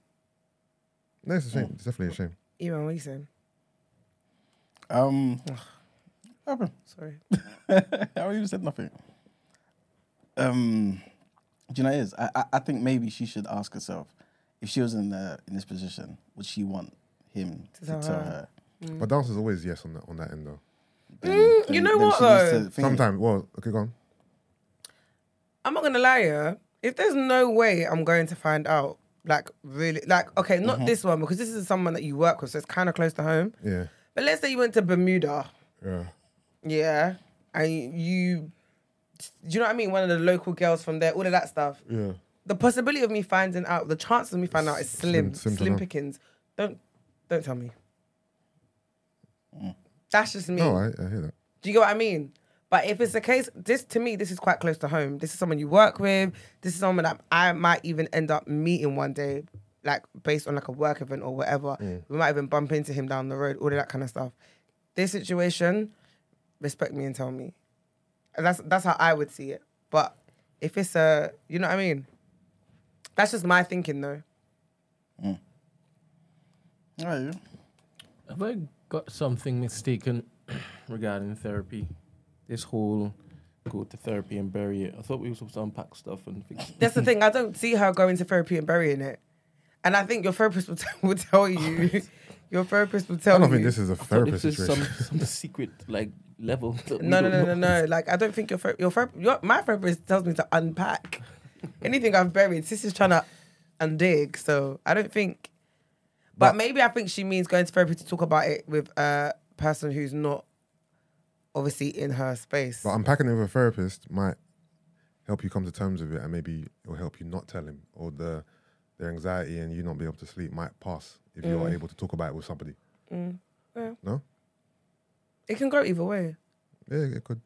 No, it's a shame. It's definitely a shame. Even what you saying? Um, what happened? Sorry. I even said nothing. Um, do you know what it is? I, I I think maybe she should ask herself if she was in the in this position, would she want him To to, tell tell, her. her? But the answer is always yes on that on that end though. Then- Mm, then- you know then what, though? Sometimes, well, okay, go on. I'm not gonna lie, yeah. If there's no way I'm going to find out, like really, like okay, not Mm-hmm. this one because this is someone that you work with, so it's kind of close to home. Yeah, But let's say you went to Bermuda, yeah, yeah, and you, do you know what I mean? One of the local girls from there, all of that stuff. yeah. The possibility of me finding out, the chances of me finding out is slim, Slim- slim slim, pickings. Don't, don't tell me. That's just me. No, I, I hear that. Do you get what I mean? But if it's the case, this to me, this is quite close to home. This is someone you work with. This is someone that I might even end up meeting one day, like based on like a work event or whatever. Mm. We might even bump into him down the road, all of that kind of stuff. This situation, respect me and tell me. And that's that's how I would see it. But if it's a, you know what I mean? That's just my thinking though. Mm. Alright. Have I got something mistaken regarding therapy? This whole go to therapy and bury it. I thought we were supposed to unpack stuff and fix it. That's the thing. I don't see her going to therapy and burying it. And I think your therapist will, t- will tell you. Oh, your therapist will tell you. I don't you. think this is a I thought therapist this is some, some secret like level. No, no, no, no, no. Like I don't think your ther- your, ther- your my therapist tells me to unpack anything I've buried. Sis is trying to undig, so I don't think. But, But- maybe I think she means going to therapy to talk about it with a person who's not obviously in her space. But unpacking it with a therapist might help you come to terms with it, and maybe it'll help you not tell him, or the the anxiety and you not be able to sleep might pass if you're Mm. able to talk about it with somebody. Mm, yeah. No, It can go either way. yeah, it could.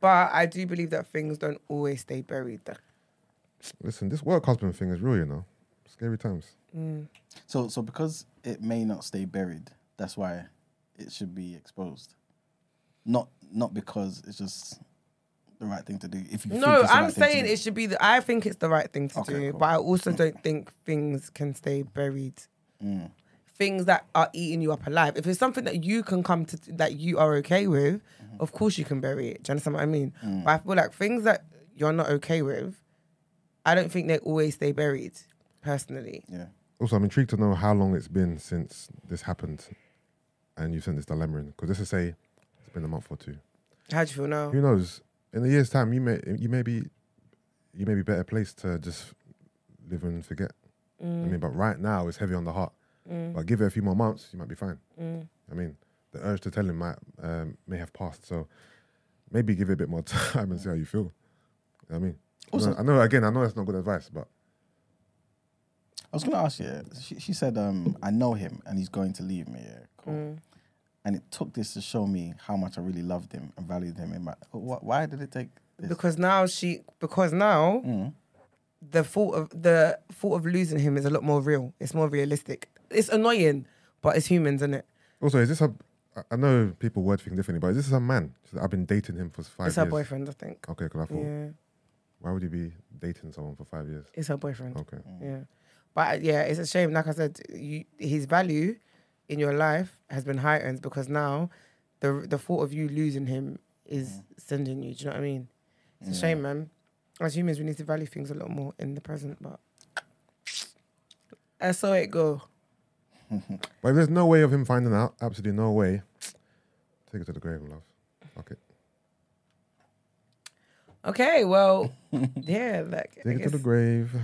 But I do believe that things don't always stay buried. Listen, this work husband thing is real, you know. Scary times. Mm. So so because it may not stay buried, that's why it should be exposed. Not not because it's just the right thing to do. If you No, I'm right saying it should be. The, I think it's the right thing to Okay, do, cool. but I also don't think things can stay buried. Mm. Things that are eating you up alive. If it's something that you can come to, that you are okay with, Mm-hmm. of course you can bury it. Do you understand what I mean? Mm. But I feel like things that you're not okay with, I don't think they always stay buried. Personally, Yeah. Also, I'm intrigued to know how long it's been since this happened, and you sent this dilemma in. Because let's just say it's been a month or two. how do you feel now? Who knows? In a year's time, you may you may be you may be better placed to just live and forget. I mean, mm. but right now it's heavy on the heart. Mm. But give it a few more months, you might be fine. Mm. I mean, the urge to tell him might um, may have passed. So maybe give it a bit more time and see how you feel. You know what I mean, I know- I know again, I know that's not good advice, but I was gonna ask you. She, she said, um, "I know him, and he's going to leave me." Yeah, cool. Mm. And it took this to show me how much I really loved him and valued him. In my, wh- why did it take? This? Because now she, because now Mm. the thought of the thought of losing him is a lot more real. It's more realistic. It's annoying, but it's humans, isn't it? also is this a? I know people word thing differently, but is this a man? I've been dating him for five it's years. her boyfriend, I think. Okay, because I thought, Yeah, why would you be dating someone for five years? it's her boyfriend. Okay. Yeah, but uh, yeah, it's a shame. Like I said, you, his value in your life has been heightened because now the the thought of you losing him is sending you. Do you know what I mean? It's a shame, man. As humans, we need to value things a lot more in the present, but I saw it go. But if there's no way of him finding out, absolutely no way, take it to the grave, love. Fuck it. Okay, well, yeah, like Take it to the grave.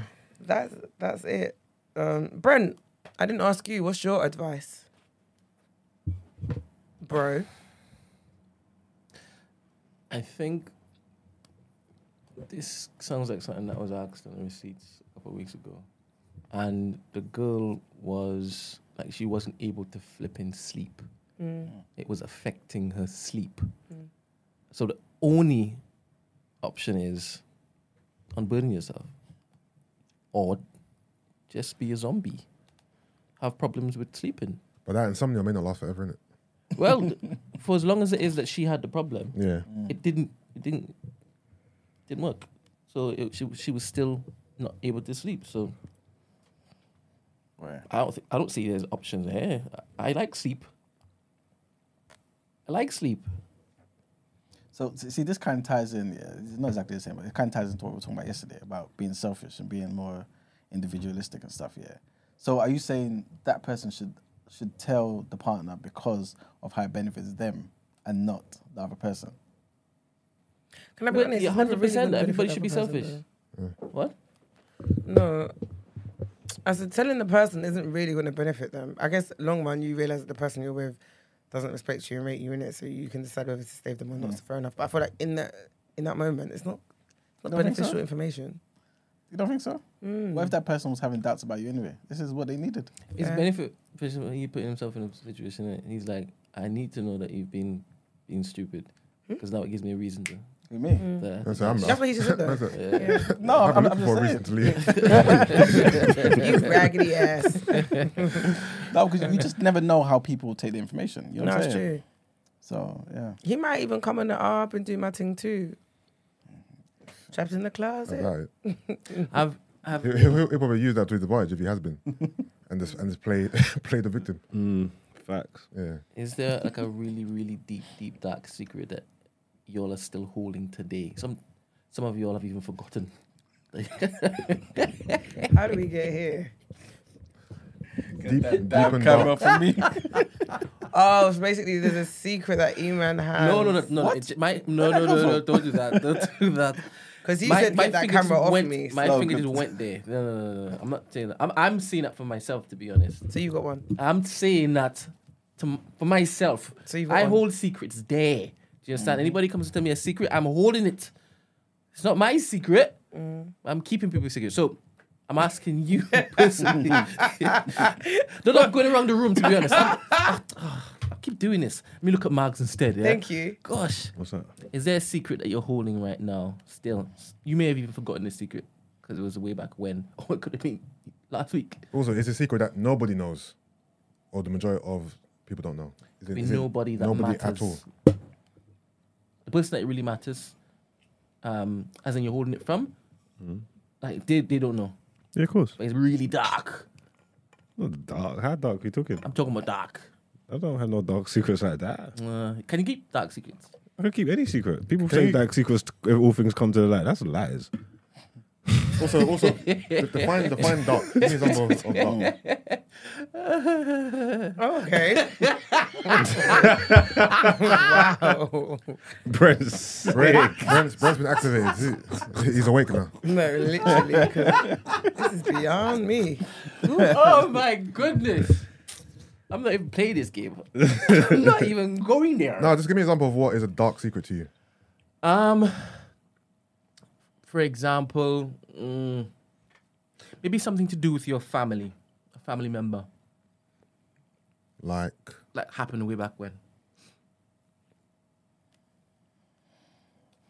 that's that's it. Um, Brent, I didn't ask you. What's your advice, bro? I think this sounds like something that was asked on the receipts a couple of weeks ago. And the girl was like, she wasn't able to flip in sleep. It was affecting her sleep. So the only option is unburden yourself or just be a zombie. Have problems with sleeping. But that insomnia may not last forever, innit? Well, for as long as it is that she had the problem, Yeah. Mm. it didn't it didn't didn't work. So it, she she was still not able to sleep. So Right. I don't think, I don't see there's options there. I, I like sleep. I like sleep. So s- see, this kind of ties in. Yeah, it's not exactly the same, but it kind of ties into what we were talking about yesterday about being selfish and being more individualistic and stuff. Yeah. So are you saying that person should should tell the partner because of how it benefits them and not the other person? Can I be honest? yeah, It's never really 100%, everybody should be the other person, selfish. though. What? No. As said telling the person isn't really going to benefit them. I guess long run you realize that the person you're with doesn't respect you and rate you in it, so you can decide whether to stay with them or not. So fair enough. But I feel like in that in that moment, it's not, it's not Don't so? beneficial information. You don't think so? Mm. What if that person was having doubts about you anyway? This is what they needed. It's Yeah. benefit. for He put himself in a situation. and He's like, I need to know that you've been being stupid because now it gives me a reason to. With me? to- That's what I'm That's what he just said though. Yeah. No, I've I'm, been I'm looking for a just reason saying. to leave. you raggedy ass. No, because you just never know how people take the information. You know no, what I'm it's saying? true. So yeah. He might even come on the up and do my thing too. Trapped in the closet. doubt it. I've, I've, He'll, he'll, he'll probably use that to his advantage if he has been, and just and just play play the victim. Mm, facts. Yeah. is there like a really, really deep, deep, dark secret that y'all are still holding today? Some, some of y'all have even forgotten. How do we get here? Deep, deep Damn and camera dark. for me. Oh, it's basically, there's a secret that E-Man has. no, no, no, no. It, my, no, no, no, no, no, don't do that. Don't do that. Because he My- said, my get that camera off went, me. My No, finger just went there. No, no, no, no. I'm not saying that. I'm, I'm seeing that for myself, to be honest. So you got one. I'm saying that to, for myself. So you've got I one. hold secrets there. Do you understand? Mm. Anybody comes to tell me a secret, I'm holding it. It's not my secret. Mm. I'm keeping people's secrets. So I'm asking you personally. no, no, I'm going around the room, to be honest. Ah, ah. I'm- I, I keep doing this. Let me look at Mags instead. Yeah? Thank you. Gosh, What's that? is there a secret that you're holding right now? Still, you may have even forgotten the secret because it was way back when, or it could have been last week. Also, it's a secret that nobody knows, or the majority of people don't know. Is it, Be is it nobody that nobody matters. at all? The person that really matters, um, as in you're holding it from, like they, they don't know. Yeah, of course. But it's really dark. Not dark. How dark are you talking? I'm talking about dark. I don't have no dark secrets like that. Uh, can you keep dark secrets? I can keep any secret. People Can say you- dark secrets if all things come to the light. That's lies. Also, also, de- define define dark. Give me an example of, of dark. Okay. wow. Brent's Brent, Brent's, Brent's been activated. He- he's awake now. No, literally. 'cause this is beyond me. oh my goodness! I'm not even playing this game. I'm not even going there. No, just give me an example of what is a dark secret to you. Um, for example, mm, maybe something to do with your family, a family member, Like, like happened way back when.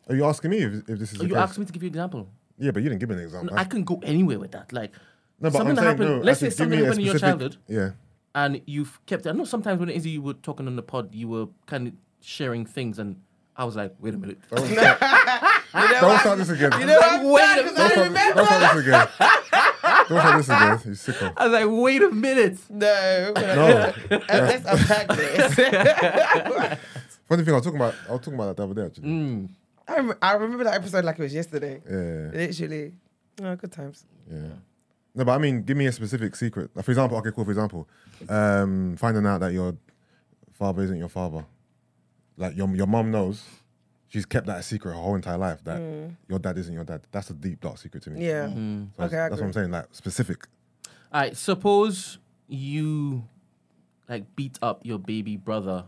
are you asking me if, if this is? The you case? asked me to give you an example. Yeah, but you didn't give me an No, example. I can go anywhere with that. Like no, but something I'm that saying, happened. no, let's say actually, give something me a happened in your specific- childhood, Yeah. And you've kept it. I know sometimes when Izzy you were talking on the pod, you were kind of sharing things, and I was like, wait a minute. Don't start, don't start this again. You know what? Wait a Because don't, I start, don't start this again. Don't start this again. You sicko. I was like, wait a minute. No. No. Uh, Let's unpack this. Funny thing, I was talking about. I was talking about that the other day actually. Mm. I, rem- I remember that episode like it was yesterday. Yeah, Literally. Oh, good times. yeah. No, but I mean, give me a specific secret. Like, for example, okay, cool. For example, um, finding out that your father isn't your father. Like your your mom knows. She's kept that a secret her whole entire life. That your dad isn't your dad. That's a deep dark secret to me. Yeah. So Okay, I that's, that's what. I'm saying. Like specific. All right, suppose you like beat up your baby brother,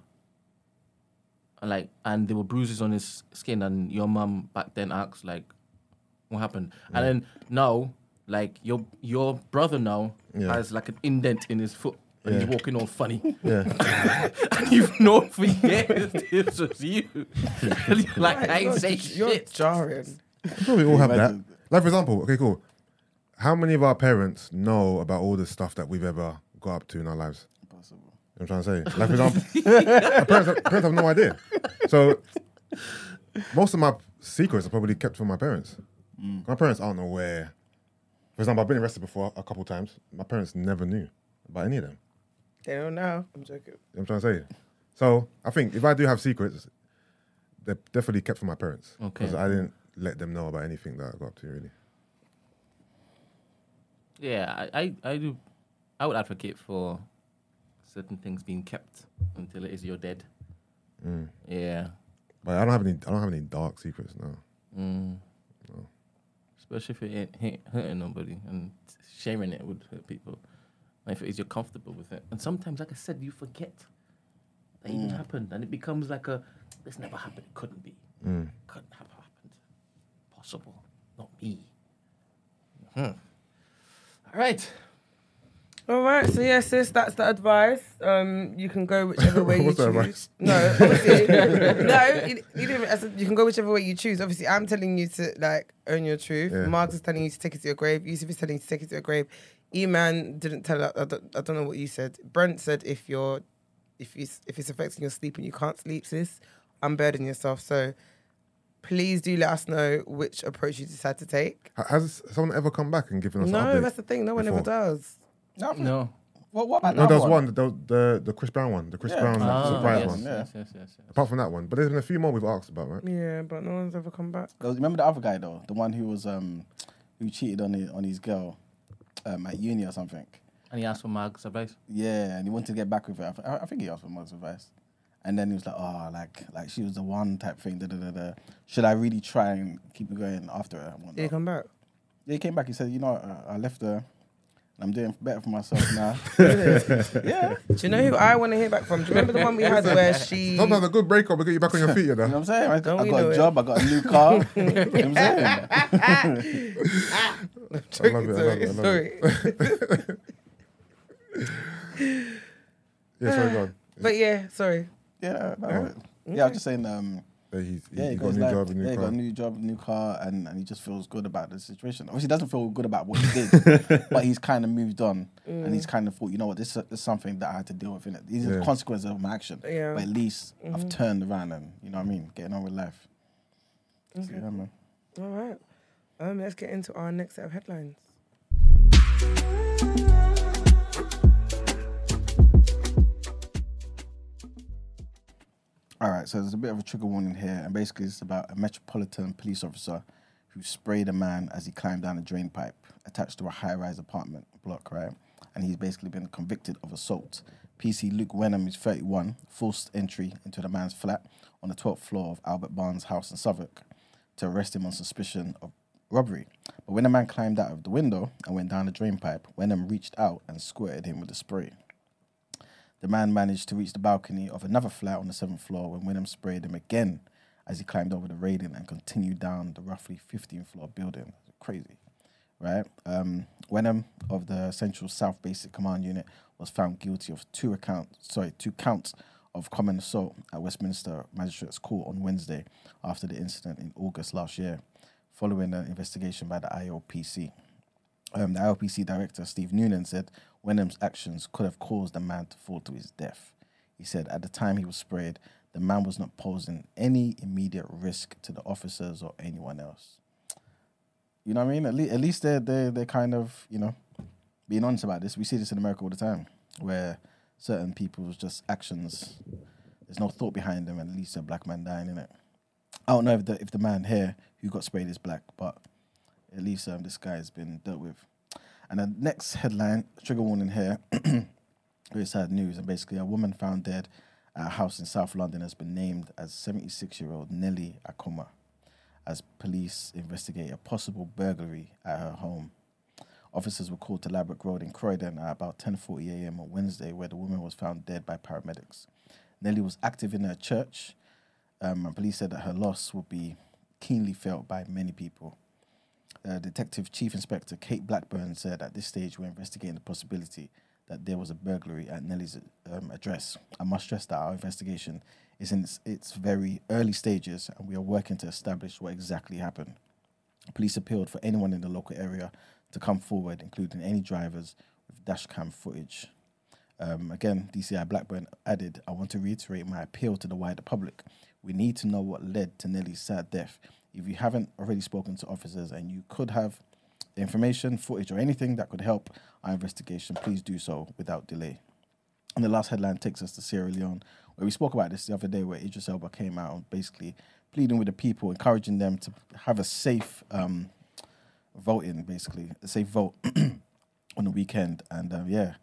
and, like, and there were bruises on his skin, and your mom back then asked like, "What happened?" And then now, like your your brother now Yeah. has like an indent in his foot, and he's walking all funny, Yeah. and you've known for years this was you. And you're like, I ain't say You're shit. jarring. Probably all have that. Like for example, okay, cool. How many of our parents know about all the stuff that we've ever got up to in our lives? Impossible. You know I'm trying to say? Like for example, our parents, have, parents have no idea. So most of my secrets are probably kept from my parents. Mm. My parents aren't aware. For example, I've been arrested before a couple times. My parents never knew about any of them. They don't know. I'm joking. You know what I'm trying to say? So I think if I do have secrets, they're definitely kept from my parents. Okay. Because I didn't let them know about anything that I got up to really. Yeah, I, I, I do. I would advocate for certain things being kept until it is you're dead. Mm. Yeah. But I don't have any. I don't have any dark secrets now. Mm. Especially if it ain't hurting nobody and sharing it would hurt people. If it is you're comfortable with it. And sometimes, like I said, you forget that even happened and it becomes like a this never happened, it couldn't be. Mm. Couldn't have happened. Possible. Not me. Hmm. All right. All right, so yeah, sis, that's the advice. Um, you can go whichever way you choose. No, obviously, no, you, you didn't. You can go whichever way you choose. Obviously, I'm telling you to like own your truth. Yeah. Mark is telling you to take it to your grave. Yusuf is telling you to take it to your grave. E-man didn't tell. I don't, I don't know what you said. Brent said if you're, if you if it's affecting your sleep and you can't sleep, sis, unburden yourself. So. Please do let us know which approach you decide to take. Has someone ever come back and given us No, that's the thing. No one ever does. No, No. What, what about No, the there was one, the, the the Chris Brown one, the Chris Yeah. Brown Ah, surprise yes, one. yes, yes, yes, yes. Apart from that one, but there's been a few more we've asked about, right? Yeah, but no one's ever come back. There was- remember the other guy though, the one who was um who cheated on his, on his girl um, at uni or something. And he asked for Mark's advice. Yeah, and he wanted to get back with her. I, th- I think he asked for Mark's advice, and then he was like, "Oh, like like she was the one type thing." Da, da, da, da. Should I really try and keep it going after her? and whatnot? Did he come back? Yeah, he came back. He said, "You know, uh, I left her. And I'm doing better for myself now." yeah, Do you know who I want to hear back from? Do you remember the one we had where she? Sometimes a good breakup will get you back on your feet, you know. you know what I'm saying? I, Don't I we got know a it? job. I got a new car. you know what I'm saying? I love it, I love it, I love sorry, sorry. Yeah, sorry, go on. but yeah, sorry. Yeah, no, yeah. I was just saying. Um, Yeah, he's, he, yeah, he he got a new life- job, a new yeah, he car. got a new job, new car, and, and he just feels good about the situation. Obviously, he doesn't feel good about what he did, but he's kind of moved on, and he's mm. kind of thought, you know what, uh, this is something that I had to deal with. Innit? These are the consequences of my action. Yeah. But at least I've mm-hmm. turned around, and you know what I mean, getting on with life. So, yeah, man. All right. Um, let's get into our next set of headlines. All right, so there's a bit of a trigger warning here, and basically it's about a metropolitan police officer who sprayed a man as he climbed down a drain pipe attached to a high-rise apartment block, right? And he's basically been convicted of assault. PC Luke Wenham is 31, forced entry into the man's flat on the 12th floor of Albert Barnes' house in Southwark to arrest him on suspicion of robbery. But when the man climbed out of the window and went down the drain pipe, Wenham reached out and squirted him with the spray. The man managed to reach the balcony of another flat on the seventh floor when Wenham sprayed him again as he climbed over the railing and continued down the roughly 15th floor building. Crazy, right? Um, Wenham of the Central South Basic Command Unit was found guilty of two accounts, sorry, two counts of common assault at Westminster Magistrates Court on Wednesday after the incident in August last year, following an investigation by the IOPC. Um, the IOPC director, Steve Noonan, said Wenham's actions could have caused the man to fall to his death. He said at the time he was sprayed, the man was not posing any immediate risk to the officers or anyone else. You know what I mean? At, le- at least they're, they're, they're kind of, you know, being honest about this. We see this in America all the time, where certain people's just actions, there's no thought behind them, and at least a black man dying in it. I don't know if the, if the man here who got sprayed is black, but at least um, this guy has been dealt with. And the next headline, trigger warning here, very sad news. And basically, a woman found dead at a house in South London has been named as 76 year old Nelly Akomah as police investigate a possible burglary at her home. Officers were called to Labrook Road in Croydon at about 10:40 a.m. on Wednesday, where the woman was found dead by paramedics. Nellie was active in her church, um, and police said that her loss would be keenly felt by many people. Uh, Detective Chief Inspector Kate Blackburn said at this stage we're investigating the possibility that there was a burglary at Nelly's um, address. I must stress that our investigation is in its, its very early stages and we are working to establish what exactly happened. Police appealed for anyone in the local area to come forward, including any drivers with dashcam footage. Um, again, DCI Blackburn added, I want to reiterate my appeal to the wider public. We need to know what led to Nelly's sad death. If you haven't already spoken to officers and you could have information, footage, or anything that could help our investigation, please do so without delay. And the last headline takes us to Sierra Leone, where we spoke about this the other day, where Idris Elba came out and basically pleading with the people, encouraging them to have a safe um, voting, basically, a safe vote on the weekend. And uh, yeah,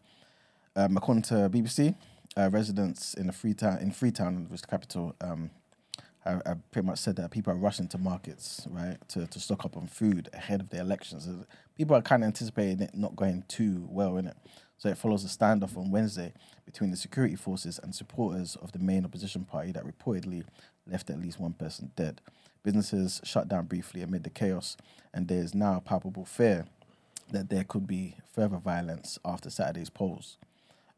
um, according to BBC, uh, residents in the Freetown, in Freetown, which is the capital, um, have, have pretty much said that people are rushing to markets, right, to, to stock up on food ahead of the elections. People are kind of anticipating it not going too well, in it. So it follows a standoff on Wednesday between the security forces and supporters of the main opposition party that reportedly left at least one person dead. Businesses shut down briefly amid the chaos, and there is now palpable fear that there could be further violence after Saturday's polls.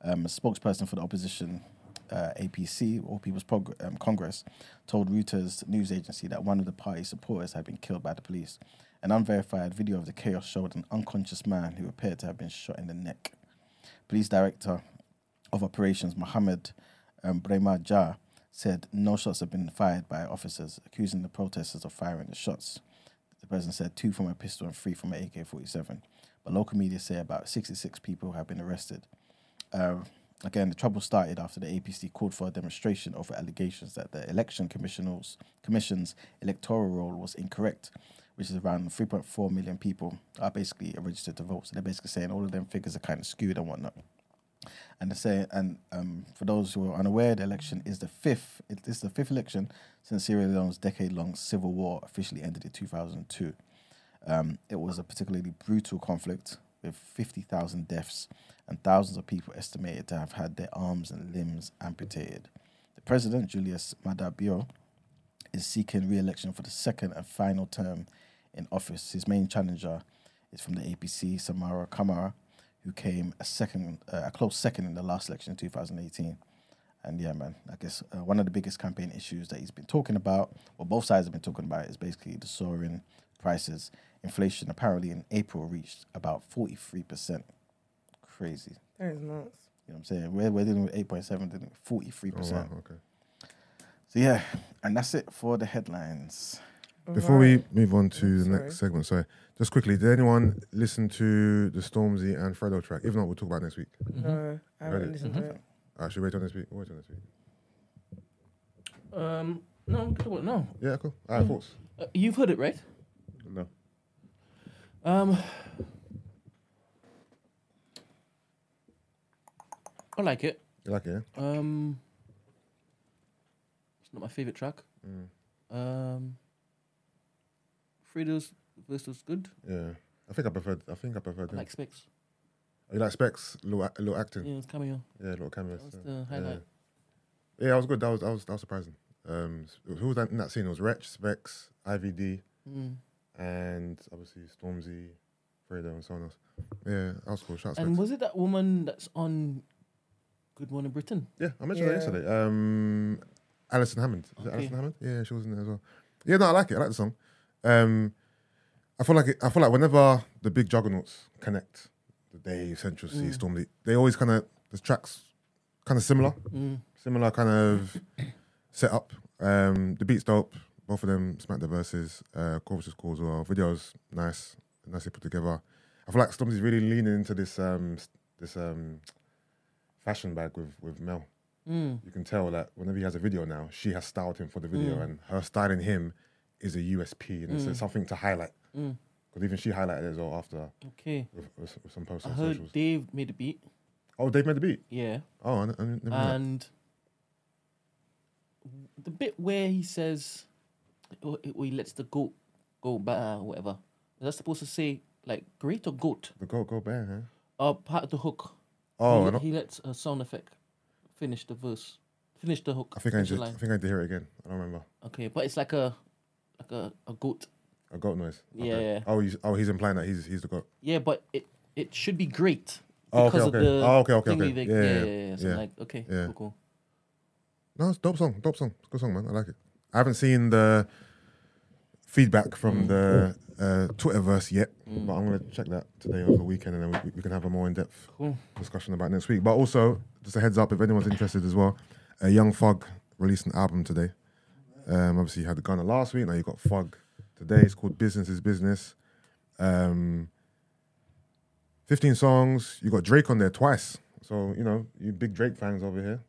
Um, a spokesperson for the opposition, uh, APC, or People's Prog- um, Congress, told Reuters news agency that one of the party's supporters had been killed by the police. An unverified video of the chaos showed an unconscious man who appeared to have been shot in the neck. Police director of operations, Mohammed um, Brema Jah, said no shots had been fired by officers, accusing the protesters of firing the shots. The president said two from a pistol and three from an AK 47. But local media say about 66 people have been arrested. Uh, again, the trouble started after the APC called for a demonstration over allegations that the election commission's electoral roll was incorrect, which is around 3.4 million people are basically registered to vote. So they're basically saying all of them figures are kind of skewed and whatnot. And they say, and um, for those who are unaware, the election is the fifth. It is the fifth election since Sierra Leone's decade-long civil war officially ended in 2002. Um, it was a particularly brutal conflict with 50,000 deaths and thousands of people estimated to have had their arms and limbs amputated. The president, Julius Maada Bio, is seeking re-election for the second and final term in office. His main challenger is from the APC, Samura Kamara, who came a second, uh, a close second in the last election in 2018. And yeah, man, I guess uh, one of the biggest campaign issues that he's been talking about, or both sides have been talking about, is basically the soaring prices. Inflation apparently in April reached about 43%. Crazy. That is nuts. You know what I'm saying? We're, we're dealing with 8.7, dealing with 43%. Oh, wow, okay. So yeah, and that's it for the headlines. Before we move on to the Sorry. next segment, sorry, just quickly, did anyone listen to the Stormzy and Fredo track? If not, we'll talk about it next week. No, I haven't Ready? listened to it. Uh, should we wait on this week? Wait on this week. Um, no, no. Yeah, cool. All right, Mm. thoughts? Uh, you've heard it, right? No. Um, I like it. You like it? Yeah? Um, it's not my favorite track. Mm. Um, Fredo's verse was good. Yeah. I think I preferred. I think I preferred. I him. like Specs. Oh, you like Specs? Little, ac- little acting. Yeah, it's cameo. Yeah, little cameos. That was yeah. the highlight. Yeah. that was good. That was that was that was surprising. Um, who was that in that scene? It was Wretch, Specs, IVD, Mm. And obviously Stormzy, Fredo, and someone else. Yeah, that was cool. Shout out And Specs. was it that woman that's on Good Morning Britain? Yeah, I mentioned that Yeah. yesterday. Um, Alison Hammond. Is it Okay. Alison Hammond? Yeah, she was in there as well. Yeah, no, I like it. I like the song. Um, I feel like it, I feel like whenever the big juggernauts connect, the Dave, Central Cee, Mm. Stormzy, they always kind of the tracks kind of similar, Mm. similar kind of setup. Um, the beats dope. Both of them smack the verses. Uh, chorus is cool as well. Videos nice, nicely put together. I feel like Stormzy's really leaning into this um, this um, fashion bag with with Mel Mm. you can tell that whenever he has a video now, she has styled him for the video, Mm. and her styling him is a USP and it's Mm. something to highlight. Mm. Because even she highlighted it as well after Okay. with, with, with some posts I on heard socials. Dave made a beat. Oh, Dave made the beat. Yeah. Oh, I, I never knew that. And the bit where he says, or or he lets the goat go bah, whatever. Is that supposed to say like great or goat? The go go bear, huh? Uh, part of the hook. Oh, he, he lets a sound effect finish the verse, finish the hook. I think I need to, I think I need to hear it again. I don't remember. Okay, but it's like a like a, a goat. A goat noise. Okay. Yeah. Oh, he's oh he's implying that he's he's the goat. Yeah, but it it should be great Oh, okay, because okay. of the Oh, okay, okay, thingy okay. they- Yeah, yeah, yeah, yeah, yeah. So yeah. like okay, Yeah. cool, cool. No, it's a dope song. Dope song. It's a good song, man. I like it. I haven't seen the feedback from the uh, Twitterverse yet, but I'm gonna check that today over the weekend, and then we, we can have a more in-depth Cool. discussion about next week. But also, just a heads up if anyone's interested as well, uh, Young Thug released an album today. Um, obviously, you had the Gunna last week. Now you got Fug today. It's called Business is Business. Um, 15 songs. You got Drake on there twice. So you know, you big Drake fans over here.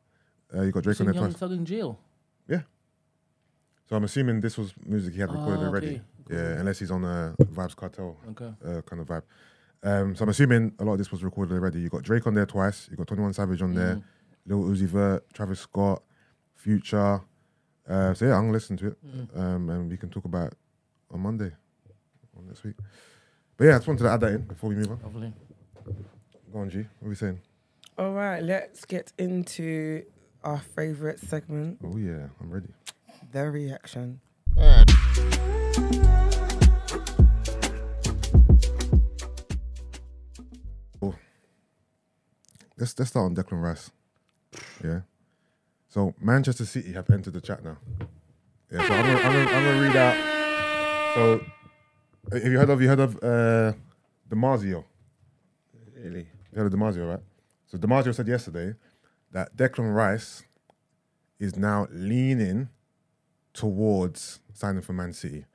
Uh, you got Drake on there Young twice. Thug in jail. So I'm assuming this was music he had recorded Ah, already. okay. Yeah, unless he's on a Vybz Kartel Okay. uh, kind of vibe. Um, so I'm assuming a lot of this was recorded already. You got Drake on there twice. You got 21 Savage on there. Mm. Lil Uzi Vert, Travis Scott, Future. Uh, so yeah, I'm gonna listen to it, Mm. um, and we can talk about it on Monday, on next week. But yeah, I just wanted to add that in before we move on. Lovely. Go on, G. What are we saying? All right, let's get into our favorite segment, Oh yeah, I'm ready. The reaction. let's let's start on Declan Rice. Yeah. So Manchester City have entered the chat now. Yeah. So I'm gonna, I'm gonna, I'm gonna read out. So have you heard of you heard of uh, Damasio? Really? You heard of Damasio, right? So Damasio said yesterday that Declan Rice is now leaning towards signing for Man City.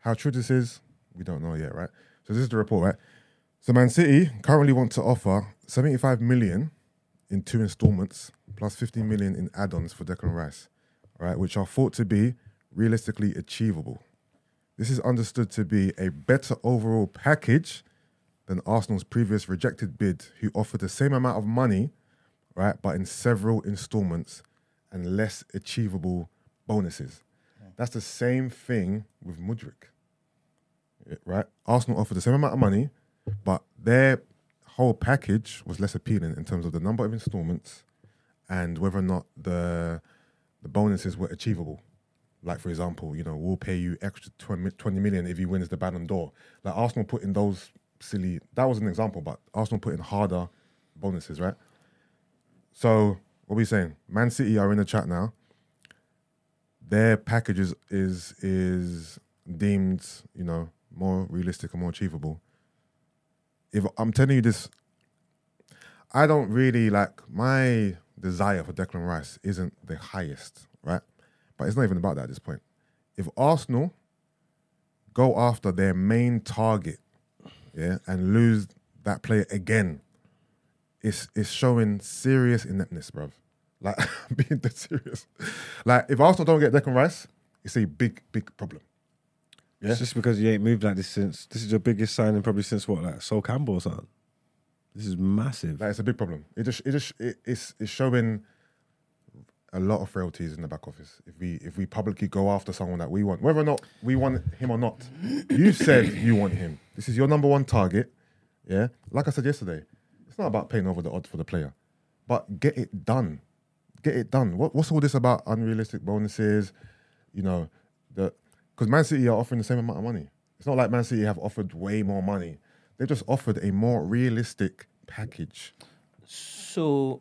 How true this is, we don't know yet, right? So this is the report, right? So Man City currently want to offer 75 million in two installments plus 15 million in add-ons for Declan Rice, right? Which are thought to be realistically achievable. This is understood to be a better overall package than Arsenal's previous rejected bid, who offered the same amount of money, right, but in several installments and less achievable bonuses. That's the same thing with Mudryk, right? Arsenal offered the same amount of money, but their whole package was less appealing in terms of the number of installments and whether or not the the bonuses were achievable. Like for example, you know, we'll pay you extra 20 20 million if he wins the Ballon d'Or. Like Arsenal put in those silly. That was an example, but Arsenal put in harder bonuses, right? So what are we saying? Man City are in the chat now. Their package is is, is deemed, you know, more realistic and more achievable. If I'm telling you this, I don't really like my desire for Declan Rice isn't the highest, right? But it's not even about that at this point. If Arsenal go after their main target, yeah, and lose that player again, it's it's showing serious ineptness, bruv. Like being dead serious. Like if Arsenal don't get Declan Rice, it's a big, big problem. Yeah. It's just because you ain't moved like this since. This is your biggest signing probably since what, like Sol Campbell or something. This is massive. Like it's a big problem. It just it just it, it's it's showing a lot of frailties in the back office. If we if we publicly go after someone that we want, whether or not we want him or not, you said you want him. This is your number one target. Yeah, like I said yesterday, it's not about paying over the odds for the player, but get it done. Get it done. What, what's all this about unrealistic bonuses? You know, the because Man City are offering the same amount of money. It's not like Man City have offered way more money. They've just offered a more realistic package. So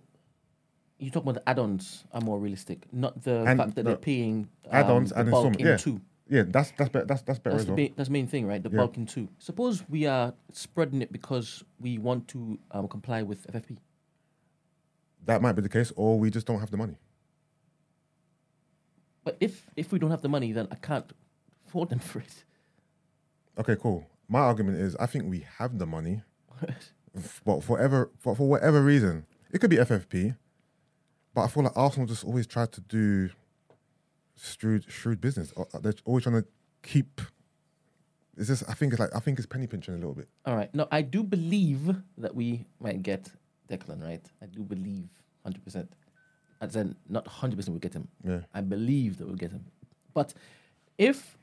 you talk about the add-ons are more realistic, not the And fact that the they're paying um, Add-ons the and bulk installment. in Yeah, two. yeah, that's that's better. That's that's better That's the, well. ba- that's the main thing, right? The Yeah. bulk in two. Suppose we are spreading it because we want to um, comply with FFP. That might be the case, or we just don't have the money. But if if we don't have the money, then I can't afford them for it. Okay, cool. My argument is, I think we have the money, but for ever, for, for whatever reason, it could be FFP, but I feel like Arsenal just always try to do shrewd, shrewd business. Uh, They're always trying to keep. It's just, I think it's like, I think it's penny pinching a little bit. All right. No, I do believe that we might get Declan, right? I do believe 100%. As in, not 100% we'll get him. Yeah. I believe that we'll get him. But if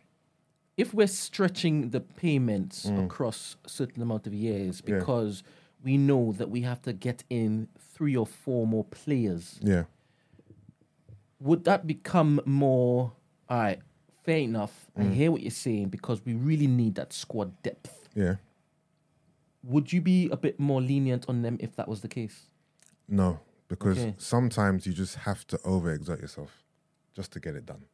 if we're stretching the payments Mm. across a certain amount of years Yeah. because we know that we have to get in three or four more players, Yeah. would that become more all right fair enough i Mm. hear what you're saying because we really need that squad depth Yeah. Would you be a bit more lenient on them if that was the case No, because Okay. sometimes you just have to overexert yourself just to get it done.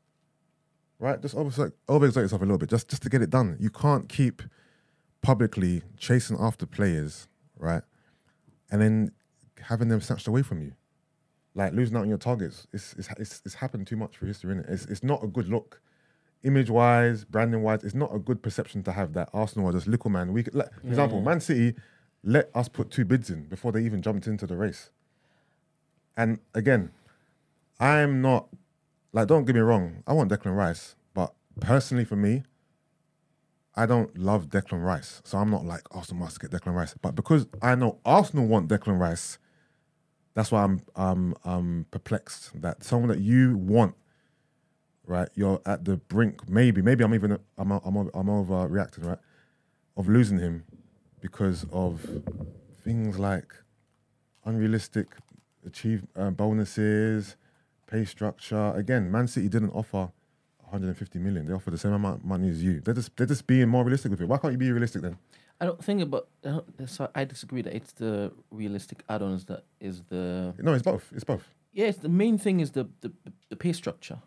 Right? Just overexert, overexert yourself a little bit just, just to get it done. You can't keep publicly chasing after players, right? And then having them snatched away from you. Like losing out on your targets. It's, it's, it's, it's happened too much for history, innit? It's, it's not a good look. Image wise, branding wise, it's not a good perception to have that Arsenal are just little man. We could, like, for example, Man City let us put two bids in before they even jumped into the race. And again, I'm not like don't get me wrong, I want Declan Rice, but personally for me, I don't love Declan Rice. So I'm not like Arsenal must get Declan Rice. But because I know Arsenal want Declan Rice, that's why I'm um um perplexed that someone that you want, right? You're at the brink. Maybe, maybe I'm even I'm I'm I'm overreacting, right? Of losing him because of things like unrealistic achieve uh, bonuses, pay structure. Again, Man City didn't offer 150 million. They offered the same amount of money as you. They're just they're just being more realistic with it. Why can't you be realistic then? I don't think about. I, don't, so I disagree that it's the realistic add-ons that is the. No, it's both. It's both. Yeah, it's the main thing is the the, the pay structure,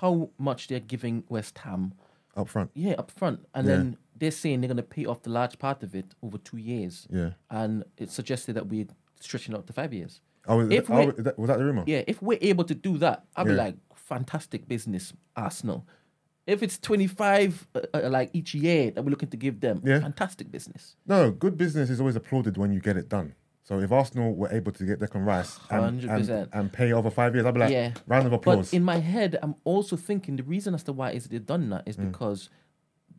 how much they're giving West Ham. Up front. Yeah, up front, and Yeah. then they're saying they're going to pay off the large part of it over two years. Yeah. and it's suggested that we're stretching out to five years. Oh, If that- oh, that- was that the rumor? Yeah, if we're able to do that, I'll be like, fantastic business, Arsenal. If it's 25 uh, uh, like each year that we're looking to give them, Yeah. fantastic business. No, good business is always applauded when you get it done. So if Arsenal were able to get Declan Rice and, and, and pay over five years, I'd be like, yeah. round of applause. But in my head, I'm also thinking the reason as to why is they've done that is Mm. because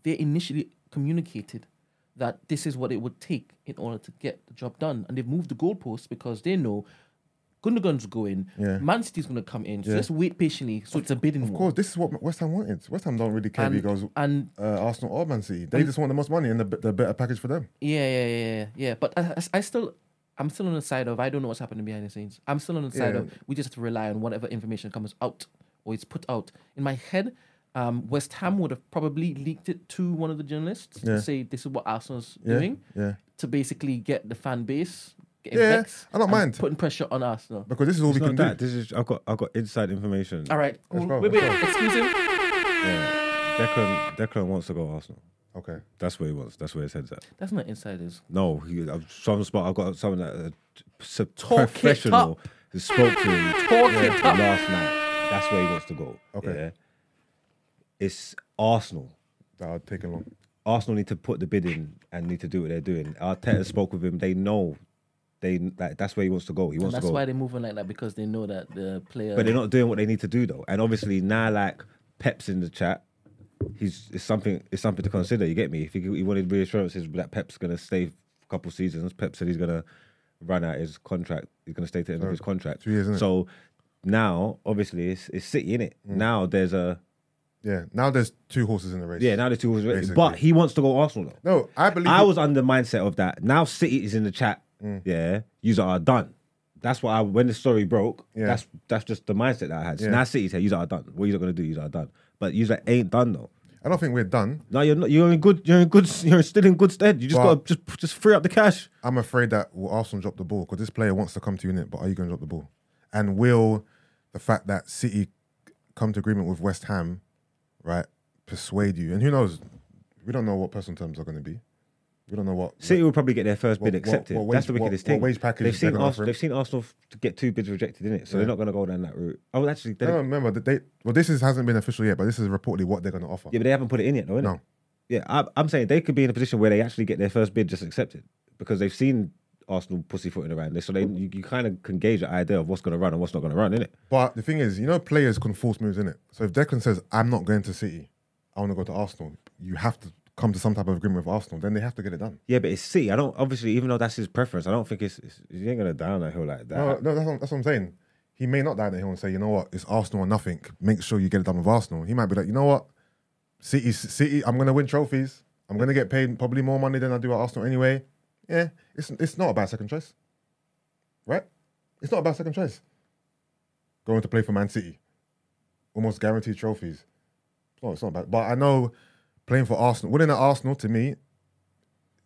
they initially communicated that this is what it would take in order to get the job done. And they've moved the goalposts because they know Gundogan's going, Yeah. Man City's going to come in. So Yeah. let's wait patiently. So it's a bidding of war. course, this is what West Ham wanted. West Ham don't really care And- goes and uh, Arsenal or Man City. They and- just want the most money and the, the better package for them. Yeah, yeah, yeah, yeah, yeah. But I, I still, I'm still on the side of I don't know what's happening behind the scenes. I'm still on the side Yeah. of we just have to rely on whatever information comes out or is put out. In my head, um, West Ham would have probably leaked it to one of the journalists Yeah. to say this is what Arsenal's Yeah, doing yeah. to basically get the fan base getting Yeah. I don't mind. putting pressure on Arsenal. Because this is all It's we not can that. do. This is I've got I've got inside information. All right, Let's cool. wait, wait, go. exclusive. Yeah. Declan Declan wants to go Arsenal. Okay. That's where he wants. That's where his head's at. That's not insiders. No, he, I've, some spot. I've got someone that uh, s- professional who spoke to him yeah, it up. last night. That's where he wants to go. Okay. Yeah. It's Arsenal. That would take him long. Arsenal need to put the bid in and need to do what they're doing. Arteta spoke with him. They know. They that, that's where he wants to go. He And wants that's to go. why they're moving like that because they know that the player. But they're not doing what they need to do though. And obviously now, like Pep's in the chat, he's it's something it's something to consider. You get me? If he, he wanted reassurances that Pep's gonna stay a couple seasons, Pep said he's gonna run out his contract. He's gonna stay to the end of his contract. two years, innit? So now, obviously, it's it's City in it. Mm. Now there's a Yeah. Now there's two horses in the race. yeah. Now there's two. Basically. But he wants to go Arsenal though. No, I believe. I was under the mindset of that. Now City is in the chat. Mm. Yeah, you are done. That's what I when the story broke. Yeah. That's that's just the mindset that I had. So Yeah. now City's here. You are done. What you gonna do? You are done. But you ain't done though. I don't think we're done. No, you're not. You're in good. You're in good. You're still in good stead. You just got to just just free up the cash. I'm afraid that will Arsenal drop the ball because this player wants to come to you in it, but are you going to drop the ball? And will the fact that City come to agreement with West Ham, right, persuade you? And who knows? We don't know what personal terms are going to be. We don't know what. City will probably get their first What- bid what- accepted. what That's wage- the wickedest what- what thing. wage package they've seen Arsenal. They've seen Arsenal to get two bids rejected in it, so Yeah. they're not going to go down that route. Oh, actually, they, No, remember that they. Well, this is, hasn't been official yet, but this is reportedly what they're going to offer. yeah, but they haven't put it in yet, though. No. Yeah, I, I'm saying they could be in a position where they actually get their first bid just accepted because they've seen Arsenal pussyfooting around this, so they you, you kind of can gauge the idea of what's going to run and what's not going to run, in it. But the thing is, you know, players can force moves in it. So if Declan says, "I'm not going to City, I want to go to Arsenal," you have to come to some type of agreement with Arsenal. Then they have to get it done. Yeah, but it's City. I don't obviously, even though that's his preference, I don't think it's, it's he ain't gonna down that hill like that. No, no, that's what, that's what I'm saying. He may not die on that hill and say, you know what, it's Arsenal or nothing. Make sure you get it done with Arsenal. He might be like, you know what, City, City, I'm gonna win trophies. I'm gonna get paid probably more money than I do at Arsenal anyway. Yeah, it's it's not a bad second choice, right? It's not a bad second choice. Going to play for Man City, almost guaranteed trophies. No, it's not bad. But I know playing for Arsenal, winning at Arsenal to me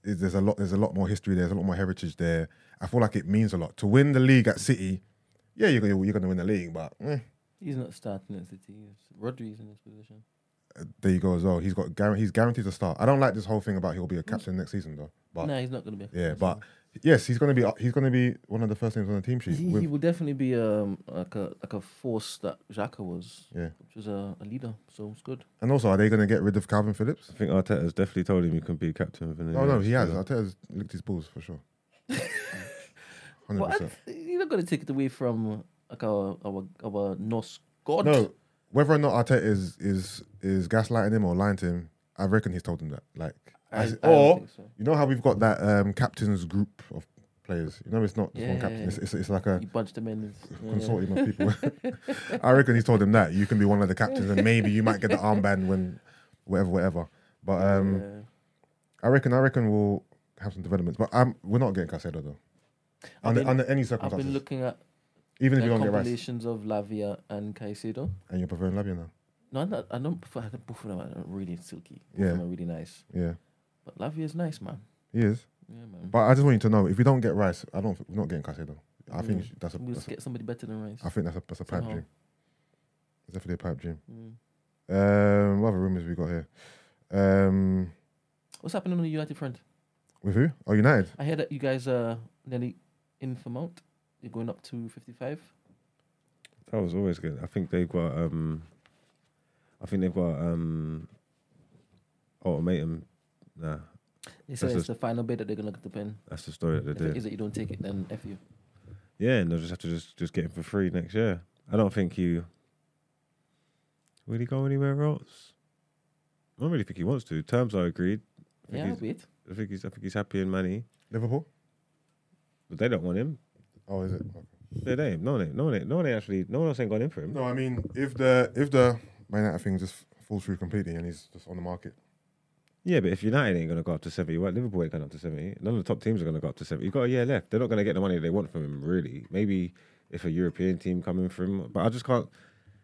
is there's a lot there's a lot more history there's a lot more heritage there. I feel like it means a lot. To win the league at City, yeah, you're gonna, you're gonna win the league, but eh, He's not starting at City. Rodri's in this position. there you go as well. He's got he's guaranteed to start. I don't like this whole thing about he'll be a captain next season though. But no, he's not going to be. a yeah, but yes, he's gonna be he's gonna be one of the first names on the team sheet. he, with- he will definitely be um like a like a force that Xhaka was. Yeah. which was a, a leader. So it's good. and also, are they gonna get rid of Calvin Phillips? I think Arteta's definitely told him he can be captain within the Oh no, he has. year. Arteta's licked his balls for sure. Hundred What? percent. You're not going to take it away from like our our our Norse god. No, whether or not Arteta is is is gaslighting him or lying to him, I reckon he's told him that. Like, I- as- I don't or so. you know how we've got that um, captain's group of players. You know, it's not just Yeah, one captain. It's, it's it's like a You bunched them in. Yeah, yeah. consortium of people. I reckon he's told him that you can be one of the captains, and maybe you might get the armband when, whatever, whatever. But um, Yeah. I reckon I reckon we'll have some developments. But um, we're not getting Caicedo though. Under, been- under any circumstances. I've been looking at even if uh, you don't get compilations of Lavia and Caicedo. and you're preferring Lavia now. No, I'm not, I don't prefer I don't- both of them are really silky. Both Yeah. of them are really nice. Yeah, But Lavia is nice, man. He is. Yeah, man. But I just want you to know, if we don't get Rice, I don't. We're not getting Caicedo. I think Mm. that's a. We'll That's a get somebody better than Rice. I think that's a that's a pipe Somehow. dream. It's definitely a pipe dream. Mm. Um, what other rumors we got here? Um, What's happening on the United front? with who? Oh, United. I hear that you guys are nearly in for Mount. You're going up to 55. That was always good. I think they've got um I think they've got um ultimatum. Nah, They say That's it's the final bid that they're going to look at the pen. that's the story that they it did. is that you don't take it, then F you. Yeah, and they'll just have to just just get him for free next year. I don't think you will he go anywhere else? I don't really think he wants to. Terms are agreed. I think Yeah, he's, wait. I think he's I think he's happy in money. Liverpool. But they don't want him. Oh, is it? They don't. No one ain't, no one ain't, no one ain't actually no one else ain't gone in for him. No, I mean, if the if the Man United thing just falls through completely and he's just on the market, Yeah, but if United ain't going to go up to 70, what Liverpool ain't going up to 70. None of the top teams are going to go up to 70. You've got a year left. They're not going to get the money they want from him, really. Maybe if a European team coming for him. But I just can't.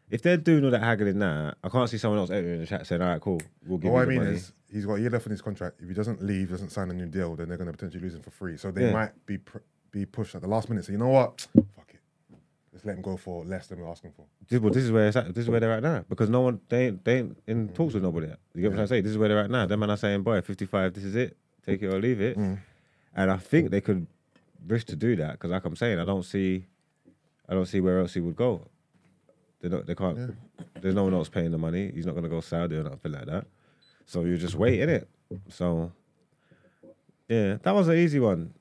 If they're doing all that haggling now, I can't see someone else entering the chat saying, all right, cool, we'll give what I mean money. is, he's got a year left on his contract. If he doesn't leave, doesn't sign a new deal, then they're going to potentially lose him for free. So they Yeah. might be pr- be pushed at the last minute. So you know what? Fuck it. Let's him go for less than we're asking for. This, well, this is where it's at. This is where they're at now because no one they ain't, they ain't in Mm. talks with nobody. Yet. You get what I'm saying? This is where they're at now. Them man are saying, "Boy, 55, this is it. Take it or leave it." Mm. And I think they could risk to do that because, like I'm saying, I don't see, I don't see where else he would go. They don't. They can't. There's no one else paying the money. He's not going to go Saudi or nothing like that. So you're just wait in it. So yeah, that was an easy one.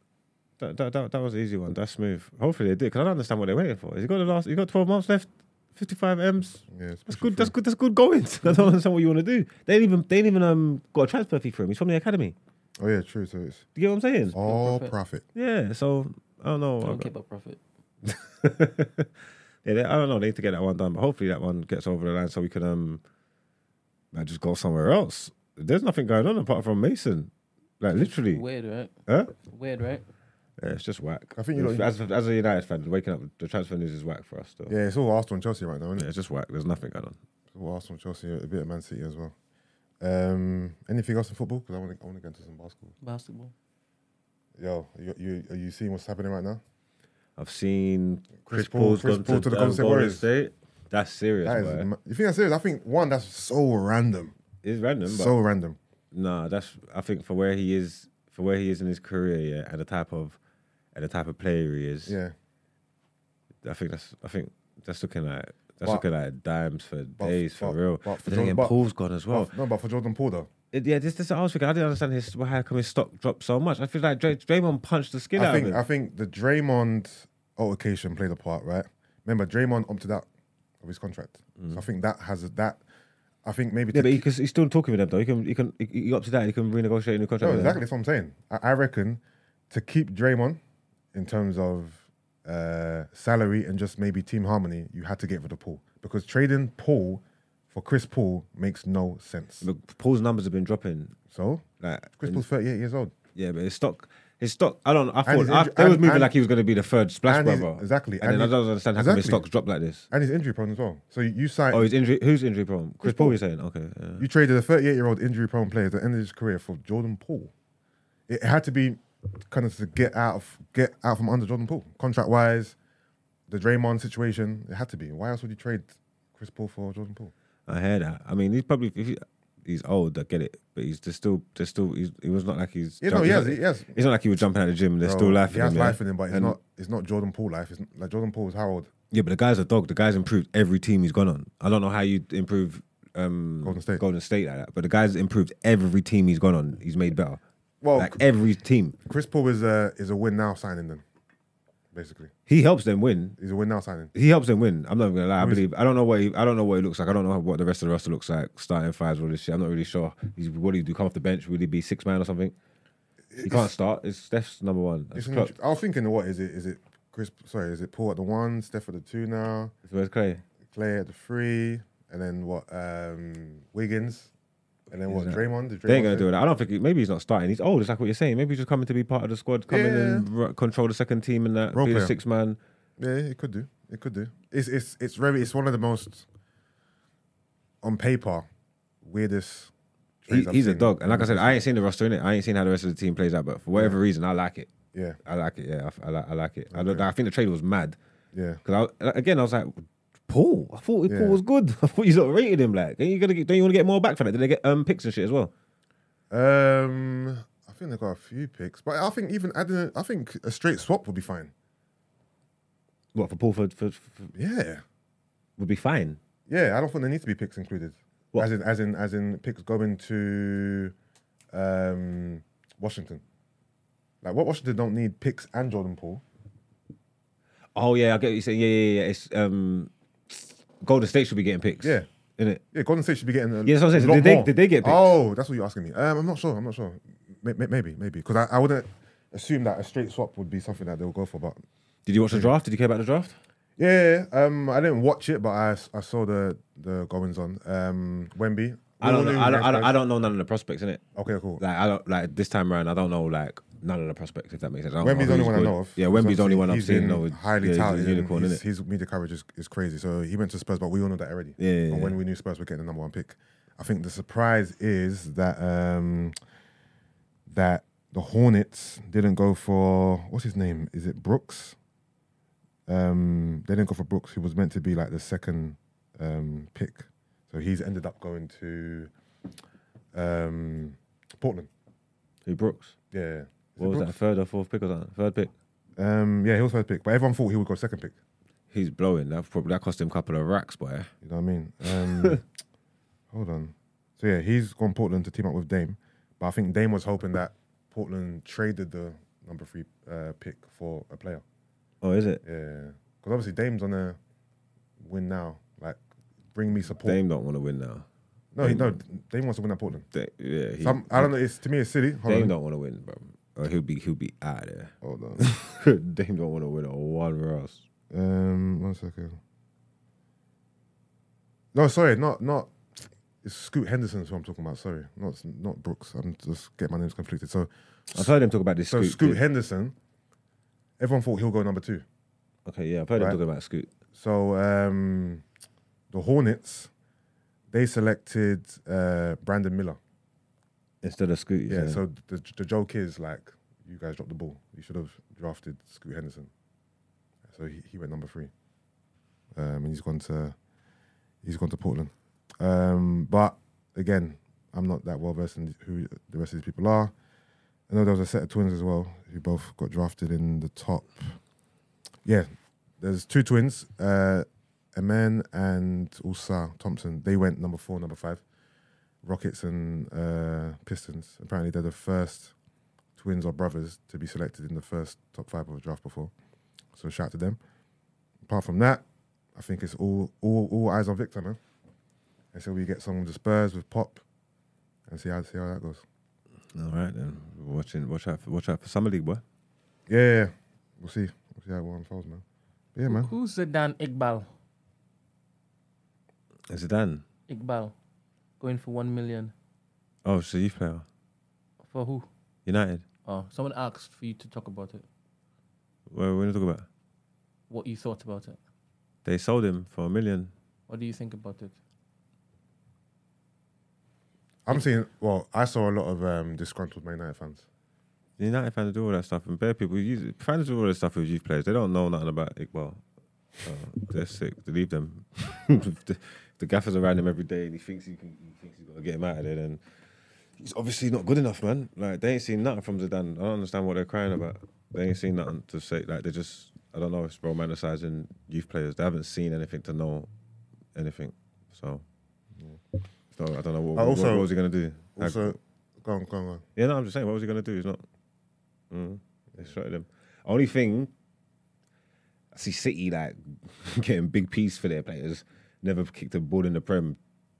That, that, that, that was an easy one. That's smooth. Hopefully they did because I don't understand what they're waiting for. Has he got the last? He got 12 months left. 55 m's. Yeah, That's good. That's good. That's good going. I don't understand what you want to do. They ain't even. They ain't even um got a transfer fee for him. He's from the academy. Oh yeah, true. So it's you get what I'm saying? all profit. profit. Yeah. So I don't know. I don't care about profit. yeah, they, I don't know. They need to get that one done, but hopefully that one gets over the line so we can um, like, just go somewhere else. There's nothing going on apart from Mason, like literally. Weird, right? Huh? Weird, right? Yeah, it's just whack. I think you lot- as, as a United fan, waking up the transfer news is whack for us. Though. Yeah, it's all Arsenal and Chelsea right now, isn't Yeah, it? it's just whack. There's nothing going on. It's all Arsenal, Chelsea, a bit of Man City as well. Um, anything else in football? Because I want to I want to get into some basketball. Basketball. Yo, you, you are you seeing what's happening right now? I've seen Chris Chris, Paul- Paul's Chris gone Paul to, to the Golden State Warriors. State. That's serious, That is boy. ma- you think that's serious? I think one that's so random, It's random, but so random. Nah, that's I think for where he is, for where he is in his career, yeah, and the type of, and the type of player he is. Yeah, I think that's I think that's looking like that's But- looking like dimes for days for but- real. but But, for Jordan- again, but- Paul's gone as well. But- no, but for Jordan Poole though, It- yeah, this this I was thinking. I didn't understand his how come his stock dropped so much. I feel like Dray, Draymond punched the skin I out think of him. I think the Draymond altercation played a part, right? Remember, Draymond opted out of his contract, so I think that has a, that. I think maybe Mm. yeah, but he, he's still talking with them though. He can he can he, he to that. He can renegotiate a new contract. No, exactly. That's what I'm saying. I, I reckon to keep Draymond in terms of uh, salary and just maybe team harmony, you had to get rid of Poole because trading Poole for Chris Paul makes no sense. Look, Poole's numbers have been dropping. So Like Chris Paul's 38 years old. Yeah, but his stock, his stock. I don't. I thought his I, inju- they was moving and- like he was going to be the third splash and brother. exactly. And, And then I don't understand how come his stocks dropped like this. And he's injury prone as well. So you, you signed. Oh, he's injury. Who's injury prone? Chris, Chris Paul. Paul. You're saying? Okay. yeah. You traded a 38 year old injury prone player at the end of his career for Jordan Poole. It had to be kind of to get out of get out from under Jordan Poole. Contract wise, the Draymond situation, it had to be. Why else would you trade Chris Paul for Jordan Poole? I hear that. I mean, he's probably if he, he's old. I get it, but he's just still there's still he's, he was not like he's. Yeah, no, jump- he he's has, not- he has. It's not like he was jumping out of the gym. There's Bro, still life He in has him. yeah? life in him, but it's And- not it's not Jordan Poole life. It's like Jordan Poole is how old? Yeah, but the guy's a dog. The guy's improved every team he's gone on. I don't know how you improve um, Golden State. Golden State like that, but the guy's improved every team he's gone on. He's made better. Well, like every team, Chris Paul is a is a win now signing then, basically. he helps them win. He's a win now signing. He helps them win. I'm not even gonna lie. I believe. I don't know what he, I don't know what he looks like. I don't know what the rest of the roster looks like. Starting fives all this shit. I'm not really sure. He's what do you do? Come off the bench? Will he be six man or something? He can't start. It's Steph's number one. It's It's an I was thinking, what is it? Is it Chris? Sorry, is it Paul at the one, Steph at the two now, Where's Clay? Clay at the three, and then what? Um, Wiggins, and then what? Exactly. Draymond. Did They ain't gonna do that. I don't think. He, maybe he's not starting. He's old. It's like what you're saying. Maybe he's just coming to be part of the squad, come in and r- control the second team and that. Role be player. six man. Yeah, it could do. It could do. It's it's it's very. It's one of the most on paper weirdest He, he's a dog, and like I said, I ain't seen the roster in it. I ain't seen how the rest of the team plays out, but for whatever reason, I like it. Yeah, I like it. Yeah, I, I like, I like it. I, I think the trade was mad. yeah. Because I, again, I was like, Paul. I thought Yeah. Poole was good. I thought you sort of rated him. Like, don't you gonna get, don't you want to get more back for that? Did they get um picks and shit as well? Um, I think they got a few picks, but I think even adding, a, I think a straight swap would be fine. What for Paul for, for, for Yeah, would be fine. yeah. I don't think there needs to be picks included. What? As in, as in, as in picks going to um, Washington. Like, what Washington don't need picks and Jordan Poole. Oh yeah, I get what you're saying. Yeah, yeah, yeah. It's um, Golden State should be getting picks. Yeah. in it. Yeah, Golden State should be getting. A, Yeah, that's what I'm saying. did they- did they get picks? Oh, that's what you're asking me. Um, I'm not sure. I'm not sure. May- may- Maybe, maybe because I, I wouldn't assume that a straight swap would be something that they'll go for. But Did you watch the draft? Did you care about the draft? yeah, yeah, um, I didn't watch it, but I, I saw the the goings on. Um, Wemby. I don't know. I don't, I don't. I don't know none of the prospects in it. Okay, cool. Like I don't like this time around. I don't know like none of the prospects. If that makes sense. Wemby's the only one I good. know of. Yeah, Wemby's the only one I've seen. No, highly yeah, he's a touted. and unicorn, his, his media coverage is, is crazy. So he went to Spurs, but we all know that already. Yeah, yeah, From when we knew Spurs were getting the number one pick. I think the surprise is that um, that the Hornets didn't go for what's his name? Is it Brooks? Um, they didn't go for Brooks, who was meant to be like the second um, pick. So he's ended up going to um, Portland. Who Brooks? Yeah. What was that? Third or fourth pick or something? Third pick. Um, yeah, he was first pick, but everyone thought he would go second pick. He's blowing. That probably that cost him a couple of racks, boy. You know what I mean? Um, hold on. So yeah, he's gone Portland to team up with Dame, but I think Dame was hoping that Portland traded the number three uh, pick for a player. Oh, is it? Yeah, because obviously Dame's on a win now. Like, bring me support. Dame don't want to win now. no, he, Dame- no, Dame wants to win at Portland. Da- yeah, he, Some, I don't know. It's to me, it's silly. Hold Dame on. don't want to win, bro. Or he'll be he'll be out of there. Hold on. Dame don't want to win at one Ross. Um, one second. No, sorry, not not. It's Scoot Henderson's who I'm talking about. Sorry, not not Brooks. I'm just getting my names conflicted. So, I've heard him talk about this. so Scoot, Scoot. Henderson. Everyone thought he'll go number two. Okay, yeah, I've heard him Right. talking about Scoot. So um, the Hornets, they selected uh, Brandon Miller. Instead of Scoot, Yeah. So the the joke is like, you guys dropped the ball. You should have drafted Scoot Henderson. So he, he went number three. Um, and he's gone to he's gone to Portland. Um, but again, I'm not that well versed in who the rest of these people are. I know there was a set of twins as well who both got drafted in the top. Yeah, there's two twins, uh, Amen and Ausar Thompson. They went number four, number five. Rockets and uh, Pistons. Apparently, they're the first twins or brothers to be selected in the first top five of a draft before. So shout out to them. Apart from that, I think it's all all, all eyes on Victor, man. And so we get some of the Spurs with Pop, and see how see how that goes. All right then. Watching, watch out, for, watch out for summer league, boy. Yeah, yeah, yeah. we'll see. We'll see how it unfolds, man. But yeah, man. Who's Zidane Iqbal? Is it Dan? Iqbal, going for one million Oh, it's a youth player. for who? United. Oh, someone asked for you to talk about it. What are we going to talk about? What you thought about it? They sold him for a million. What do you think about it? I'm seeing. Well, I saw a lot of um, disgruntled Man United fans. The United fans do all that stuff, and bare people use fans do all that stuff with youth players. They don't know nothing about Iqbal. Uh, they're sick. They leave them. the, gaffer's around him every day, and he thinks he can. He thinks he's got to get him out of there. And he's obviously not good enough, man. Like they ain't seen nothing from Zidane. I don't understand what they're crying about. They ain't seen nothing to say. Like they just. I don't know. It's romanticizing youth players. They haven't seen anything to know anything. So. So I don't know what, Uh, what- also- what was he gonna do. Also, go on, go on, go on. yeah, no, I'm just saying, what was he going to do? He's not. Mm, they at him. Only thing, I see City like getting big piece for their players. Never kicked a ball in the Prem.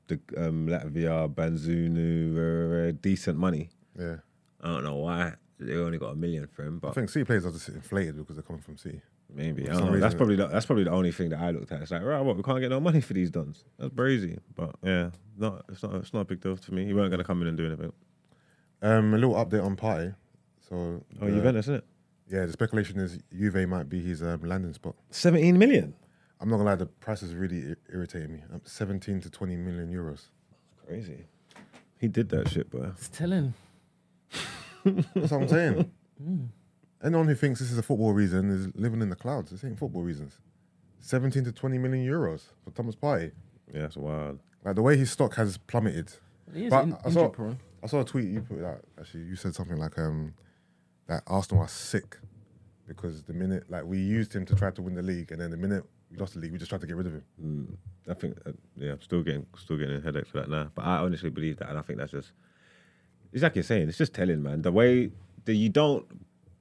The um, Lavia, Bazunu, uh, decent money. Yeah. I don't know why they only got a million for him, but I think City players are just inflated because they're coming from City. maybe I don't know. That's probably the, that's probably the only thing that I looked at. It's like, right, what we can't get no money for these dons. That's crazy, but yeah, not it's not it's not a big deal to me. He weren't going to come in and do anything. Um, a little update on Partey. So, Oh, uh, Juventus, isn't it? Yeah, the speculation is Juve might be his um, landing spot. Seventeen million. I'm not gonna lie, the price is really ir- irritating me. Um, 17 to 20 million euros. Crazy. He did that shit, bro. It's telling. That's what I'm saying. Mm. Anyone who thinks this is a football reason is living in the clouds. This ain't football reasons. 17 to 20 million euros for Thomas Partey. Yeah, that's wild. Like the way his stock has plummeted. He is But in- I saw. I saw a tweet you put out. Actually, you said something like um, that Arsenal are sick because the minute like we used him to try to win the league, and then the minute we lost the league, we just tried to get rid of him. Mm, I think, uh, yeah, I'm still getting still getting a headache for that now. But I honestly believe that, and I think that's just it's like you're saying. It's just telling, man. The way that you don't,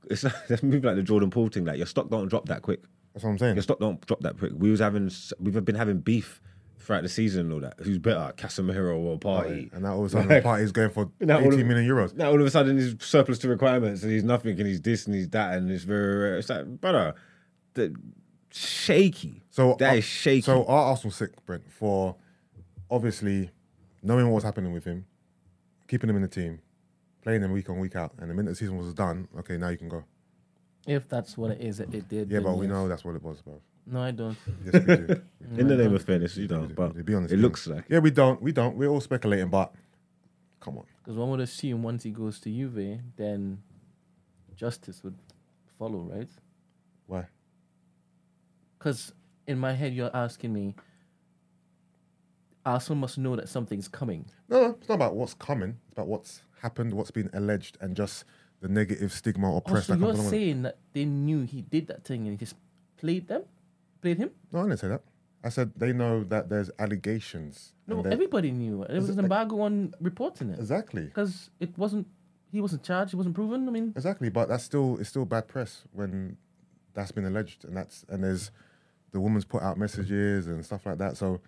it's like, that's moving like the Jordan Poole thing. Like your stock don't drop that quick. That's what I'm saying. Your stock don't drop that quick. We was having we've been having beef throughout the season and all that. Who's better, Casemiro or Partey? And now all of a sudden, Like- Partey's going for Now all 18 of- million euros. Now all of a sudden he's surplus to requirements and he's nothing and he's this and he's that and it's very. It's like, brother, the shaky. So that uh, is shaky. So our Arsenal sick, Brent, for obviously knowing what was happening with him, keeping him in the team, playing him week on week out, and the minute the season was done, okay, now you can go. If that's what it is, it, it did. Yeah, but we yes. know that's what it was, bro. No, I don't. Yes, we do. In the No, I name of fairness, you know, but To be honest, it looks like Yeah, we don't. We don't. We're all speculating, but come on. Because one would assume once he goes to Juve, then justice would follow, right? Why? Because in my head, you're asking me, Arsenal must know that something's coming. No, no, it's not about what's coming. It's about what's happened, what's been alleged, and just the negative stigma or Oh, press so that you're comes along with it. saying that they knew he did that thing and he just played them? Played him? No, I didn't say that. I said they know that there's allegations. No, and everybody knew. There was an embargo on reporting it. Exactly. Because it wasn't, he wasn't charged, he wasn't proven. I mean, Exactly, but that's still it's still bad press when that's been alleged, and that's and there's the woman's put out messages and stuff like that. So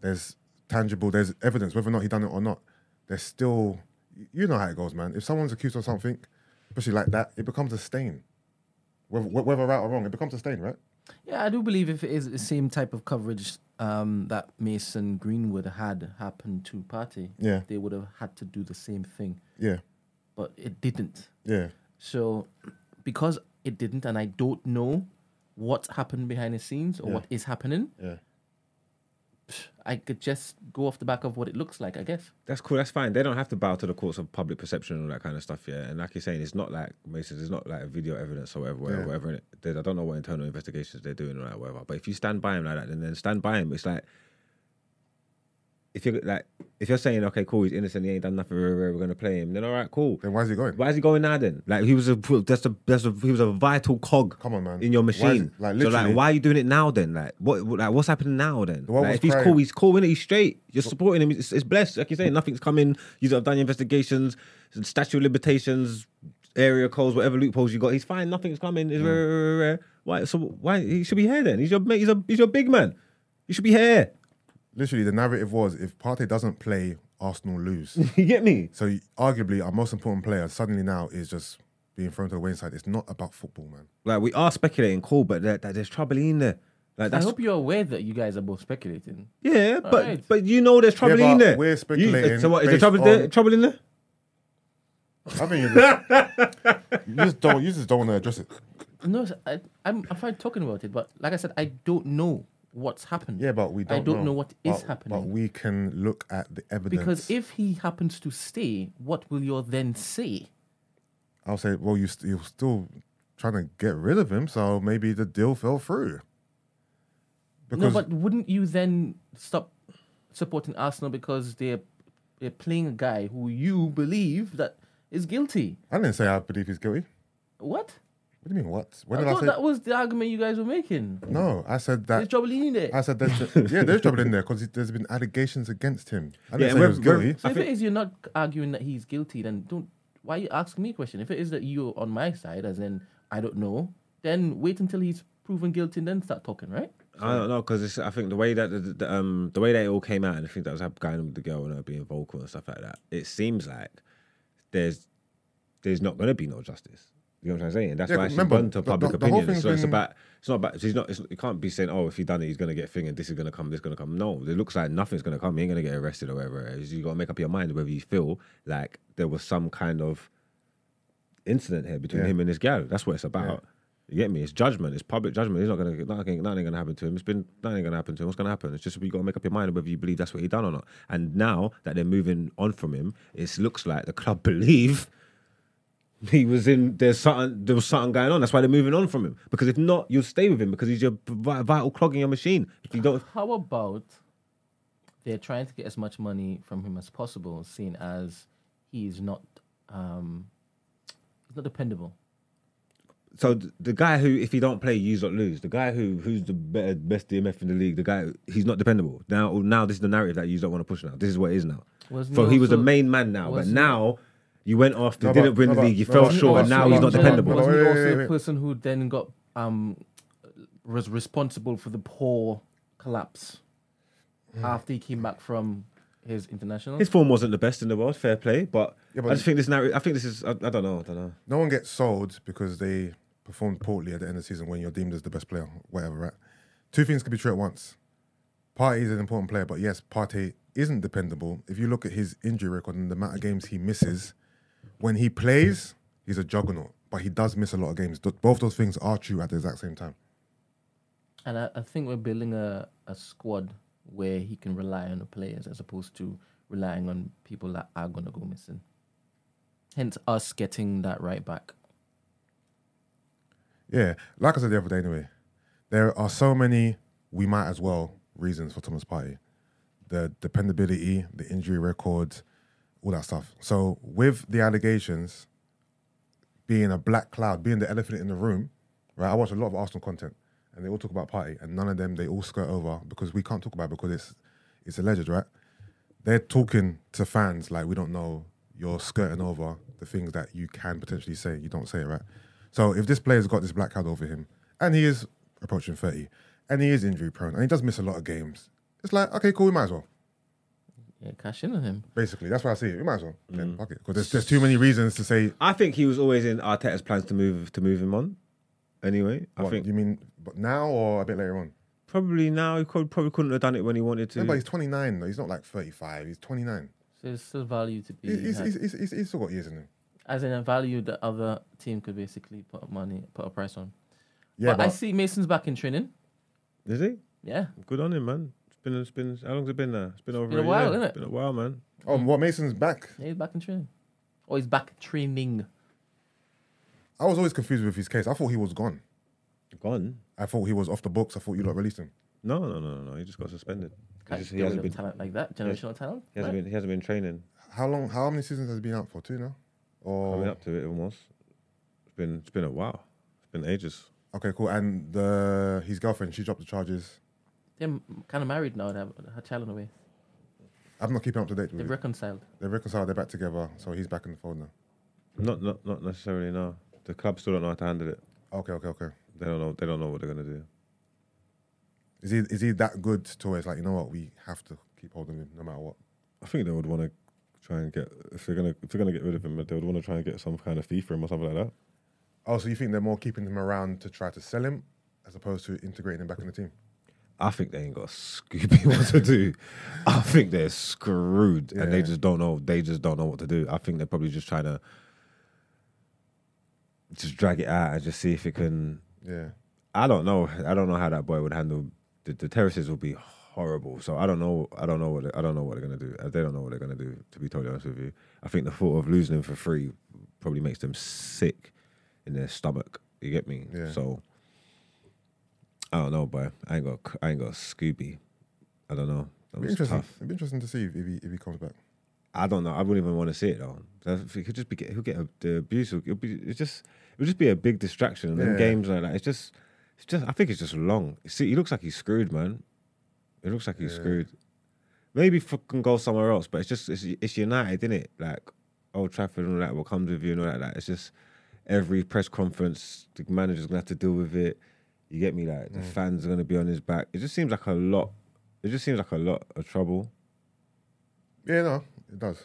there's tangible, there's evidence whether or not he done it or not. There's still, you know how it goes, man. If someone's accused of something, especially like that, it becomes a stain. Whether, whether right or wrong, it becomes a stain, right? Yeah, I do believe if it is the same type of coverage um, that Mason Greenwood had happened to Partey, Yeah. they would have had to do the same thing. Yeah. But it didn't. Yeah. So because it didn't, and I don't know what happened behind the scenes or Yeah. what is happening, Yeah. I could just go off the back of what it looks like, I guess. That's cool. That's fine. They don't have to bow to the courts of public perception and all that kind of stuff. Yeah, and like you're saying, it's not like Mason. It's not like video evidence or whatever, whatever. Yeah. whatever. There's- I don't know what internal investigations they're doing or whatever. But if you stand by him like that, then then stand by him. It's like if you're like if you're saying okay, cool, he's innocent, he ain't done nothing, we're, we're gonna play him. Then all right, cool. Then why is he going? Why is he going now? Then like he was a that's a that's a he was a vital cog. Come on, man. In your machine, it- like, so like, why are you doing it now? Then, like, what, what- like, what's happening now? Then, The like, if he's crying. cool, he's cool. Innit? He's straight. You're supporting him. It's, it's blessed. Like you're saying, nothing's coming. You have done your investigations, statute of limitations, area codes, whatever loopholes you got. He's fine. Nothing's coming. Mm. It's rare, rare, rare, rare. Why? So why he should be here then? He's your mate. He's a he's your big man. He should be here. Literally, the narrative was if Partey doesn't play, Arsenal lose. you get me? So arguably, our most important player suddenly now is just being thrown to the wayside. It's not about football, man. Like we are speculating, cool, but there, there- there's trouble in there. Like I hope you're aware that you guys are both speculating. yeah, but Alright. but you know there's trouble Yeah, in there. we're You- uh, speculating so what is there based trouble there? Trouble in there? I think you just, you just don't. You just don't want to address it. No, s- I, am I'm fine talking about it, but like I said, I don't know what's happened. Yeah, but we don't. I don't know, what is but, happening. But we can look at the evidence. because if he happens to stay, what will you then say? I'll say, well, you st- you're still trying to get rid of him, so maybe the deal fell through. no, but wouldn't you then stop supporting Arsenal because they're they're playing a guy who you believe that is guilty? I didn't say I believe he's guilty. What? What do you mean? What? When I did I thought say? that was the argument you guys were making. No, I said that. There's trouble in there. I said there's yeah, there's trouble in there because there's been allegations against him. I didn't Yeah, say he we're- was guilty. So if it is you're not arguing that he's guilty, then don't. Why are you asking me a question? If it is that you're on my side, as in I don't know, then wait until he's proven guilty and then start talking, right? I don't know because I think the way that the, the, um the way that it all came out and the thing that was hap- going on with the girl and her being vocal and stuff like that, it seems like there's there's not going to be no justice. You know what I'm saying? That's Yeah, why she's remember, gone to public the- the opinion. So it's been- about it's not about she's not it's, you can't be saying oh if he done it he's going to get a thing and this is going to come this is going to come. No, it looks like nothing's going to come. He ain't going to get arrested or whatever. You got to make up your mind whether you feel like there was some kind of incident here between Yeah. him and this gal. That's what it's about. You get me? It's judgment. It's public judgment. He's not gonna nothing. Nothing gonna happen to him. It's been nothing gonna happen to him. What's gonna happen? It's just you gotta make up your mind whether you believe that's what he done or not. And now that they're moving on from him, it looks like the club believe he was in. There's something. There was something going on. That's why they're moving on from him. Because if not, you'll stay with him because he's your vital clog in your machine. If you don't, How about they're trying to get as much money from him as possible, seeing as he's not um, he's not dependable. so th- the guy who, if he don't play, you don't lose. The guy who, who's the better, best DMF in the league, the guy, he's not dependable. Now, now this is the narrative that you don't want to push now. This is what it is now. Wasn't so he was the main man now, but now you went off, No, didn't but- win no, the league, you no, fell but- short, and now he's not dependable. but- Wasn't he also wait, the person who then got um, was responsible for the poor collapse after he came back from his international? His form wasn't the best in the world, fair play, but, Yeah, but- I just think this narrative. I think this is. I, I don't know. I don't know. No one gets sold because they performed poorly at the end of the season when you're deemed as the best player, whatever, right? Two things can be true at once. Partey is an important player, but yes, Partey isn't dependable. If you look at his injury record and the amount of games he misses, when he plays, he's a juggernaut, but he does miss a lot of games. Th- Both those things are true at the exact same time. And I, I think we're building a, a squad where he can rely on the players as opposed to relying on people that are going to go missing. Hence, us getting that right back. Yeah, like I said the other day, anyway, there are so many we might as well reasons for Thomas Partey. The dependability, the injury record, all that stuff. So with the allegations being a black cloud, being the elephant in the room, right? I watch a lot of Arsenal content, and they all talk about Partey, and none of them they all skirt over because we can't talk about it because it's it's alleged, right? They're talking to fans like we don't know. You're skirting over the things that you can potentially say. You don't say it, right? So if this player's got this black cloud over him, and he is approaching 30, and he is injury prone, and he does miss a lot of games, it's like, okay, cool, we might as well. Yeah, cash in on him. Basically, that's why I see it. We might as well. Then mm. fuck it. Because there's, there's too many reasons to say. I think he was always in Arteta's plans to move to move him on. Anyway, I What, think you mean but now or a bit later on? probably now he could, probably couldn't have done it when he wanted to. Yeah, but he's 29 though. He's not like 35. He's 29. So there's still value to be He's, he's, had. he's, he's, he's, he's still got years in him. as in a value that other team could basically put money, put a price on. Yeah, but, I see Mason's back in training. Is he? Yeah. Good on him, man. It's been, it's been, how long's it been now? It's been over been a year. while, innit? It's been a while, man. Oh, what Mason's back? Yeah, he's back in training. Oh, he's back training. I was always confused with his case. I thought he was gone. Gone? I thought he was off the books. I thought you lot released him. No, no, no, no, no. He just got suspended. He, Can't just, he hasn't been talent like that, generational talent. He hasn't Right. been. He hasn't been training. How long? How many seasons has he been out for? Two now. Or Coming up to it almost. It's been. It's been a while. It's been ages. okay, cool. And the his girlfriend, she dropped the charges. They're kind of married now. They have her child on the way. I'm not keeping up to date They've it. reconciled. They're reconciled. They're back together. So he's back in the fold now. Not. Not. Not necessarily. No. The club still don't know how to handle it. Okay, okay, okay. They don't know. They don't know what they're gonna do. Is he is he that good to where it's like you know what we have to keep holding him no matter what? I think they would want to try and get if they're gonna if they're gonna get rid of him, they would want to try and get some kind of fee for him or something like that. Oh, so you think they're more keeping him around to try to sell him as opposed to integrating him back in the team? I think they ain't got a Scooby what to do. I think they're screwed and they just don't know. They just don't know what to do. I think they're probably just trying to just drag it out and just see if it can. Yeah. I don't know. I don't know how that boy would handle. The, the terraces will be horrible. So I don't know. I don't know what. They, I don't know what they're gonna do. Uh, they don't know what they're gonna do. To be totally honest with you, I think the thought of losing him for free probably makes them sick in their stomach. You get me? Yeah. So I don't know, boy. I ain't got. I ain't got Scooby. I don't know. That It'd be was interesting. tough. It'd be interesting to see if he if he comes back. I don't know. I wouldn't even want to see it though. He could just be. get- He'll get a, the abuse. It'll be. It's just. It would just be a big distraction. And then Yeah. games like that. It's just. It's just. I think it's just long. See, he looks like he's screwed, man. It looks like he's Yeah. screwed. Maybe fucking go somewhere else, but it's just. It's, it's United, isn't it? Like Old Trafford and all that. What comes with you and all that. Like, it's just every press conference, the manager's gonna have to deal with it. You get me? Like the Mm. fans are gonna be on his back. It just seems like a lot. It just seems like a lot of trouble. Yeah, no, it does.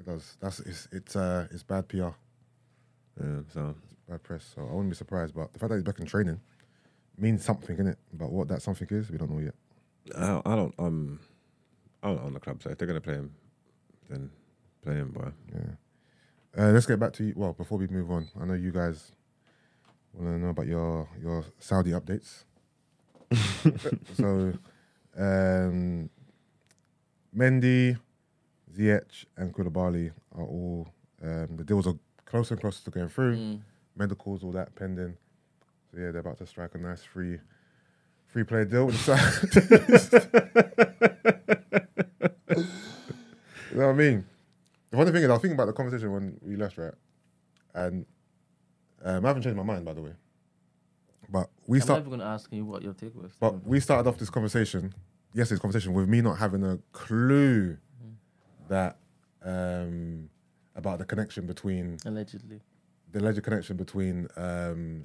It does. That's it's it's uh it's bad PR. Yeah, so it's bad press. So I wouldn't be surprised. But the fact that he's back in training means something, innit? But what that something is, we don't know yet. I don't, I don't um I don't on the club, so if they're gonna play him, then play him, boy. Yeah. Uh, let's get back to you. Well, before we move on, I know you guys Want to know about your your Saudi updates? so, um, Mendy, Ziyech, and Koulibaly are all um, the deals are closer and closer to going through. Mm. Medicals, all that pending. So yeah, they're about to strike a nice free free player deal with the side. you know what I mean? The funny thing is, I was thinking about the conversation when we left, right? And um, I haven't changed my mind, by the way. But we I'm start. never going to ask you what your take was. But we started off this conversation, yesterday's conversation, with me not having a clue that um, about the connection between Allegedly. the alleged connection between um,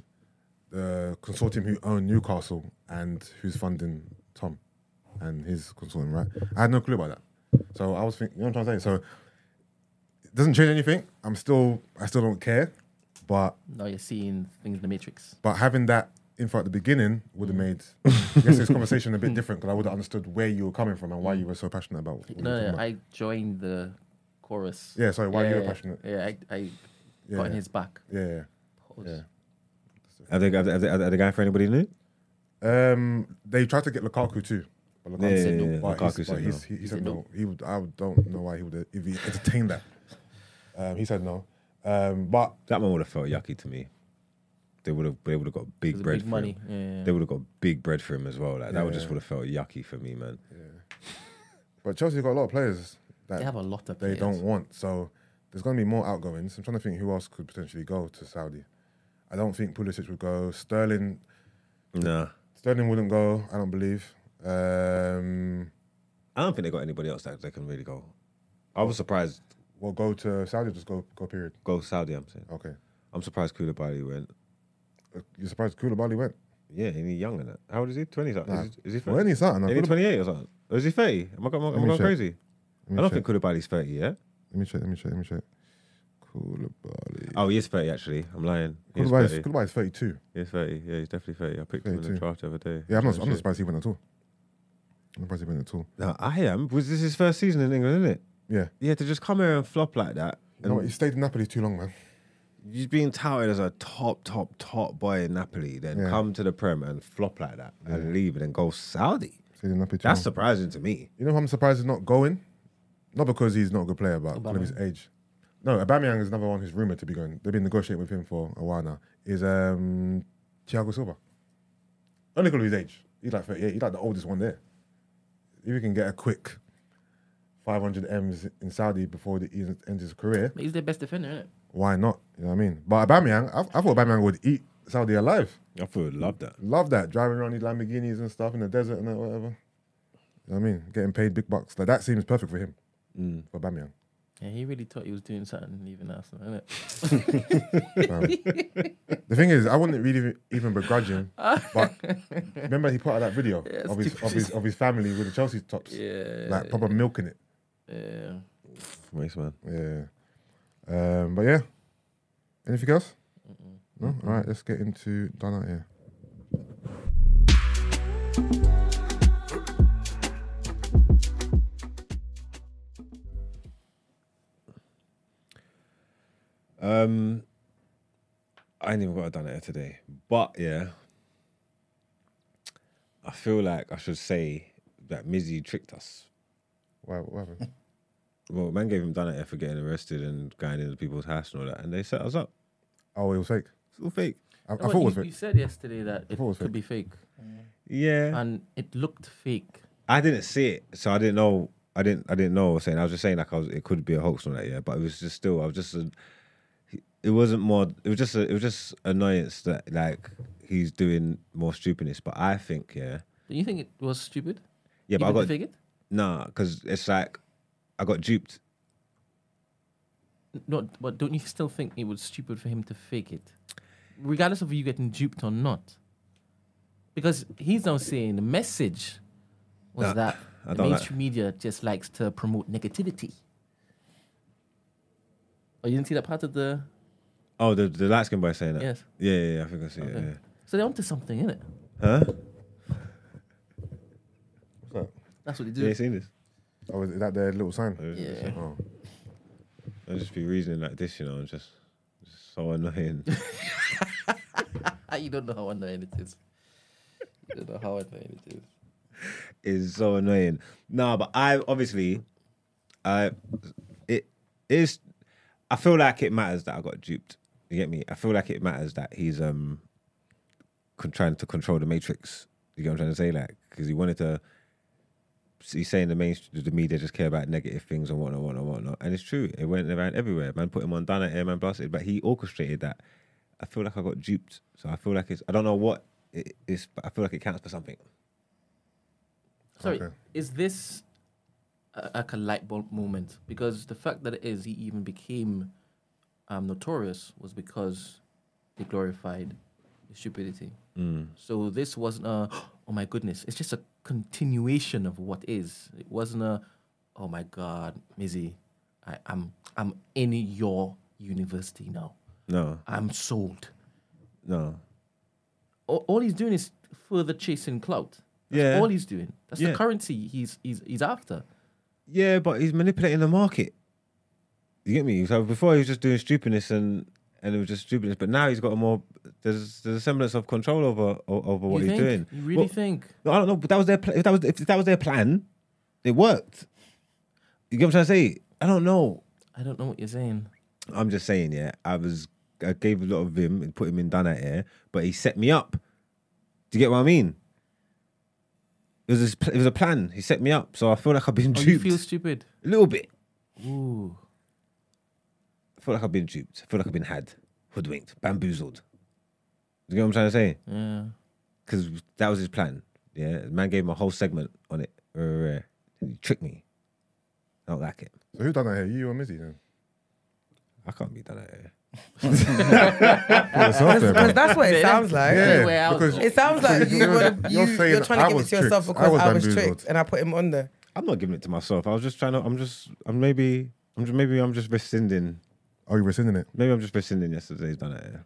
the consortium who own Newcastle and who's funding Tom and his consortium, right? I had no clue about that. So I was thinking, you know what I'm trying to say? So it doesn't change anything. I'm still, I still don't care. But Now you're seeing things in the Matrix. but having that info at the beginning would have made yesterday's conversation a bit different because I would have understood where you were coming from and why you were so passionate about. What you were No, no, about. I joined the chorus. Yeah, sorry, why you were passionate. Yeah, I, I Yeah, got in his back. Yeah, yeah. Pause. Yeah. Are they, are, they, are they going for anybody new? Um, they tried to get Lukaku too. But Yeah, Lukaku yeah, yeah, But, Lukaku he's, said but no. he's, he, he He said said no. no. He would. I don't know why he would if he entertained that. Um, he said no. Um, but That one would have felt yucky to me. They would have they would have got big bread big for money. him. Yeah. They would have got big bread for him as well. Like that would just would have felt yucky for me, man. but Chelsea got a lot of players that They have a lot of they players. don't want. So there's going to be more outgoings. I'm trying to think who else could potentially go to Saudi. I don't think Pulisic would go. Sterling Nah, Sterling wouldn't go. I don't believe. Um, I don't think they got anybody else that they can really go. I was surprised. We'll go to Saudi. Just go. Go. Period. Go Saudi. I'm saying. Okay. I'm surprised Koulibaly went. Uh, You're surprised Koulibaly went? Yeah, and he's young in it. How old is he? Twenty something. Nah. Is, he- is he Well, 30? any something. Is he 28 or something? Or is he 30? Am I, go- am I, Let am I me going check. crazy? I me don't check. think Koulibaly's 30 yet. Let me check. Let me check. Let me check. Koulibaly. Oh, he is 30 actually. I'm lying. He is Koulibaly's, 30. Koulibaly's 32. He is 30. Yeah, he's definitely 30. I picked him in 32. the draft the other day. Yeah, I'm not, I'm not surprised he went at all. I'm not surprised he went at all. No, I am. Was this his first season in England, isn't it? Yeah. Yeah, to just come here and flop like that. You know what? And He stayed in Napoli too long, man. he's being touted as a top, top, top boy in Napoli, then Yeah. come to the Prem and flop like that and Yeah. leave and then go Saudi. Stayed in Napoli too That's long. surprising to me. You know who I'm surprised he's not going? Not because he's not a good player, but because of his age. No, Aubameyang is another one who's rumoured to be going. They've been negotiating with him for a while now. Is um, Thiago Silva. Only because of his age. He's like 38. He's like the oldest one there. If he can get a quick 500 M's in Saudi before the, he ends his career, But he's their best defender, isn't it? why not? You know what I mean? But Aubameyang, I, I thought Aubameyang would eat Saudi alive. I thought I'd love that. Love that driving around these Lamborghinis and stuff in the desert and whatever. You know what I mean? Getting paid big bucks. Like that seems perfect for him. Mm. For Aubameyang. Yeah, he really thought he was doing something leaving Arsenal, innit? Um, the thing is, I wouldn't really even begrudge him. But remember, he put out that video Yeah, of his of his of his family with the Chelsea tops, Yeah. like proper milking it. Yeah. Nice man. Yeah. Um, but yeah. Anything else? No. All right. Let's get into done out here. Um, I ain't even got a done it today, but yeah, I feel like I should say that Mizzy tricked us. Why? What happened? Well, man gave him done it for getting arrested and going into people's house and all that, and they set us up. Oh, it was fake. It's all fake. I, I thought but it was you, fake. you said yesterday that it it was could fake. be fake, Yeah, and it looked fake. I didn't see it, so I didn't know. I didn't. I didn't know. What I was saying. I was just saying like I was. It could be a hoax on that. Yeah, but it was just still. I was just. A, it wasn't more. It was just. A, it was just annoyance that like he's doing more stupidness. But I think yeah. Do you think it was stupid? Yeah, but I Even to got fake it? nah, because it's like I got duped. No, but don't you still think it was stupid for him to fake it, regardless of you getting duped or not? Because he's now saying the message was Nah, that I the don't like- mainstream media just likes to promote negativity. Oh, you didn't see that part of the? Oh, the the light skin boy saying that. Yes. Yeah, yeah, yeah I think I see it. So they're onto something, innit? Yeah. Huh? What's that? That's what they You do. ain't seen this? Oh, is that their little sign? Yeah. Oh. I just be reasoning like this, you know, and just, just so annoying. you don't know how annoying it is. You don't know how annoying it It's is so annoying. No, but I obviously, I it is. I feel like it matters that I got duped. You get me? I feel like it matters that he's um con- trying to control the matrix. You get what I'm trying to say? Like because he wanted to. He's saying the main the media just care about negative things and whatnot, whatnot, whatnot, and it's true. It went around everywhere. Man put him on done at air, man blasted, but he orchestrated that. I feel like I got duped, so I feel like it's. I don't know what it is, but I feel like it counts for something. Sorry, Okay. is this a, like a light bulb moment? Because the fact that it is, he even became um, notorious was because they glorified his stupidity. Mm. So this wasn't a, oh my goodness, it's just a continuation of what is. It wasn't a, oh my God, Mizzy, I, I'm I'm in your university now. No, I'm sold. no. All, all he's doing is further chasing clout. That's Yeah. all he's doing. That's Yeah. the currency he's he's he's after. Yeah, but he's manipulating the market. You get me? So before he was just doing stupidness and and it was just stupidness, but now he's got a more there's there's a semblance of control over over what you he's think? doing. You really Well, think? No, I don't know, but that was their pl- if that was if that was their plan, it worked. You get what I'm trying to say? I don't know. I don't know what you're saying. I'm just saying, yeah. I was I gave a lot of him and put him in done at air, but he set me up. Do you get what I mean? It was pl- it was a plan. He set me up, so I feel like I've been Oh, you duped feel stupid? a little bit. Ooh. I feel like I've been duped. I feel like I've been had, hoodwinked, bamboozled. You get what I'm trying to say? Yeah. Because that was his plan. Yeah, the man gave him a whole segment on it. Uh, he tricked me. I don't like it. So who done that here? You or Mizzy then? I can't be done at here. Put yourself there, Because man. that's what it sounds like. Yeah, because It sounds like you You're- you, you're you're, saying trying I to give it was to yourself tricked. I because was I was, tricked and I put him on there. I'm not giving it to myself. I was just trying to. I'm just. I'm maybe. I'm just, maybe. I'm just rescinding. Oh, you rescinding it? Maybe I'm just rescinding yesterday's done it. Yeah.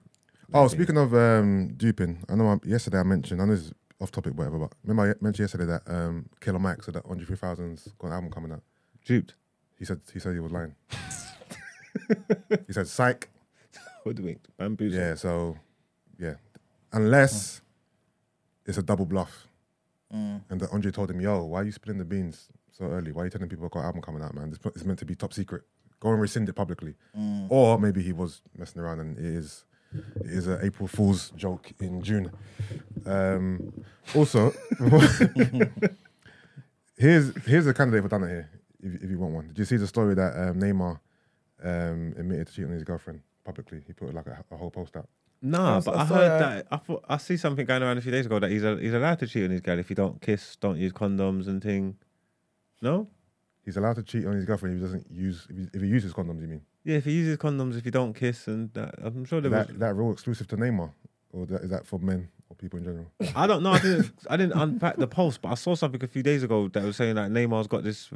Oh, Maybe. speaking of um, duping, I know I, yesterday I mentioned, I know it's off topic, whatever, but remember I mentioned yesterday that um, Killer Mike said that Andre 3000's got an album coming out. Duped. He said he said he was lying. he said psych. Hoodwinked. Bamboozled. Yeah, so yeah, unless it's a double bluff, Mm. and that Andre told him, "Yo, why are you spilling the beans so early? Why are you telling people I got an album coming out, man? This it's meant to be top secret. Go and rescind it publicly." Mm. Or maybe he was messing around and it is it is an April Fool's joke in June. Um, also, here's here's a candidate for Dana here. If, if you want one, did you see the story that um, Neymar um, admitted to cheating on his girlfriend publicly? He put like a, a whole post out. Nah, but saw I heard that. that. I thought I see something going around a few days ago that he's a, he's allowed to cheat on his girl if you don't kiss, don't use condoms and thing. No. He's allowed to cheat on his girlfriend if he doesn't use if he, if he uses condoms. You mean Yeah, if he uses condoms, if you don't kiss, and that, I'm sure there that was. that rule exclusive to Neymar, or that, is that for men or people in general? I don't know. I didn't. I didn't unpack the post, but I saw something a few days ago that was saying that Neymar's got this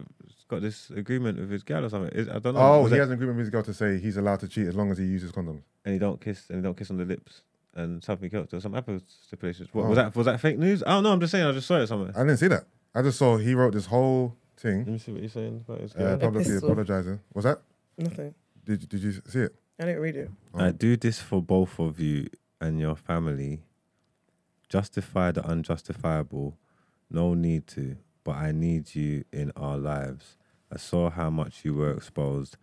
got this agreement with his girl or something. Is- I don't know. Oh, Was he that- has an agreement with his girl to say he's allowed to cheat as long as he uses condoms. and he don't kiss and he don't kiss on the lips and something else. There was some other stipulations. What, Oh. Was that was that fake news? I don't know. I'm just saying. I just saw it somewhere. I didn't see that. I just saw he wrote this whole Let me see what you're saying about his uh, girl. publicly Epistle. apologizing. Was that? Nothing. Did did you see it? I didn't read it. Oh. I do this for both of you and your family. Justify the unjustifiable. No need to, but I need you in our lives. I saw how much you were exposed,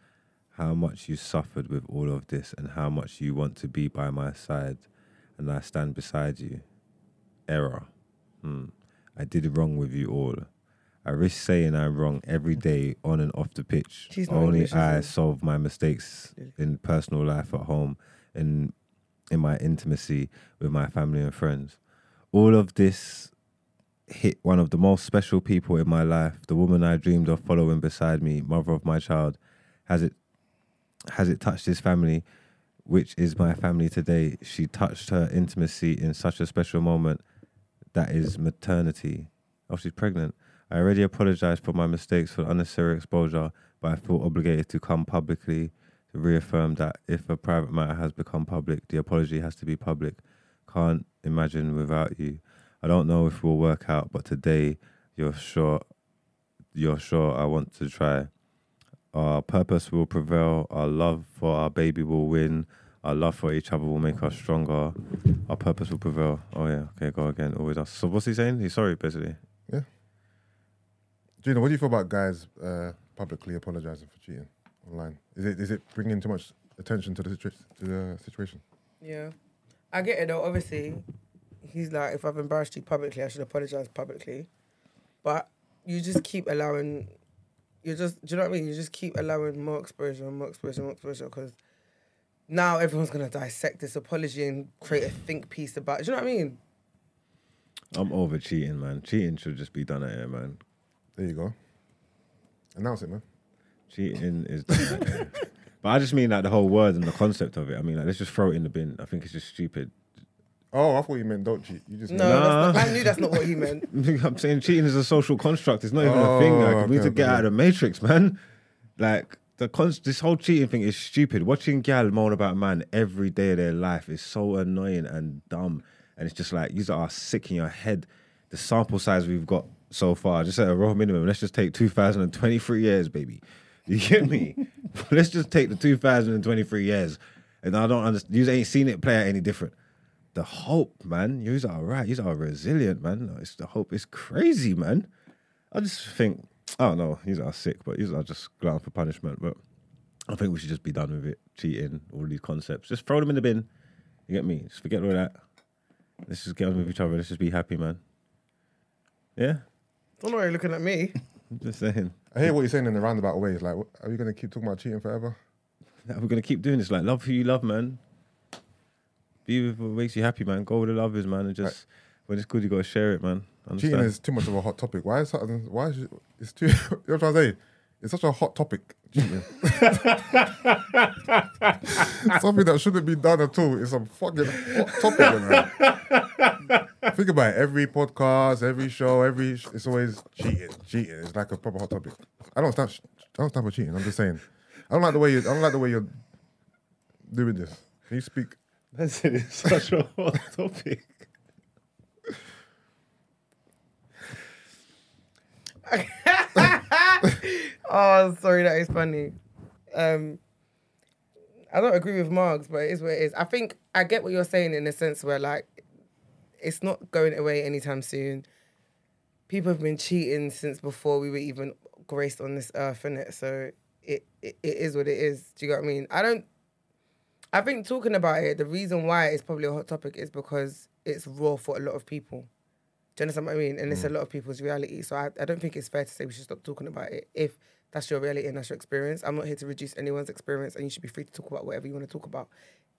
how much you suffered with all of this, and how much you want to be by my side, and I stand beside you. Error. Hmm. I did wrong with you all. I risk saying I'm wrong every day on and off the pitch. Only English, I solve my mistakes in personal life at home, and in my intimacy with my family and friends. All of this hit one of the most special people in my life, the woman I dreamed of following beside me, mother of my child. Has it has it touched his family, which is my family today? She touched her intimacy in such a special moment that is maternity. Oh, she's pregnant. I already apologized for my mistakes for unnecessary exposure, but I feel obligated to come publicly to reaffirm that if a private matter has become public, the apology has to be public. Can't imagine without you. I don't know if we'll work out, but today you're sure you're sure I want to try. Our purpose will prevail, our love for our baby will win, Our love for each other will make us stronger. Our purpose will prevail. Oh yeah, okay, go again. Always us. So what's he saying? He's sorry, basically. Gina, what do you feel about guys uh, publicly apologizing for cheating online? Is it is it bringing too much attention to the situa- to the situation? Yeah. I get it though. Obviously, he's like, if I've embarrassed you publicly, I should apologize publicly. But you just keep allowing, you just, do you know what I mean? You just keep allowing more exposure, more exposure, more exposure, because now everyone's gonna dissect this apology and create a think piece about. it. Do you know what I mean? I'm over cheating, man. Cheating should just be done at here, man. There you go. Announce it, man. Cheating is done at here. But I just mean like the whole word and the concept of it. I mean, like let's just throw it in the bin. I think it's just stupid. Oh, I thought you meant don't cheat. You just No, that's not, I knew that's not what he meant. I'm saying cheating is a social construct. It's not even Oh, a thing. Like, we need okay, to get okay. out of the matrix, man. Like the con- this whole cheating thing is stupid. Watching gal moan about man every day of their life is so annoying and dumb. And it's just like you are sick in your head. The sample size we've got so far, just at a raw minimum, let's just take 2023 years, baby. You get me? let's just take the 2023 years. And I don't understand. You ain't seen it play out any different the hope, man. Yous are right. Are resilient, man. It's the hope. It's crazy, man. I just think, I don't know. Yous are sick, but yous are just glad for punishment. But I think we should just be done with it. Cheating, all these concepts. Just throw them in the bin. You get me? Just forget all that. Let's just get on with each other. Let's just be happy, man. Yeah, Don't know why you're looking at me. I'm just saying. I hear what you're saying in the roundabout ways. Like, what- are we going to keep talking about cheating forever? We're gonna keep doing this. Like, love who you love, man. Be with what makes you happy, man. Go where the love is, man. And just when it's good, you gotta share it, man. Understand? Cheating is too much of a hot topic. Why is something? Why is it, it's too? You know what I'm trying to say? It's such a hot topic. Something that shouldn't be done at all. It's a fucking hot topic. Think about it. Every podcast, every show, every sh- it's always cheating. Cheating. It's like a proper hot topic. I don't stand. I don't stand for cheating. I'm just saying. I don't like the way you. I don't like the way you're doing this. Can you speak? That's it. It's such a hot topic. oh, sorry, that is funny. Um, I don't agree with Mags, but it is what it is. I think I get what you're saying in the sense where like it's not going away anytime soon. People have been cheating since before we were even graced on this earth, innit? So it, it it is what it is. Do you get what I mean? I don't. I think talking about it, the reason why it's probably a hot topic is because it's raw for a lot of people. Do you understand what I mean? And it's a lot of people's reality. So I, I don't think it's fair to say we should stop talking about it if that's your reality and that's your experience. I'm not here to reduce anyone's experience and you should be free to talk about whatever you want to talk about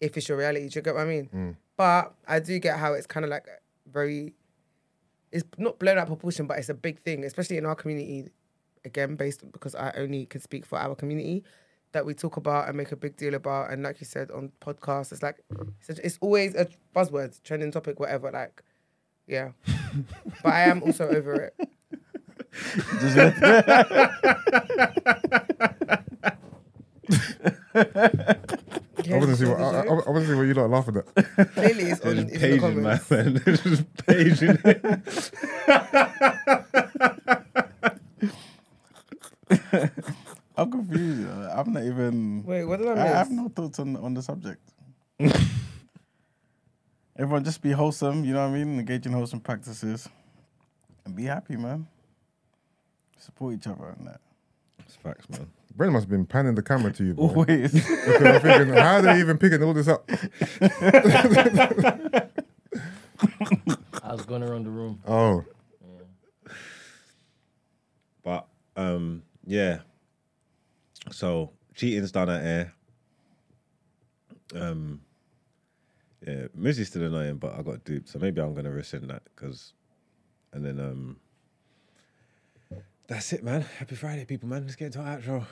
if it's your reality. Do you get what I mean? Hmm. But I do get how it's kind of like very, it's not blown out of proportion, but it's a big thing, especially in our community. Again, based because I only can speak for our community, that we talk about and make a big deal about. And like you said on podcasts, it's like it's, it's always a buzzword, trending topic, whatever. Like, yeah. but I am also over it. I want to see what I, I, I want to see what you lot laughing at. Clearly, it's on Just it's in the paging, man. comments. Just paging. I'm confused. uh, I'm not even. Wait, what did I mean? I have no thoughts on on the subject. Everyone, just be wholesome. You know what I mean? Engage in wholesome practices, and be happy, man. Support each other and that. It's facts, man. Brendan must have been panning the camera to you, boy. Always. Because I'm thinking, how are they even picking all this up? I was going around the room. Oh, But um, yeah. So cheating's done at air. Um, yeah, Mizzy's still annoying, but I got duped, so maybe I'm gonna rescind that because, and then um, that's it, man. Happy Friday, people, man. Let's get into our outro.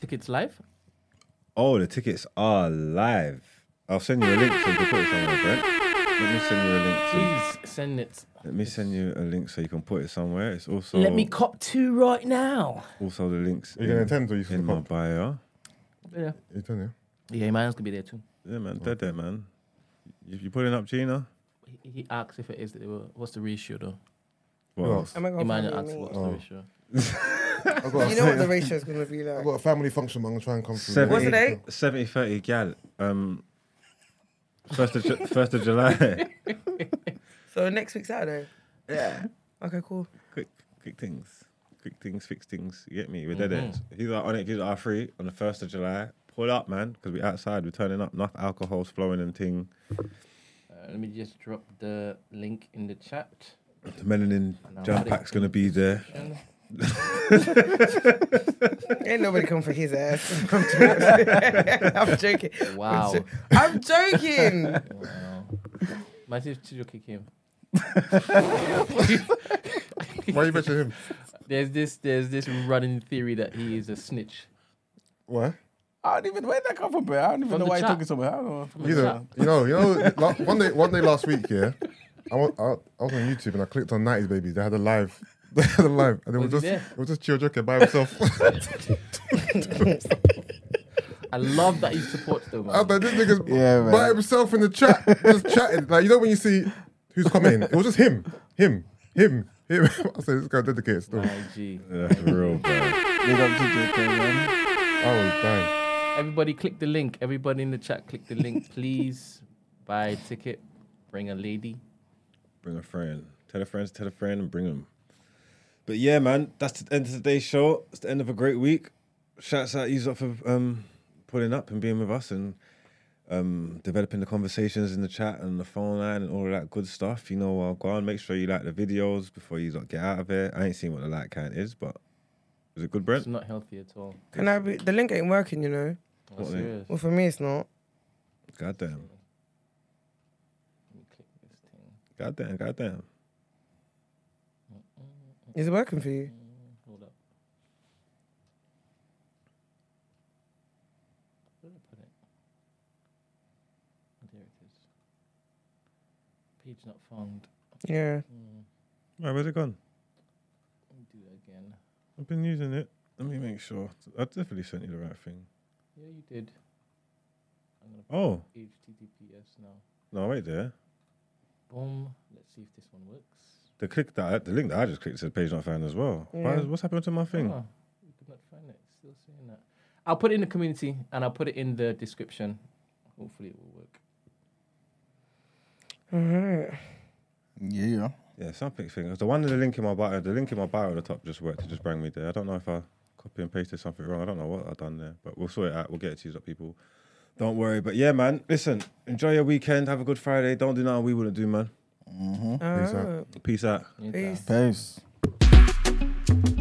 Tickets live? Oh, the tickets are live. I'll send you a link so you can put it somewhere, Brent. Let me send you a link. So Please send it. Let me send you a link so you can put it somewhere. It's also Let me cop two right now. also the links. Are you gonna in- attend or you in my cop? bio? Yeah. you done, yeah? Yeah, man's gonna be there too. Yeah, man, dead there, man. You, you putting up Gina? He, he asked if it is. What's the ratio though? What Who else? Am I gonna Emmanuel find asks what's Oh. the ratio. I got You know what the ratio is gonna be I like. got a family function. I'm gonna try and come through. Seventy, What's the date? 70 30 gal. Um, first of Ju- first of July. So next week Saturday. yeah. Okay, cool. Quick, quick things, quick things, fix things. You get me? We're dead Mhm. ends. He's like on it. He's R three on the first of July. Pull up, man, because we're outside. We're turning up. Enough alcohol's flowing and ting. Uh, let me just drop the link in the chat. The melanin And I'll jump pack's gonna be there. Ain't nobody come for his ass. I'm joking. I'm joking. Wow. I'm joking. wow. Imagine if Chijoki came. Why you mention him? There's this there's this running theory that he is a snitch. Why? I don't even where'd that come from, bro? I don't even From know the why you're chat. talking so much. I don't know. From the You know, you know, you know. la- One day, one day last week, yeah, I, wa- I, I was on YouTube and I clicked on '90s Babies. They had a live, they had a live, and it was, Was he just there? it was just Chio Joker by himself. I love that he supports them. I was like, this nigga's Yeah, man. by himself in the chat, just chatting. Like you know when you see who's commenting, it was just him, him, him, him. I said this guy dedicated still. My G. That's real, bro. Big up to JK, man. I was dying. Everybody click the link. Everybody in the chat click the link, please. Buy a ticket. Bring a lady. Bring a friend. Tell a friend, tell a friend, and bring them. But yeah, man, that's the end of today's show. It's the end of a great week. Shouts out you for um, pulling up and being with us and um, developing the conversations in the chat and the phone line and all of that good stuff. You know, uh, go on, make sure you like the videos before you lot get out of it. I ain't seen what the like count is, but is it good, Brent? It's not healthy at all. Can I be? The link ain't working, you know. I'm What link? serious. Well, for me, it's not. Goddamn. Let me click this thing. Goddamn, goddamn. Is it working for you? Mm, Hold up. Where did I put it? There it is. Page not found. Yeah. Mm, Right, where's it gone? let me do that again. I've been using it. Let me make sure. I definitely sent you the right thing. Yeah, you did. I'm gonna Oh, HTTPS now. no, wait there. Boom. Let's see if this one works. The click that I- the link that I just clicked said page not found as well. Why Yeah. is, what's happened to my thing? Ah, oh, we could not find it. It's Still saying that. I'll put it in the community and I'll put it in the description. Hopefully it will work. All right. Yeah. Yeah, something thing. The one in the link in my bio, the link in my bio at the top just worked. It just bring me there. I don't know if I copy and pasted something wrong. I don't know what I've done there, but we'll sort it out. We'll get it to you, people. Don't worry. But yeah, man. Listen, enjoy your weekend. Have a good Friday. Don't do nothing we wouldn't do, man. Mm-hmm. Peace out. Peace out. Anytime. peace. Peace.